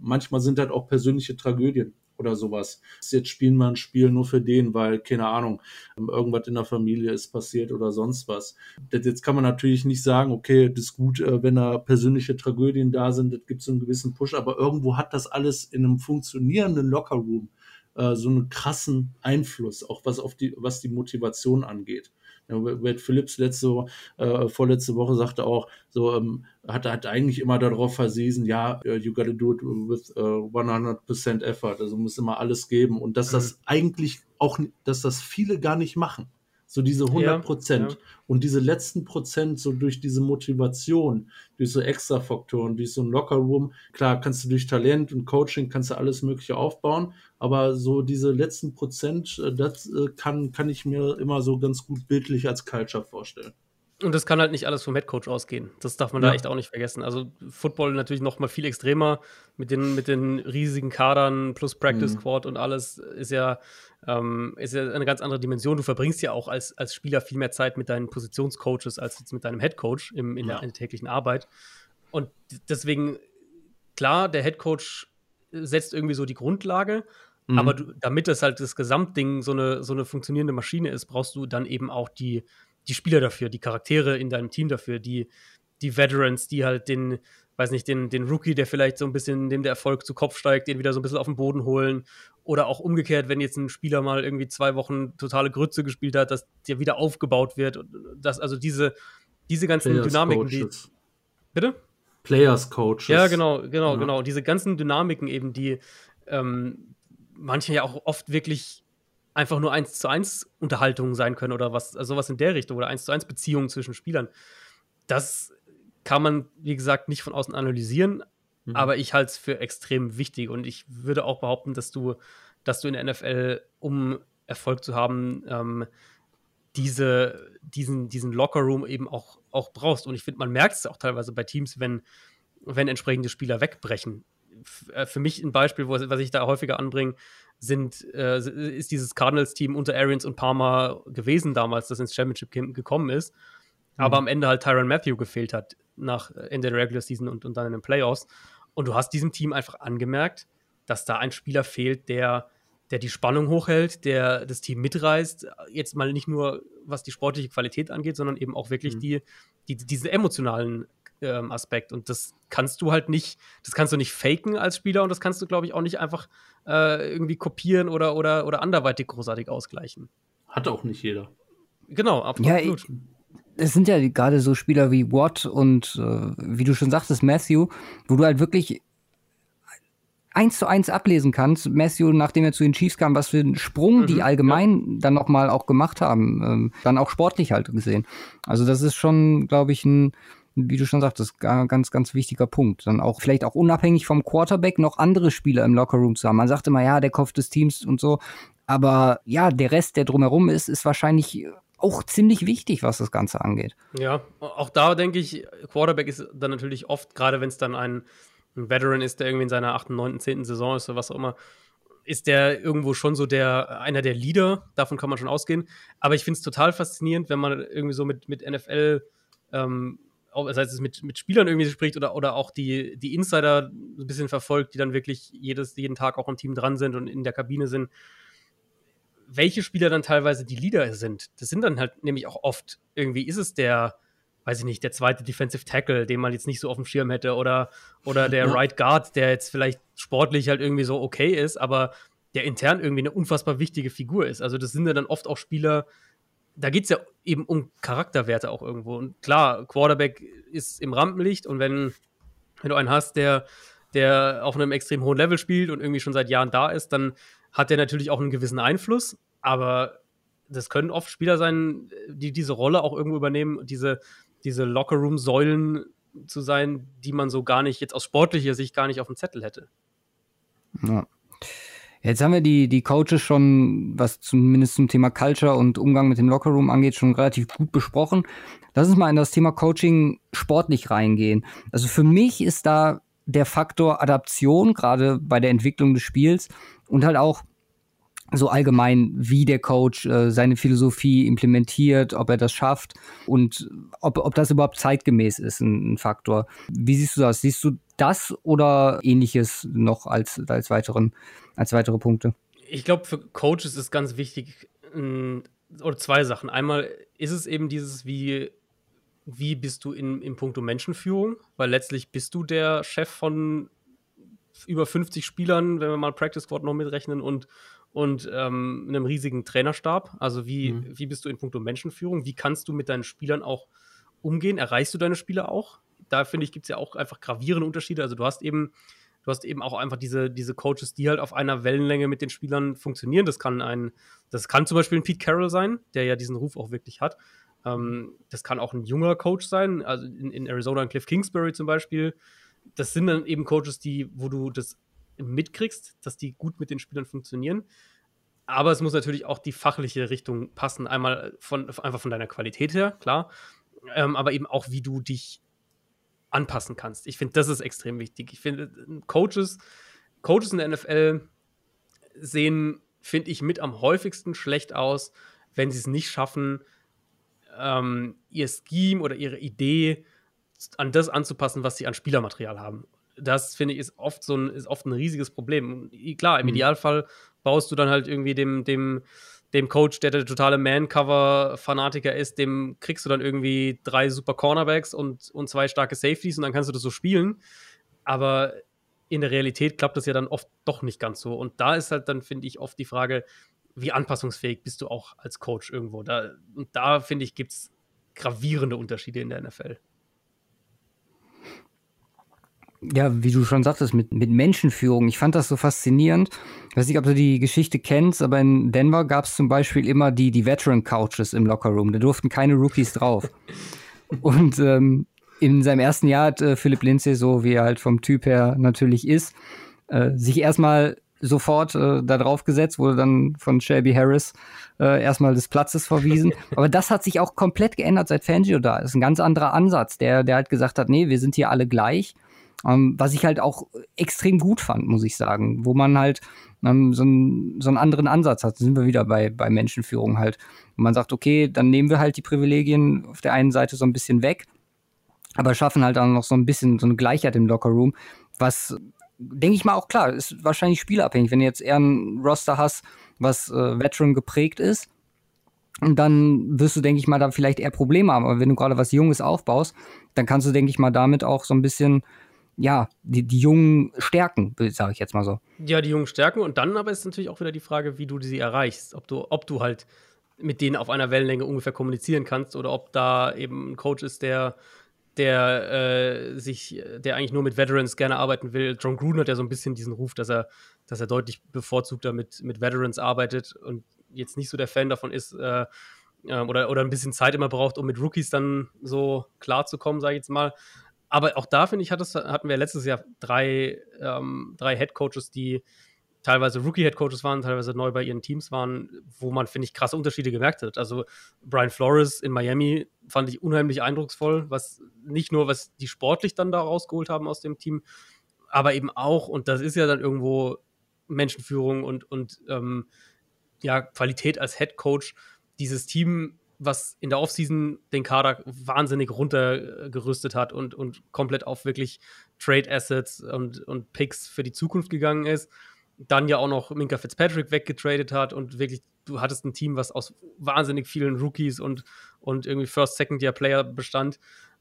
manchmal sind das auch persönliche Tragödien oder sowas. Jetzt spielen wir ein Spiel nur für den, weil, keine Ahnung, irgendwas in der Familie ist passiert oder sonst was. Jetzt kann man natürlich nicht sagen, okay, das ist gut, äh, wenn da persönliche Tragödien da sind, das gibt so einen gewissen Push, aber irgendwo hat das alles in einem funktionierenden Lockerroom äh, so einen krassen Einfluss, auch was auf die, was die Motivation angeht. Ja, Wade Phillips letzte, äh, vorletzte Woche sagte auch, so ähm, hat, hat eigentlich immer darauf verwiesen, ja, uh, you gotta do it with uh, 100% effort, also muss immer alles geben und dass mhm. das eigentlich auch, dass das viele gar nicht machen. So diese 100 Prozent. Ja, ja. Und diese letzten Prozent, so durch diese Motivation, durch so Extra-Faktoren, durch so ein Locker-Room, klar, kannst du durch Talent und Coaching, kannst du alles Mögliche aufbauen, aber so diese letzten Prozent, äh, das äh, kann, kann ich mir immer so ganz gut bildlich als Culture vorstellen. Und das kann halt nicht alles vom Headcoach ausgehen. Das darf man ja. da echt auch nicht vergessen. Also Football natürlich noch mal viel extremer mit den, mit den riesigen Kadern plus Practice mhm. Squad und alles ist ja, ähm, ist ja eine ganz andere Dimension. Du verbringst ja auch als, als Spieler viel mehr Zeit mit deinen Positionscoaches als jetzt mit deinem Headcoach im, in, ja. der, in der täglichen Arbeit. Und deswegen, klar, der Headcoach setzt irgendwie so die Grundlage, mhm. aber du, damit das halt das Gesamtding so eine, so eine funktionierende Maschine ist, brauchst du dann eben auch die die Spieler dafür, die Charaktere in deinem Team dafür, die, die Veterans, die halt den, weiß nicht, den, den Rookie, der vielleicht so ein bisschen, dem der Erfolg zu Kopf steigt, den wieder so ein bisschen auf den Boden holen. Oder auch umgekehrt, wenn jetzt ein Spieler mal irgendwie zwei Wochen totale Grütze gespielt hat, dass der wieder aufgebaut wird. dass also diese, diese ganzen Players Dynamiken, Coaches. die. Bitte? Players Coaches. Ja, genau, genau, ja. genau. Diese ganzen Dynamiken eben, die ähm, manche ja auch oft wirklich einfach nur eins zu eins Unterhaltungen sein können oder was, also sowas in der Richtung oder eins zu eins Beziehungen zwischen Spielern. Das kann man, wie gesagt, nicht von außen analysieren, mhm. aber ich halte es für extrem wichtig und ich würde auch behaupten, dass du, dass du in der NFL, um Erfolg zu haben, ähm, diese, diesen, diesen Lockerroom eben auch, auch brauchst. Und ich finde, man merkt es auch teilweise bei Teams, wenn, wenn entsprechende Spieler wegbrechen. F äh, für mich ein Beispiel, was ich da häufiger anbringe, sind, äh, ist dieses Cardinals-Team unter Arians und Palmer gewesen damals, das ins Championship gekommen ist. Mhm. Aber am Ende halt Tyron Matthew gefehlt hat, nach Ende der Regular Season und, und dann in den Playoffs. Und du hast diesem Team einfach angemerkt, dass da ein Spieler fehlt, der, der die Spannung hochhält, der das Team mitreißt. Jetzt mal nicht nur, was die sportliche Qualität angeht, sondern eben auch wirklich mhm. die, die, diese emotionalen ähm, Aspekt. Und das kannst du halt nicht, das kannst du nicht faken als Spieler und das kannst du, glaube ich, auch nicht einfach äh, irgendwie kopieren oder, oder, oder anderweitig großartig ausgleichen. Hat auch nicht jeder. Genau, absolut. Ja, es sind ja gerade so Spieler wie Watt und äh, wie du schon sagtest, Matthew, wo du halt wirklich eins zu eins ablesen kannst. Matthew, nachdem er zu den Chiefs kam, was für einen Sprung mhm, die allgemein ja. dann nochmal auch gemacht haben, ähm, dann auch sportlich halt gesehen. Also das ist schon, glaube ich, ein wie du schon sagtest, ganz, ganz wichtiger Punkt. Dann auch vielleicht auch unabhängig vom Quarterback noch andere Spieler im Lockerroom zu haben. Man sagt immer, ja, der Kopf des Teams und so. Aber ja, der Rest, der drumherum ist, ist wahrscheinlich auch ziemlich wichtig, was das Ganze angeht. Ja, auch da denke ich, Quarterback ist dann natürlich oft, gerade wenn es dann ein, ein Veteran ist, der irgendwie in seiner 8., 9., 10. Saison ist oder was auch immer, ist der irgendwo schon so der, einer der Leader, davon kann man schon ausgehen. Aber ich finde es total faszinierend, wenn man irgendwie so mit, mit NFL ähm, das heißt, es mit, mit Spielern irgendwie spricht oder, oder auch die, die Insider ein bisschen verfolgt, die dann wirklich jedes, jeden Tag auch im Team dran sind und in der Kabine sind, welche Spieler dann teilweise die Leader sind. Das sind dann halt nämlich auch oft, irgendwie ist es der, weiß ich nicht, der zweite Defensive Tackle, den man jetzt nicht so auf dem Schirm hätte, oder, oder der ja. Right Guard, der jetzt vielleicht sportlich halt irgendwie so okay ist, aber der intern irgendwie eine unfassbar wichtige Figur ist. Also das sind ja dann oft auch Spieler, da geht es ja eben um Charakterwerte auch irgendwo. Und klar, Quarterback ist im Rampenlicht und wenn, wenn du einen hast, der, der auf einem extrem hohen Level spielt und irgendwie schon seit Jahren da ist, dann hat der natürlich auch einen gewissen Einfluss. Aber das können oft Spieler sein, die diese Rolle auch irgendwo übernehmen, diese, diese Lockerroom-Säulen zu sein, die man so gar nicht jetzt aus sportlicher Sicht gar nicht auf dem Zettel hätte. Ja. Jetzt haben wir die, die Coaches schon, was zumindest zum Thema Culture und Umgang mit dem Lockerroom angeht, schon relativ gut besprochen. Lass uns mal in das Thema Coaching sportlich reingehen. Also für mich ist da der Faktor Adaption, gerade bei der Entwicklung des Spiels und halt auch so allgemein, wie der Coach äh, seine Philosophie implementiert, ob er das schafft und ob, ob das überhaupt zeitgemäß ist, ein, ein Faktor. Wie siehst du das? Siehst du das oder ähnliches noch als, als, weiteren, als weitere Punkte? Ich glaube, für Coaches ist ganz wichtig, oder zwei Sachen. Einmal ist es eben dieses, wie, wie bist du in, in puncto Menschenführung, weil letztlich bist du der Chef von über 50 Spielern, wenn wir mal Practice Squad noch mitrechnen und, und ähm, einem riesigen Trainerstab. Also wie, mhm. wie bist du in puncto Menschenführung? Wie kannst du mit deinen Spielern auch umgehen? Erreichst du deine Spieler auch? Da finde ich, gibt es ja auch einfach gravierende Unterschiede. Also du hast eben, du hast eben auch einfach diese, diese Coaches, die halt auf einer Wellenlänge mit den Spielern funktionieren. Das kann ein, das kann zum Beispiel ein Pete Carroll sein, der ja diesen Ruf auch wirklich hat. Ähm, das kann auch ein junger Coach sein, also in, in Arizona ein Cliff Kingsbury zum Beispiel. Das sind dann eben Coaches, die, wo du das mitkriegst, dass die gut mit den Spielern funktionieren. Aber es muss natürlich auch die fachliche Richtung passen. Einmal von, einfach von deiner Qualität her, klar ähm, aber eben auch, wie du dich anpassen kannst. Ich finde, das ist extrem wichtig. Ich finde, Coaches, Coaches in der NFL sehen, finde ich, mit am häufigsten schlecht aus, wenn sie es nicht schaffen, ähm, ihr Scheme oder ihre Idee an das anzupassen, was sie an Spielermaterial haben. Das finde ich ist oft so ein, ist oft ein riesiges Problem. Klar, im mhm. Idealfall baust du dann halt irgendwie dem, dem, dem Coach, der der totale Man-Cover-Fanatiker ist, dem kriegst du dann irgendwie drei super Cornerbacks und, und zwei starke Safeties und dann kannst du das so spielen. Aber in der Realität klappt das ja dann oft doch nicht ganz so. Und da ist halt dann, finde ich, oft die Frage, wie anpassungsfähig bist du auch als Coach irgendwo? Da, und da, finde ich, gibt es gravierende Unterschiede in der NFL. Ja, wie du schon sagtest, mit, mit Menschenführung. Ich fand das so faszinierend. Ich weiß nicht, ob du die Geschichte kennst, aber in Denver gab es zum Beispiel immer die, die Veteran-Couches im Lockerroom. Da durften keine Rookies drauf. Und ähm, in seinem ersten Jahr hat äh, Philipp Lindsay, so wie er halt vom Typ her natürlich ist, äh, sich erstmal sofort äh, da drauf gesetzt, wurde dann von Shelby Harris äh, erstmal des Platzes verwiesen. Aber das hat sich auch komplett geändert, seit Fangio da ist. Ein ganz anderer Ansatz, der, der halt gesagt hat, nee, wir sind hier alle gleich. Ähm, was ich halt auch extrem gut fand, muss ich sagen, wo man halt ähm, so, ein, so einen anderen Ansatz hat. Da sind wir wieder bei, bei Menschenführung halt. Und man sagt, okay, dann nehmen wir halt die Privilegien auf der einen Seite so ein bisschen weg, aber schaffen halt dann noch so ein bisschen so eine Gleichheit im Lockerroom, was denke ich mal auch klar, ist wahrscheinlich spielabhängig. Wenn du jetzt eher ein Roster hast, was äh, Veteran geprägt ist, dann wirst du, denke ich mal, da vielleicht eher Probleme haben. Aber wenn du gerade was Junges aufbaust, dann kannst du, denke ich mal, damit auch so ein bisschen ja, die, die Jungen stärken, sage ich jetzt mal so. Ja, die Jungen stärken und dann aber ist natürlich auch wieder die Frage, wie du sie erreichst. Ob du, ob du halt mit denen auf einer Wellenlänge ungefähr kommunizieren kannst oder ob da eben ein Coach ist, der, der äh, sich, der eigentlich nur mit Veterans gerne arbeiten will. John Gruden hat ja so ein bisschen diesen Ruf, dass er, dass er deutlich bevorzugter mit, mit Veterans arbeitet und jetzt nicht so der Fan davon ist, äh, äh oder, oder ein bisschen Zeit immer braucht, um mit Rookies dann so klarzukommen, sage ich jetzt mal aber auch da, finde ich, hat es, hatten wir letztes Jahr drei, ähm, drei Head Coaches, die teilweise Rookie-Head Coaches waren, teilweise neu bei ihren Teams waren, wo man, finde ich, krasse Unterschiede gemerkt hat. Also Brian Flores in Miami fand ich unheimlich eindrucksvoll, was nicht nur, was die sportlich dann da rausgeholt haben aus dem Team, aber eben auch, und das ist ja dann irgendwo Menschenführung und, und ähm, ja, Qualität als Head Coach, dieses Team was in der Offseason den Kader wahnsinnig runtergerüstet hat und, und komplett auf wirklich Trade Assets und, und Picks für die Zukunft gegangen ist. Dann ja auch noch Minka Fitzpatrick weggetradet hat und wirklich, du hattest ein Team, was aus wahnsinnig vielen Rookies und, und irgendwie First, Second Year Player bestand.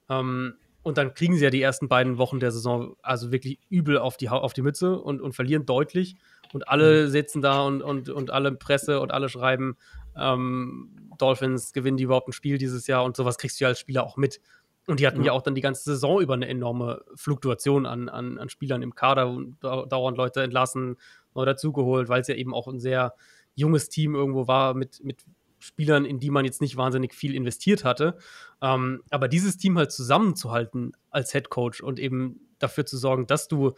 Ähm, und dann kriegen sie ja die ersten beiden Wochen der Saison also wirklich übel auf die, auf die Mütze und, und verlieren deutlich. Und alle mhm. sitzen da und, und, und alle Presse und alle schreiben, ähm, Dolphins gewinnen die überhaupt ein Spiel dieses Jahr und sowas kriegst du ja als Spieler auch mit. Und die hatten ja, ja auch dann die ganze Saison über eine enorme Fluktuation an, an, an Spielern im Kader und dauernd Leute entlassen, neu dazugeholt, weil es ja eben auch ein sehr junges Team irgendwo war mit, mit Spielern, in die man jetzt nicht wahnsinnig viel investiert hatte. Ähm, aber dieses Team halt zusammenzuhalten als Head Coach und eben dafür zu sorgen, dass du,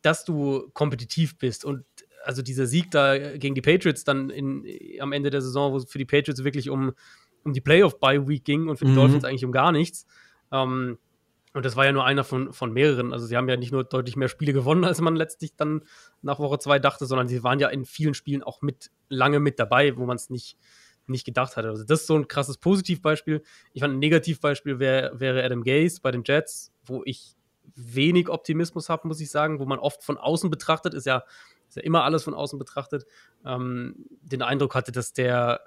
dass du kompetitiv bist und also dieser Sieg da gegen die Patriots dann in, am Ende der Saison, wo es für die Patriots wirklich um, um die Playoff-Bye-Week ging und für die mhm. Dolphins eigentlich um gar nichts. Ähm, und das war ja nur einer von, von mehreren. Also sie haben ja nicht nur deutlich mehr Spiele gewonnen, als man letztlich dann nach Woche zwei dachte, sondern sie waren ja in vielen Spielen auch mit lange mit dabei, wo man es nicht, nicht gedacht hatte. Also das ist so ein krasses Positivbeispiel. Ich fand ein Negativbeispiel wär, wäre Adam Gaze bei den Jets, wo ich wenig Optimismus habe, muss ich sagen, wo man oft von außen betrachtet, ist ja ist ja immer alles von außen betrachtet, ähm, den Eindruck hatte, dass der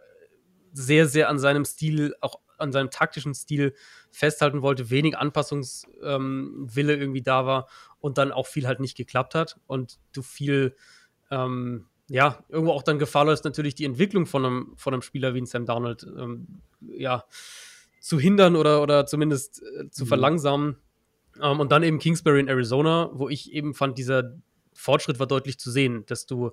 sehr, sehr an seinem Stil, auch an seinem taktischen Stil festhalten wollte, wenig Anpassungswille ähm, irgendwie da war und dann auch viel halt nicht geklappt hat und du viel, ähm, ja, irgendwo auch dann Gefahr läufst, natürlich die Entwicklung von einem, von einem Spieler wie ein Sam Darnold, ähm, ja, zu hindern oder, oder zumindest äh, zu mhm. verlangsamen. Um, ähm, und dann eben Kingsbury in Arizona, wo ich eben fand, dieser Fortschritt war deutlich zu sehen, dass du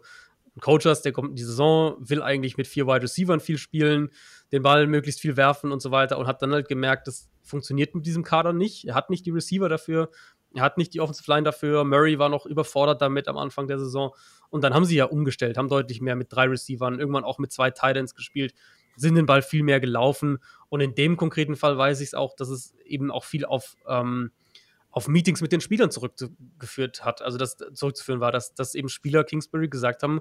einen Coach hast, der kommt in die Saison, will eigentlich mit vier Wide Receivern viel spielen, den Ball möglichst viel werfen und so weiter und hat dann halt gemerkt, das funktioniert mit diesem Kader nicht. Er hat nicht die Receiver dafür, er hat nicht die Offensive Line dafür. Murray war noch überfordert damit am Anfang der Saison. Und dann haben sie ja umgestellt, haben deutlich mehr mit drei Receivern, irgendwann auch mit zwei Titans gespielt. sind den Ball viel mehr gelaufen. Und in dem konkreten Fall weiß ich es auch, dass es eben auch viel auf, ähm, auf Meetings mit den Spielern zurückgeführt hat. Also das zurückzuführen war, dass, dass eben Spieler Kingsbury gesagt haben,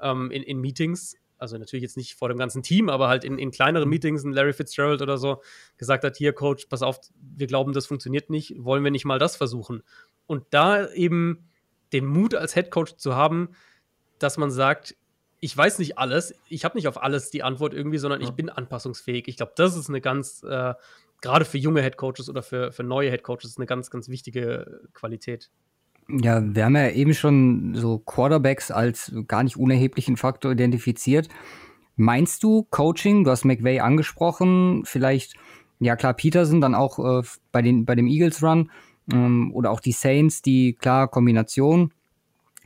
ähm, in, in Meetings, also natürlich jetzt nicht vor dem ganzen Team, aber halt in, in kleineren Meetings, ein Larry Fitzgerald oder so, gesagt hat, hier Coach, pass auf, wir glauben, das funktioniert nicht, wollen wir nicht mal das versuchen? Und da eben den Mut als Head Coach zu haben, dass man sagt, ich weiß nicht alles, ich habe nicht auf alles die Antwort irgendwie, sondern ja. ich bin anpassungsfähig. Ich glaube, das ist eine ganz, äh, gerade für junge Head Coaches oder für, für neue Head Coaches, eine ganz, ganz wichtige Qualität. Ja, wir haben ja eben schon so Quarterbacks als gar nicht unerheblichen Faktor identifiziert. Meinst du Coaching, du hast McVay angesprochen, vielleicht, ja klar, Peterson dann auch äh, bei, den, bei dem Eagles Run ähm, oder auch die Saints, die klar Kombination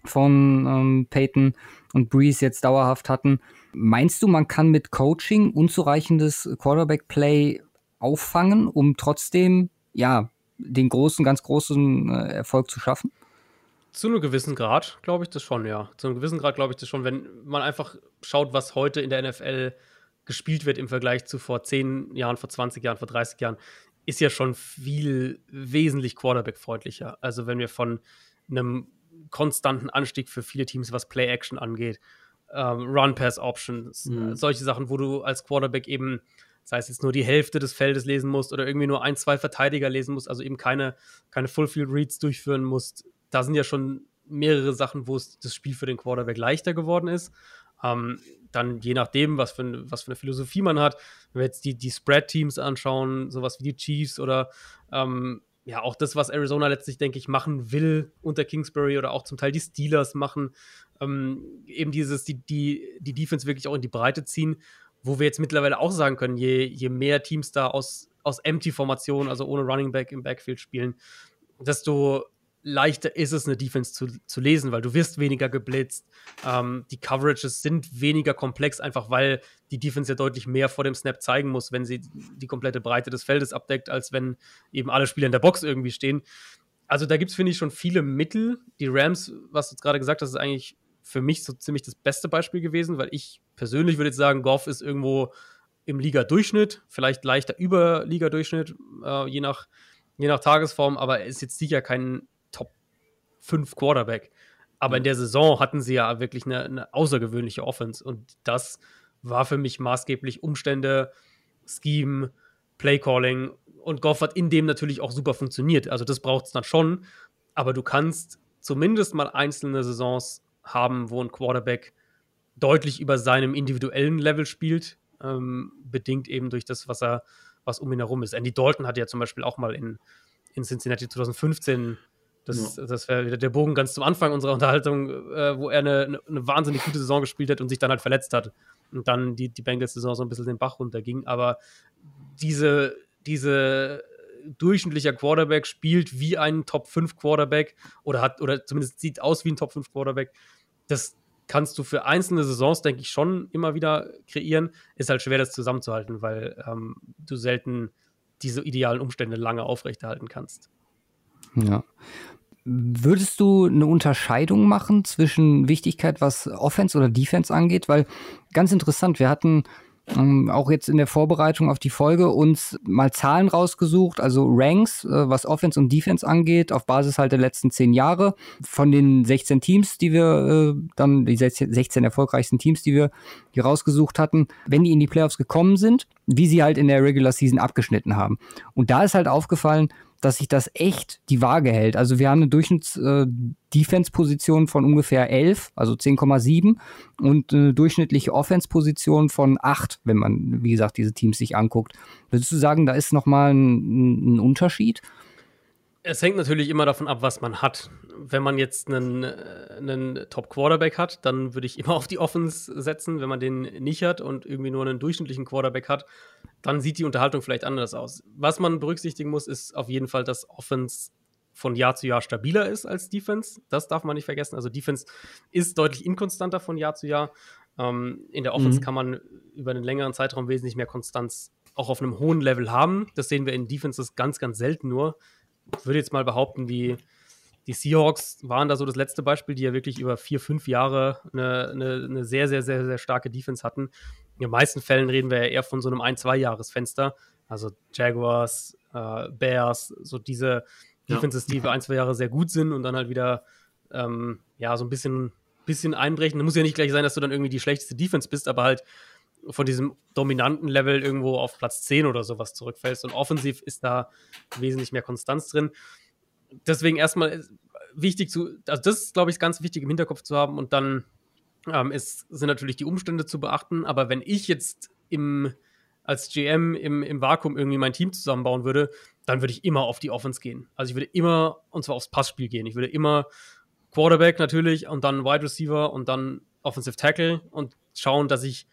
von ähm, Peyton und Breeze jetzt dauerhaft hatten. Meinst du, man kann mit Coaching unzureichendes Quarterback-Play auffangen, um trotzdem, ja, den großen, ganz großen äh, Erfolg zu schaffen? Zu einem gewissen Grad glaube ich das schon, ja. Zu einem gewissen Grad glaube ich das schon, wenn man einfach schaut, was heute in der NFL gespielt wird im Vergleich zu vor 10 Jahren, vor 20 Jahren, vor 30 Jahren, ist ja schon viel wesentlich Quarterback-freundlicher. Also wenn wir von einem konstanten Anstieg für viele Teams, was Play-Action angeht, ähm, Run-Pass-Options, mhm. solche Sachen, wo du als Quarterback eben sei es jetzt nur die Hälfte des Feldes lesen musst oder irgendwie nur ein, zwei Verteidiger lesen musst, also eben keine, keine Full-Field-Reads durchführen musst, da sind ja schon mehrere Sachen, wo es das Spiel für den Quarterback leichter geworden ist. Ähm, dann je nachdem, was für, was für eine Philosophie man hat, wenn wir jetzt die, die Spread-Teams anschauen, sowas wie die Chiefs oder ähm, ja, auch das, was Arizona letztlich, denke ich, machen will unter Kingsbury oder auch zum Teil die Steelers machen, ähm, eben dieses, die, die, die Defense wirklich auch in die Breite ziehen, wo wir jetzt mittlerweile auch sagen können, je, je mehr Teams da aus, aus Empty-Formationen, also ohne Running Back im Backfield spielen, desto leichter ist es, eine Defense zu, zu lesen, weil du wirst weniger geblitzt. Ähm, die Coverages sind weniger komplex, einfach weil die Defense ja deutlich mehr vor dem Snap zeigen muss, wenn sie die komplette Breite des Feldes abdeckt, als wenn eben alle Spieler in der Box irgendwie stehen. Also da gibt es, finde ich, schon viele Mittel. Die Rams, was du jetzt gerade gesagt hast, ist eigentlich für mich so ziemlich das beste Beispiel gewesen, weil ich persönlich würde jetzt sagen, Goff ist irgendwo im Liga-Durchschnitt, vielleicht leichter über Liga-Durchschnitt, äh, je, nach, je nach Tagesform, aber er ist jetzt sicher kein fünf Quarterback. Aber in der Saison hatten sie ja wirklich eine, eine außergewöhnliche Offense. Und das war für mich maßgeblich Umstände, Scheme, Playcalling. Und Goff hat in dem natürlich auch super funktioniert. Also das braucht es dann schon. Aber du kannst zumindest mal einzelne Saisons haben, wo ein Quarterback deutlich über seinem individuellen Level spielt, ähm, bedingt eben durch das, was er, was um ihn herum ist. Andy Dalton hat ja zum Beispiel auch mal in, in Cincinnati 2015 das, ja. das wäre wieder der Bogen ganz zum Anfang unserer Unterhaltung, äh, wo er eine, eine, wahnsinnig gute Saison gespielt hat und sich dann halt verletzt hat. Und dann die, die Bengals-Saison so ein bisschen den Bach runterging. Aber diese, diese durchschnittlicher Quarterback spielt wie ein Top 5 Quarterback oder hat, oder zumindest sieht aus wie ein Top 5 Quarterback. Das kannst du für einzelne Saisons, denke ich, schon immer wieder kreieren. Ist halt schwer, das zusammenzuhalten, weil ähm, du selten diese idealen Umstände lange aufrechterhalten kannst. Ja. Würdest du eine Unterscheidung machen zwischen Wichtigkeit, was Offense oder Defense angeht? Weil ganz interessant, wir hatten ähm, auch jetzt in der Vorbereitung auf die Folge uns mal Zahlen rausgesucht, also Ranks, äh, was Offense und Defense angeht, auf Basis halt der letzten zehn Jahre. Von den 16 Teams, die wir äh, dann, die 16, 16 erfolgreichsten Teams, die wir hier rausgesucht hatten, wenn die in die Playoffs gekommen sind, wie sie halt in der Regular Season abgeschnitten haben. Und da ist halt aufgefallen, dass sich das echt die Waage hält. Also wir haben eine Durchschnitts-Defense-Position äh, von ungefähr 11, also 10,7 und eine durchschnittliche Offense-Position von 8, wenn man, wie gesagt, diese Teams sich anguckt. Würdest du sagen, da ist nochmal ein, ein Unterschied? Es hängt natürlich immer davon ab, was man hat. Wenn man jetzt einen, äh, einen Top-Quarterback hat, dann würde ich immer auf die Offense setzen. Wenn man den nicht hat und irgendwie nur einen durchschnittlichen Quarterback hat, dann sieht die Unterhaltung vielleicht anders aus. Was man berücksichtigen muss, ist auf jeden Fall, dass Offense von Jahr zu Jahr stabiler ist als Defense. Das darf man nicht vergessen. Also Defense ist deutlich inkonstanter von Jahr zu Jahr. Ähm, in der Offense mhm. kann man über einen längeren Zeitraum wesentlich mehr Konstanz auch auf einem hohen Level haben. Das sehen wir in Defenses ganz, ganz selten nur würde jetzt mal behaupten, die, die Seahawks waren da so das letzte Beispiel, die ja wirklich über vier, fünf Jahre eine, eine, eine sehr, sehr, sehr, sehr starke Defense hatten. in den meisten Fällen reden wir ja eher von so einem ein-, zwei Jahresfenster. Also Jaguars, äh, Bears, so diese Defenses, die für ein, zwei Jahre sehr gut sind und dann halt wieder ähm, ja so ein bisschen, bisschen einbrechen. Das muss ja nicht gleich sein, dass du dann irgendwie die schlechteste Defense bist, aber halt von diesem dominanten Level irgendwo auf Platz 10 oder sowas zurückfällst. Und offensiv ist da wesentlich mehr Konstanz drin. Deswegen erstmal wichtig zu, also das ist, glaube ich, ganz wichtig im Hinterkopf zu haben und dann ähm, ist, sind natürlich die Umstände zu beachten. Aber wenn ich jetzt im, als GM im, im Vakuum irgendwie mein Team zusammenbauen würde, dann würde ich immer auf die Offense gehen. Also ich würde immer, und zwar aufs Passspiel gehen. Ich würde immer Quarterback natürlich und dann Wide Receiver und dann Offensive Tackle und schauen, dass ich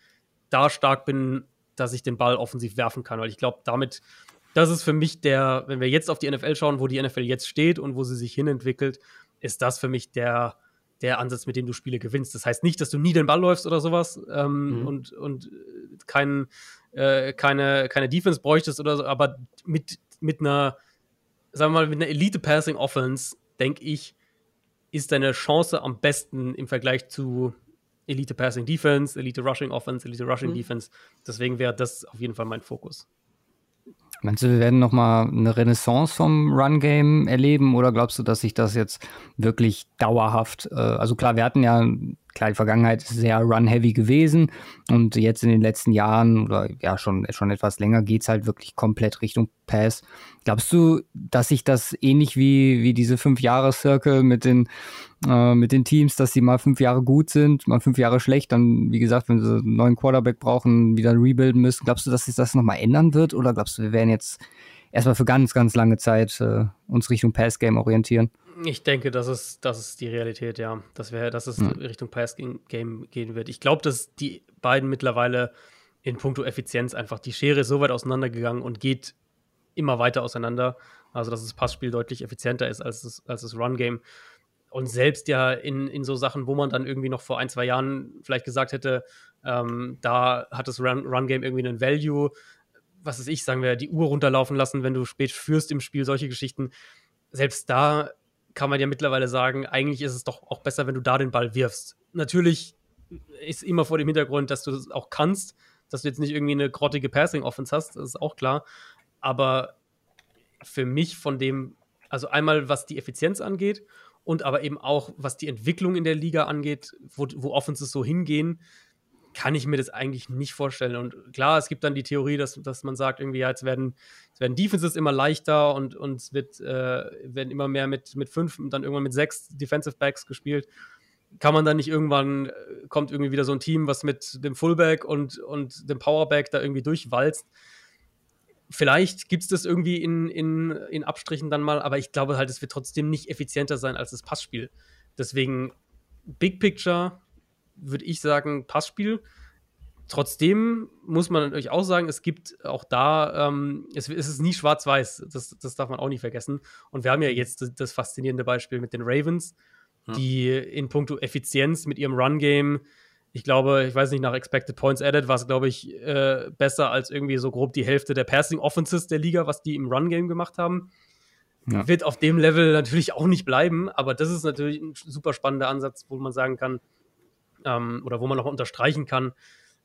da stark bin, dass ich den Ball offensiv werfen kann. Weil ich glaube, damit, das ist für mich der, wenn wir jetzt auf die NFL schauen, wo die NFL jetzt steht und wo sie sich hinentwickelt, ist das für mich der, der Ansatz, mit dem du Spiele gewinnst. Das heißt nicht, dass du nie den Ball läufst oder sowas ähm, mhm. und, und kein, äh, keine, keine Defense bräuchtest oder so, aber mit, mit einer, sagen wir mal, mit einer Elite-Passing-Offense, denke ich, ist deine Chance am besten im Vergleich zu Elite Passing Defense, Elite Rushing Offense, Elite Rushing mhm. Defense. Deswegen wäre das auf jeden Fall mein Fokus. Meinst du, wir werden nochmal eine Renaissance vom Run-Game erleben oder glaubst du, dass sich das jetzt wirklich dauerhaft, äh, also klar, wir hatten ja klar, die Vergangenheit ist sehr run-heavy gewesen und jetzt in den letzten Jahren oder ja schon, schon etwas länger geht es halt wirklich komplett Richtung Pass. Glaubst du, dass sich das ähnlich wie, wie diese Fünf-Jahres-Circle mit den, äh, mit den Teams, dass sie mal fünf Jahre gut sind, mal fünf Jahre schlecht, dann, wie gesagt, wenn sie einen neuen Quarterback brauchen, wieder rebuilden müssen. Glaubst du, dass sich das nochmal ändern wird oder glaubst du, wir werden jetzt erstmal für ganz, ganz lange Zeit äh, uns Richtung Pass-Game orientieren? Ich denke, das ist, das ist die Realität, ja. Dass, wir, dass es mhm. Richtung Pass-Game gehen wird. Ich glaube, dass die beiden mittlerweile in puncto Effizienz einfach die Schere ist so weit auseinandergegangen und geht immer weiter auseinander. Also, dass das Passspiel deutlich effizienter ist als das, als das Run-Game. Und selbst ja in, in so Sachen, wo man dann irgendwie noch vor ein, zwei Jahren vielleicht gesagt hätte, ähm, da hat das Run-Game irgendwie einen Value, was weiß ich, sagen wir, die Uhr runterlaufen lassen, wenn du spät führst im Spiel, solche Geschichten. Selbst da kann man ja mittlerweile sagen, eigentlich ist es doch auch besser, wenn du da den Ball wirfst. Natürlich ist immer vor dem Hintergrund, dass du das auch kannst, dass du jetzt nicht irgendwie eine grottige Passing-Offense hast, das ist auch klar. Aber für mich von dem, also einmal was die Effizienz angeht und aber eben auch was die Entwicklung in der Liga angeht, wo, wo Offenses so hingehen, kann ich mir das eigentlich nicht vorstellen. Und klar, es gibt dann die Theorie, dass, dass man sagt, irgendwie, ja, jetzt werden, jetzt werden Defenses immer leichter und, und es wird, äh, werden immer mehr mit, mit fünf und dann irgendwann mit sechs Defensive Backs gespielt. Kann man dann nicht irgendwann, äh, kommt irgendwie wieder so ein Team, was mit dem Fullback und, und dem Powerback da irgendwie durchwalzt. Vielleicht gibt es das irgendwie in, in, in Abstrichen dann mal, aber ich glaube halt, es wird trotzdem nicht effizienter sein als das Passspiel. Deswegen, Big Picture, würde ich sagen, Passspiel. Trotzdem muss man natürlich auch sagen, es gibt auch da, ähm, es, es, ist nie schwarz-weiß, das, das darf man auch nicht vergessen. Und wir haben ja jetzt das, das faszinierende Beispiel mit den Ravens, ja. die in puncto Effizienz mit ihrem Run-Game, ich glaube, ich weiß nicht, nach Expected Points Added war es, glaube ich, äh, besser als irgendwie so grob die Hälfte der Passing Offenses der Liga, was die im Run-Game gemacht haben. Ja. Wird auf dem Level natürlich auch nicht bleiben, aber das ist natürlich ein super spannender Ansatz, wo man sagen kann, ähm, oder wo man noch unterstreichen kann,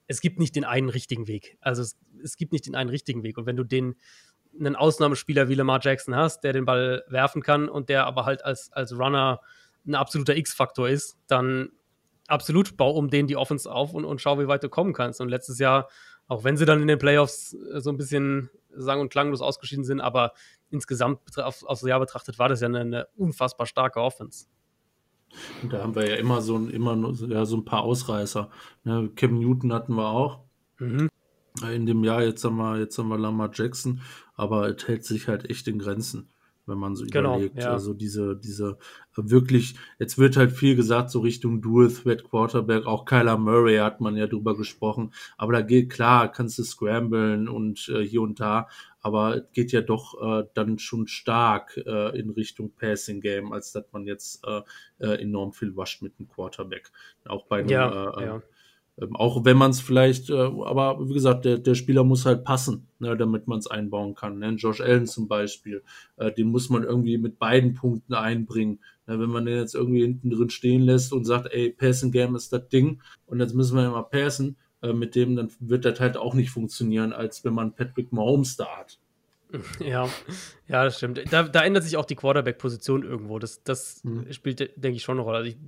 es gibt nicht den einen richtigen Weg. Also es, es gibt nicht den einen richtigen Weg. Und wenn du den einen Ausnahmespieler wie Lamar Jackson hast, der den Ball werfen kann und der aber halt als, als Runner ein absoluter X-Faktor ist, dann absolut bau um den die Offense auf und, und schau, wie weit du kommen kannst. Und letztes Jahr, auch wenn sie dann in den Playoffs äh, so ein bisschen sang- und klanglos ausgeschieden sind, aber insgesamt auf, aufs Jahr betrachtet war das ja eine, eine unfassbar starke Offense. Und da haben wir ja immer so, immer ja, so ein paar Ausreißer. Ne? Cam Newton hatten wir auch. Mhm. In dem Jahr, jetzt haben wir, jetzt haben wir Lamar Jackson, aber es hält sich halt echt in Grenzen, wenn man so genau, überlegt. Ja. Also diese, diese wirklich, jetzt wird halt viel gesagt, so Richtung Dual Threat Quarterback, auch Kyler Murray hat man ja drüber gesprochen, aber da geht klar, kannst du scramblen und äh, hier und da, aber es geht ja doch äh, dann schon stark äh, in Richtung Passing Game, als dass man jetzt äh, äh enorm viel wascht mit dem Quarterback. Auch bei einem, ja, äh, ja. Ähm, auch wenn man es vielleicht, äh, aber wie gesagt, der, der Spieler muss halt passen, ne, damit man es einbauen kann. Ne? Josh Allen zum Beispiel, den muss man irgendwie mit beiden Punkten einbringen. Ne? Wenn man den jetzt irgendwie hinten drin stehen lässt und sagt, ey, Passing Game ist das Ding und jetzt müssen wir ja mal passen, äh, mit dem, dann wird das halt auch nicht funktionieren, als wenn man Patrick Mahomes da hat. Ja, ja, das stimmt. Da, da ändert sich auch die Quarterback-Position irgendwo. Das, das mhm. spielt, denke ich, schon eine Rolle. Also ich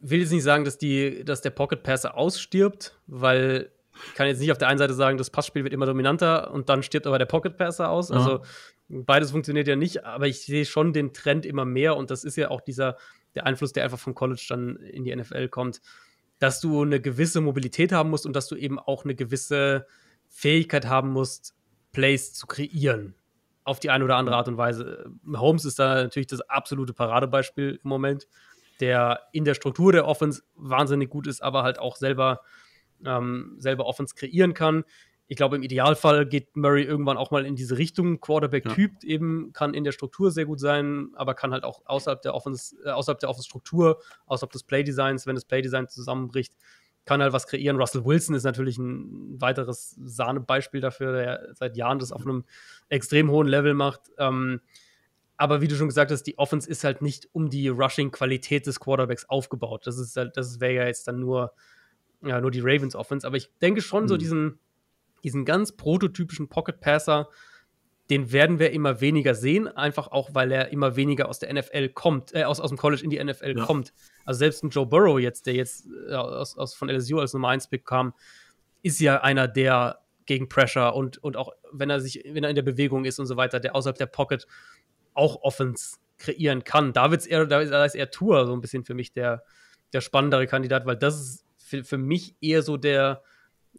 will jetzt nicht sagen, dass, die, dass der Pocket Passer ausstirbt, weil ich kann jetzt nicht auf der einen Seite sagen, das Passspiel wird immer dominanter und dann stirbt aber der Pocket Passer aus. Ja. Also beides funktioniert ja nicht, aber ich sehe schon den Trend immer mehr und das ist ja auch dieser der Einfluss, der einfach vom College dann in die NFL kommt, dass du eine gewisse Mobilität haben musst und dass du eben auch eine gewisse Fähigkeit haben musst, Plays zu kreieren. Auf die eine oder andere Art und Weise. Holmes ist da natürlich das absolute Paradebeispiel im Moment, der in der Struktur der Offense wahnsinnig gut ist, aber halt auch selber, ähm, selber Offense kreieren kann. Ich glaube, im Idealfall geht Murray irgendwann auch mal in diese Richtung. Quarterback-Typ ja. eben kann in der Struktur sehr gut sein, aber kann halt auch außerhalb der Offense, äh, außerhalb der Offense-Struktur, außerhalb des Playdesigns, wenn das Playdesign zusammenbricht, kann halt was kreieren. Russell Wilson ist natürlich ein weiteres Sahnebeispiel dafür, der seit Jahren das auf einem extrem hohen Level macht. Ähm, aber wie du schon gesagt hast, die Offense ist halt nicht um die Rushing-Qualität des Quarterbacks aufgebaut. Das ist halt, das wäre ja jetzt dann nur, ja, nur die Ravens Offense. Aber ich denke schon, mhm. so diesen, diesen ganz prototypischen Pocket Passer, den werden wir immer weniger sehen, einfach auch, weil er immer weniger aus der NFL kommt, äh, aus, aus dem College in die NFL ja. kommt. Also selbst ein Joe Burrow jetzt, der jetzt äh, aus, aus, von LSU als Nummer 1 Pick kam, ist ja einer, der gegen Pressure und, und auch wenn er sich, wenn er in der Bewegung ist und so weiter, der außerhalb der Pocket auch Offense kreieren kann. Da wird's eher, da ist eher Tour so ein bisschen für mich der, der spannendere Kandidat, weil das ist für, für mich eher so der,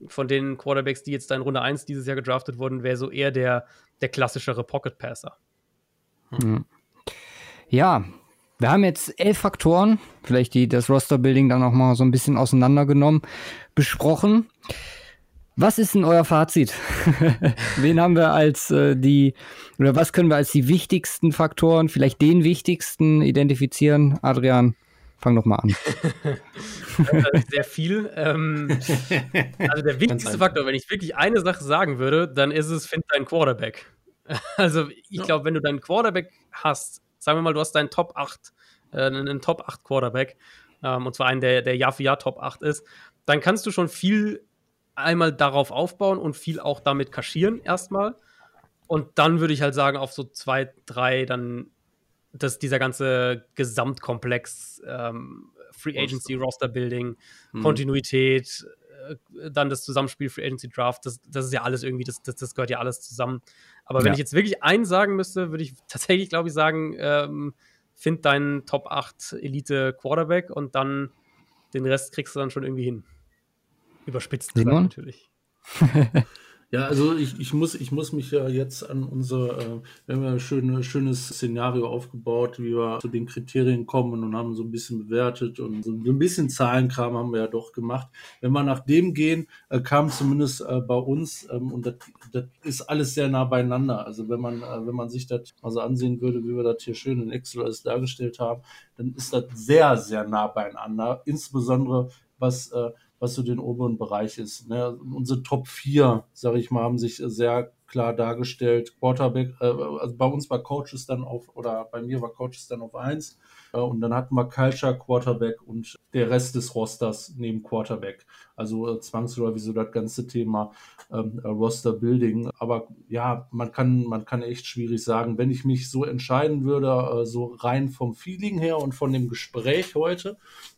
von den Quarterbacks, die jetzt in Runde 1 dieses Jahr gedraftet wurden, wäre so eher der, der klassischere Pocket Passer. Hm. Ja, wir haben jetzt elf Faktoren, vielleicht die das Roster-Building dann noch mal so ein bisschen auseinandergenommen, besprochen. Was ist denn euer Fazit? Wen haben wir als äh, die, oder was können wir als die wichtigsten Faktoren, vielleicht den wichtigsten identifizieren? Adrian, fang doch mal an. Sehr viel. Ähm, also der wichtigste Faktor, wenn ich wirklich eine Sache sagen würde, dann ist es, find deinen Quarterback. Also ich glaube, wenn du deinen Quarterback hast, sagen wir mal, du hast deinen Top 8, äh, einen Top 8 Quarterback, ähm, und zwar einen, der, der Jahr für Jahr Top 8 ist, dann kannst du schon viel einmal darauf aufbauen und viel auch damit kaschieren erstmal. Und dann würde ich halt sagen, auf so zwei, drei, dann dass dieser ganze Gesamtkomplex, ähm, Free Agency, Roster Building, hm. Kontinuität, äh, dann das Zusammenspiel Free Agency Draft, das, das ist ja alles irgendwie, das, das, das gehört ja alles zusammen. Aber wenn ja. ich jetzt wirklich einen sagen müsste, würde ich tatsächlich, glaube ich, sagen, ähm, find deinen Top 8 Elite Quarterback und dann den Rest kriegst du dann schon irgendwie hin. Überspitzt Simon? natürlich. Ja, also ich, ich, muss, ich muss mich ja jetzt an unser, äh, wir haben ja ein schöne, schönes Szenario aufgebaut, wie wir zu den Kriterien kommen und haben so ein bisschen bewertet und so ein bisschen Zahlenkram haben wir ja doch gemacht. Wenn wir nach dem gehen, äh, kam zumindest äh, bei uns, ähm, und das, das ist alles sehr nah beieinander. Also wenn man, äh, wenn man sich das mal so ansehen würde, wie wir das hier schön in Excel alles dargestellt haben, dann ist das sehr, sehr nah beieinander. Insbesondere was äh, was so den oberen Bereich ist. Ne? Unsere Top 4, sage ich mal, haben sich sehr klar dargestellt. Quarterback, äh, also bei uns war Coaches dann auf, oder bei mir war Coaches dann auf 1. Äh, und dann hatten wir Culture, Quarterback und der Rest des Rosters neben Quarterback. Also äh, zwangsläufig so das ganze Thema ähm, Roster Building. Aber ja, man kann, man kann echt schwierig sagen, wenn ich mich so entscheiden würde, äh, so rein vom Feeling her und von dem Gespräch heute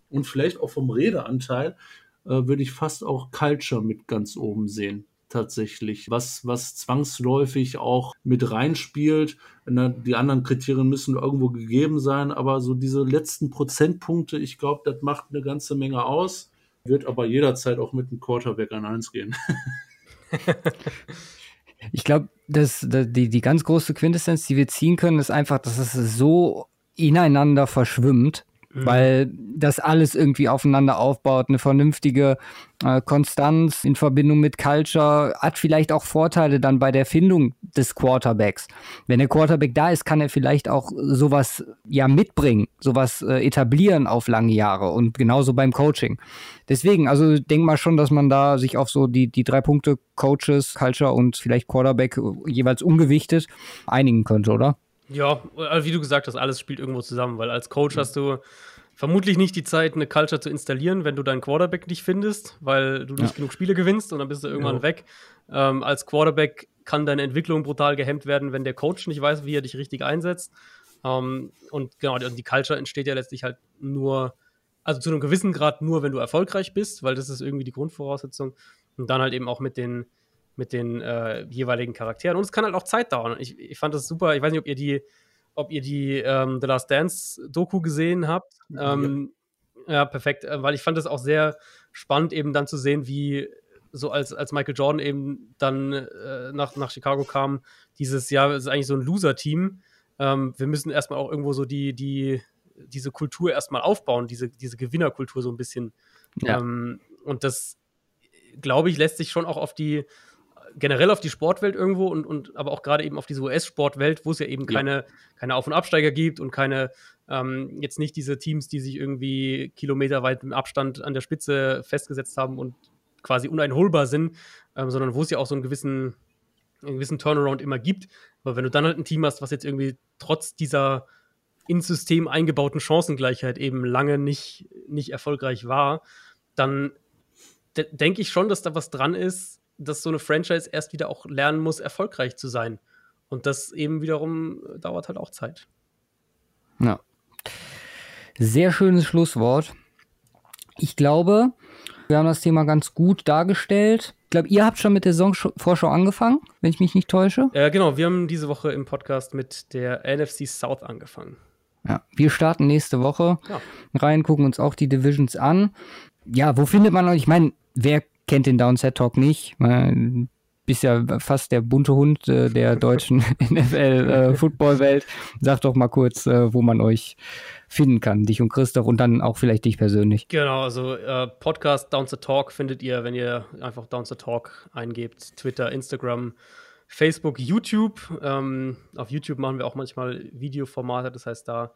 und vielleicht auch vom Redeanteil, äh, würde ich fast auch Culture mit ganz oben sehen tatsächlich, was, was zwangsläufig auch mit reinspielt. Die anderen Kriterien müssen irgendwo gegeben sein, aber so diese letzten Prozentpunkte, ich glaube, das macht eine ganze Menge aus, wird aber jederzeit auch mit einem Quarterback an 1 gehen. ich glaube, dass die, die ganz große Quintessenz, die wir ziehen können, ist einfach, dass es so ineinander verschwimmt, Mhm. Weil das alles irgendwie aufeinander aufbaut, eine vernünftige äh, Konstanz in Verbindung mit Culture hat vielleicht auch Vorteile dann bei der Findung des Quarterbacks. Wenn der Quarterback da ist, kann er vielleicht auch sowas ja mitbringen, sowas äh, etablieren auf lange Jahre und genauso beim Coaching. Deswegen, also denk mal schon, dass man da sich auf so die, die drei Punkte Coaches, Culture und vielleicht Quarterback jeweils ungewichtet einigen könnte, oder? Ja, also wie du gesagt hast, alles spielt irgendwo zusammen, weil als Coach mhm. hast du vermutlich nicht die Zeit, eine Culture zu installieren, wenn du deinen Quarterback nicht findest, weil du nicht ja. genug Spiele gewinnst und dann bist du irgendwann ja. weg. Ähm, als Quarterback kann deine Entwicklung brutal gehemmt werden, wenn der Coach nicht weiß, wie er dich richtig einsetzt. Ähm, und genau, die, die Culture entsteht ja letztlich halt nur, also zu einem gewissen Grad nur, wenn du erfolgreich bist, weil das ist irgendwie die Grundvoraussetzung. Und dann halt eben auch mit den, mit den äh, jeweiligen Charakteren. Und es kann halt auch Zeit dauern. Ich, ich fand das super. Ich weiß nicht, ob ihr die, ob ihr die ähm, The Last Dance Doku gesehen habt. Ähm, ja. ja. perfekt. Äh, weil ich fand es auch sehr spannend, eben dann zu sehen, wie so als, als Michael Jordan eben dann äh, nach, nach Chicago kam, dieses Jahr ist eigentlich so ein Loser-Team. Ähm, wir müssen erstmal auch irgendwo so die, die, diese Kultur erstmal aufbauen, diese, diese Gewinnerkultur so ein bisschen. Ja. Ähm, und das, glaube ich, lässt sich schon auch auf die, generell auf die Sportwelt irgendwo und, und aber auch gerade eben auf diese US-Sportwelt, wo es ja eben ja. keine, keine Auf- und Absteiger gibt und keine, ähm, jetzt nicht diese Teams, die sich irgendwie kilometerweit im Abstand an der Spitze festgesetzt haben und quasi uneinholbar sind, ähm, sondern wo es ja auch so einen gewissen, einen gewissen Turnaround immer gibt. Aber wenn du dann halt ein Team hast, was jetzt irgendwie trotz dieser ins System eingebauten Chancengleichheit eben lange nicht, nicht erfolgreich war, dann de denke ich schon, dass da was dran ist, dass so eine Franchise erst wieder auch lernen muss, erfolgreich zu sein. Und das eben wiederum dauert halt auch Zeit. Ja. Sehr schönes Schlusswort. Ich glaube, wir haben das Thema ganz gut dargestellt. Ich glaube, ihr habt schon mit der Saisonvorschau angefangen, wenn ich mich nicht täusche. Äh, genau, wir haben diese Woche im Podcast mit der NFC South angefangen. Ja, wir starten nächste Woche ja. rein, gucken uns auch die Divisions an. Ja, wo findet man euch? Ich meine, wer kennt den Downset Talk nicht? Man, bist ja fast der bunte Hund äh, der deutschen NFL-Football-Welt. Äh, Sag doch mal kurz, äh, wo man euch finden kann, dich und Christoph und dann auch vielleicht dich persönlich. Genau, also äh, Podcast Down the Talk findet ihr, wenn ihr einfach Down the Talk eingebt. Twitter, Instagram, Facebook, YouTube. Ähm, auf YouTube machen wir auch manchmal Videoformate, das heißt da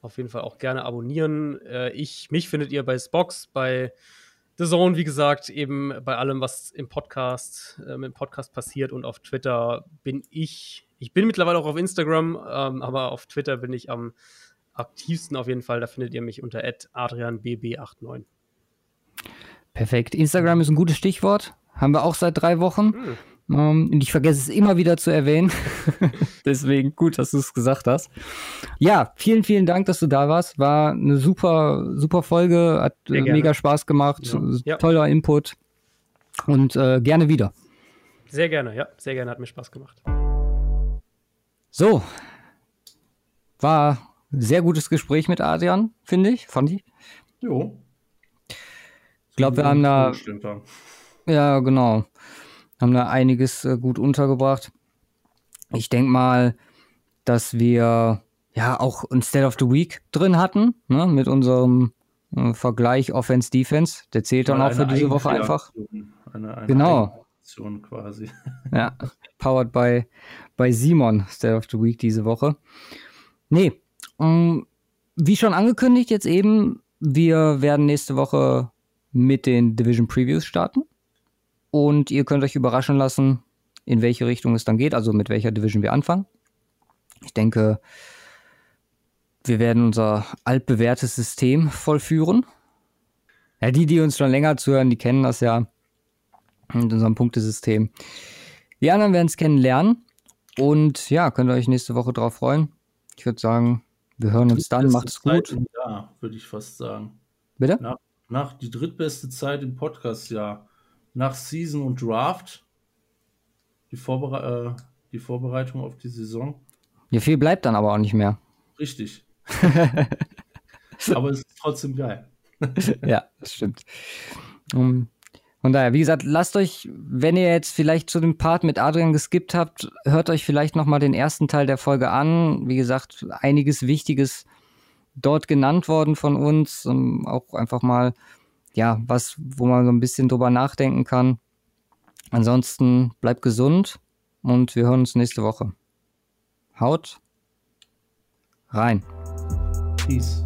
auf jeden Fall auch gerne abonnieren. Äh, ich, mich findet ihr bei Spox, bei The Zone, wie gesagt, eben bei allem, was im Podcast, äh, im Podcast passiert und auf Twitter bin ich, ich bin mittlerweile auch auf Instagram, ähm, aber auf Twitter bin ich am aktivsten auf jeden Fall. Da findet ihr mich unter adrianbb89. Perfekt. Instagram ist ein gutes Stichwort. Haben wir auch seit drei Wochen. Hm. Um, ähm, und ich vergesse es immer wieder zu erwähnen. Deswegen gut, dass du es gesagt hast. Ja, vielen, vielen Dank, dass du da warst. War eine super, super Folge. Hat äh, mega Spaß gemacht. Ja. Toller Input. Und äh, gerne wieder. Sehr gerne, ja. Sehr gerne. Hat mir Spaß gemacht. So. War ein sehr gutes Gespräch mit Adrian, finde ich. Fand ich. Jo. Ich glaube, wir haben da. Ja, genau haben da einiges äh, gut untergebracht. Ich denke mal, dass wir ja auch ein State of the Week drin hatten, ne, mit unserem äh, Vergleich Offense-Defense. Der zählt dann auch für diese Woche einfach. Eine, eine genau. quasi. Ja, powered by, by Simon, State of the Week diese Woche. Nee, ähm, wie schon angekündigt, jetzt eben, wir werden nächste Woche mit den Division Previews starten. Und ihr könnt euch überraschen lassen, in welche Richtung es dann geht, also mit welcher Division wir anfangen. Ich denke, wir werden unser altbewährtes System vollführen. Ja, die, die uns schon länger zuhören, die kennen das ja mit unserem Punktesystem. Die anderen werden es kennenlernen. Und ja, könnt ihr euch nächste Woche drauf freuen. Ich würde sagen, wir hören uns dann. Macht es gut. Ja, würde ich fast sagen. Bitte? Nach, nach die drittbeste Zeit im Podcast-Jahr nach Season und Draft. Die, Vorbere äh, die Vorbereitung auf die Saison. Ja, viel bleibt dann aber auch nicht mehr. Richtig. aber es ist trotzdem geil. ja, das stimmt. Um, von daher, wie gesagt, lasst euch, wenn ihr jetzt vielleicht zu dem Part mit Adrian geskippt habt, hört euch vielleicht nochmal den ersten Teil der Folge an. Wie gesagt, einiges Wichtiges dort genannt worden von uns. Um auch einfach mal ja, was, wo man so ein bisschen drüber nachdenken kann. Ansonsten bleibt gesund und wir hören uns nächste Woche. Haut rein. Peace.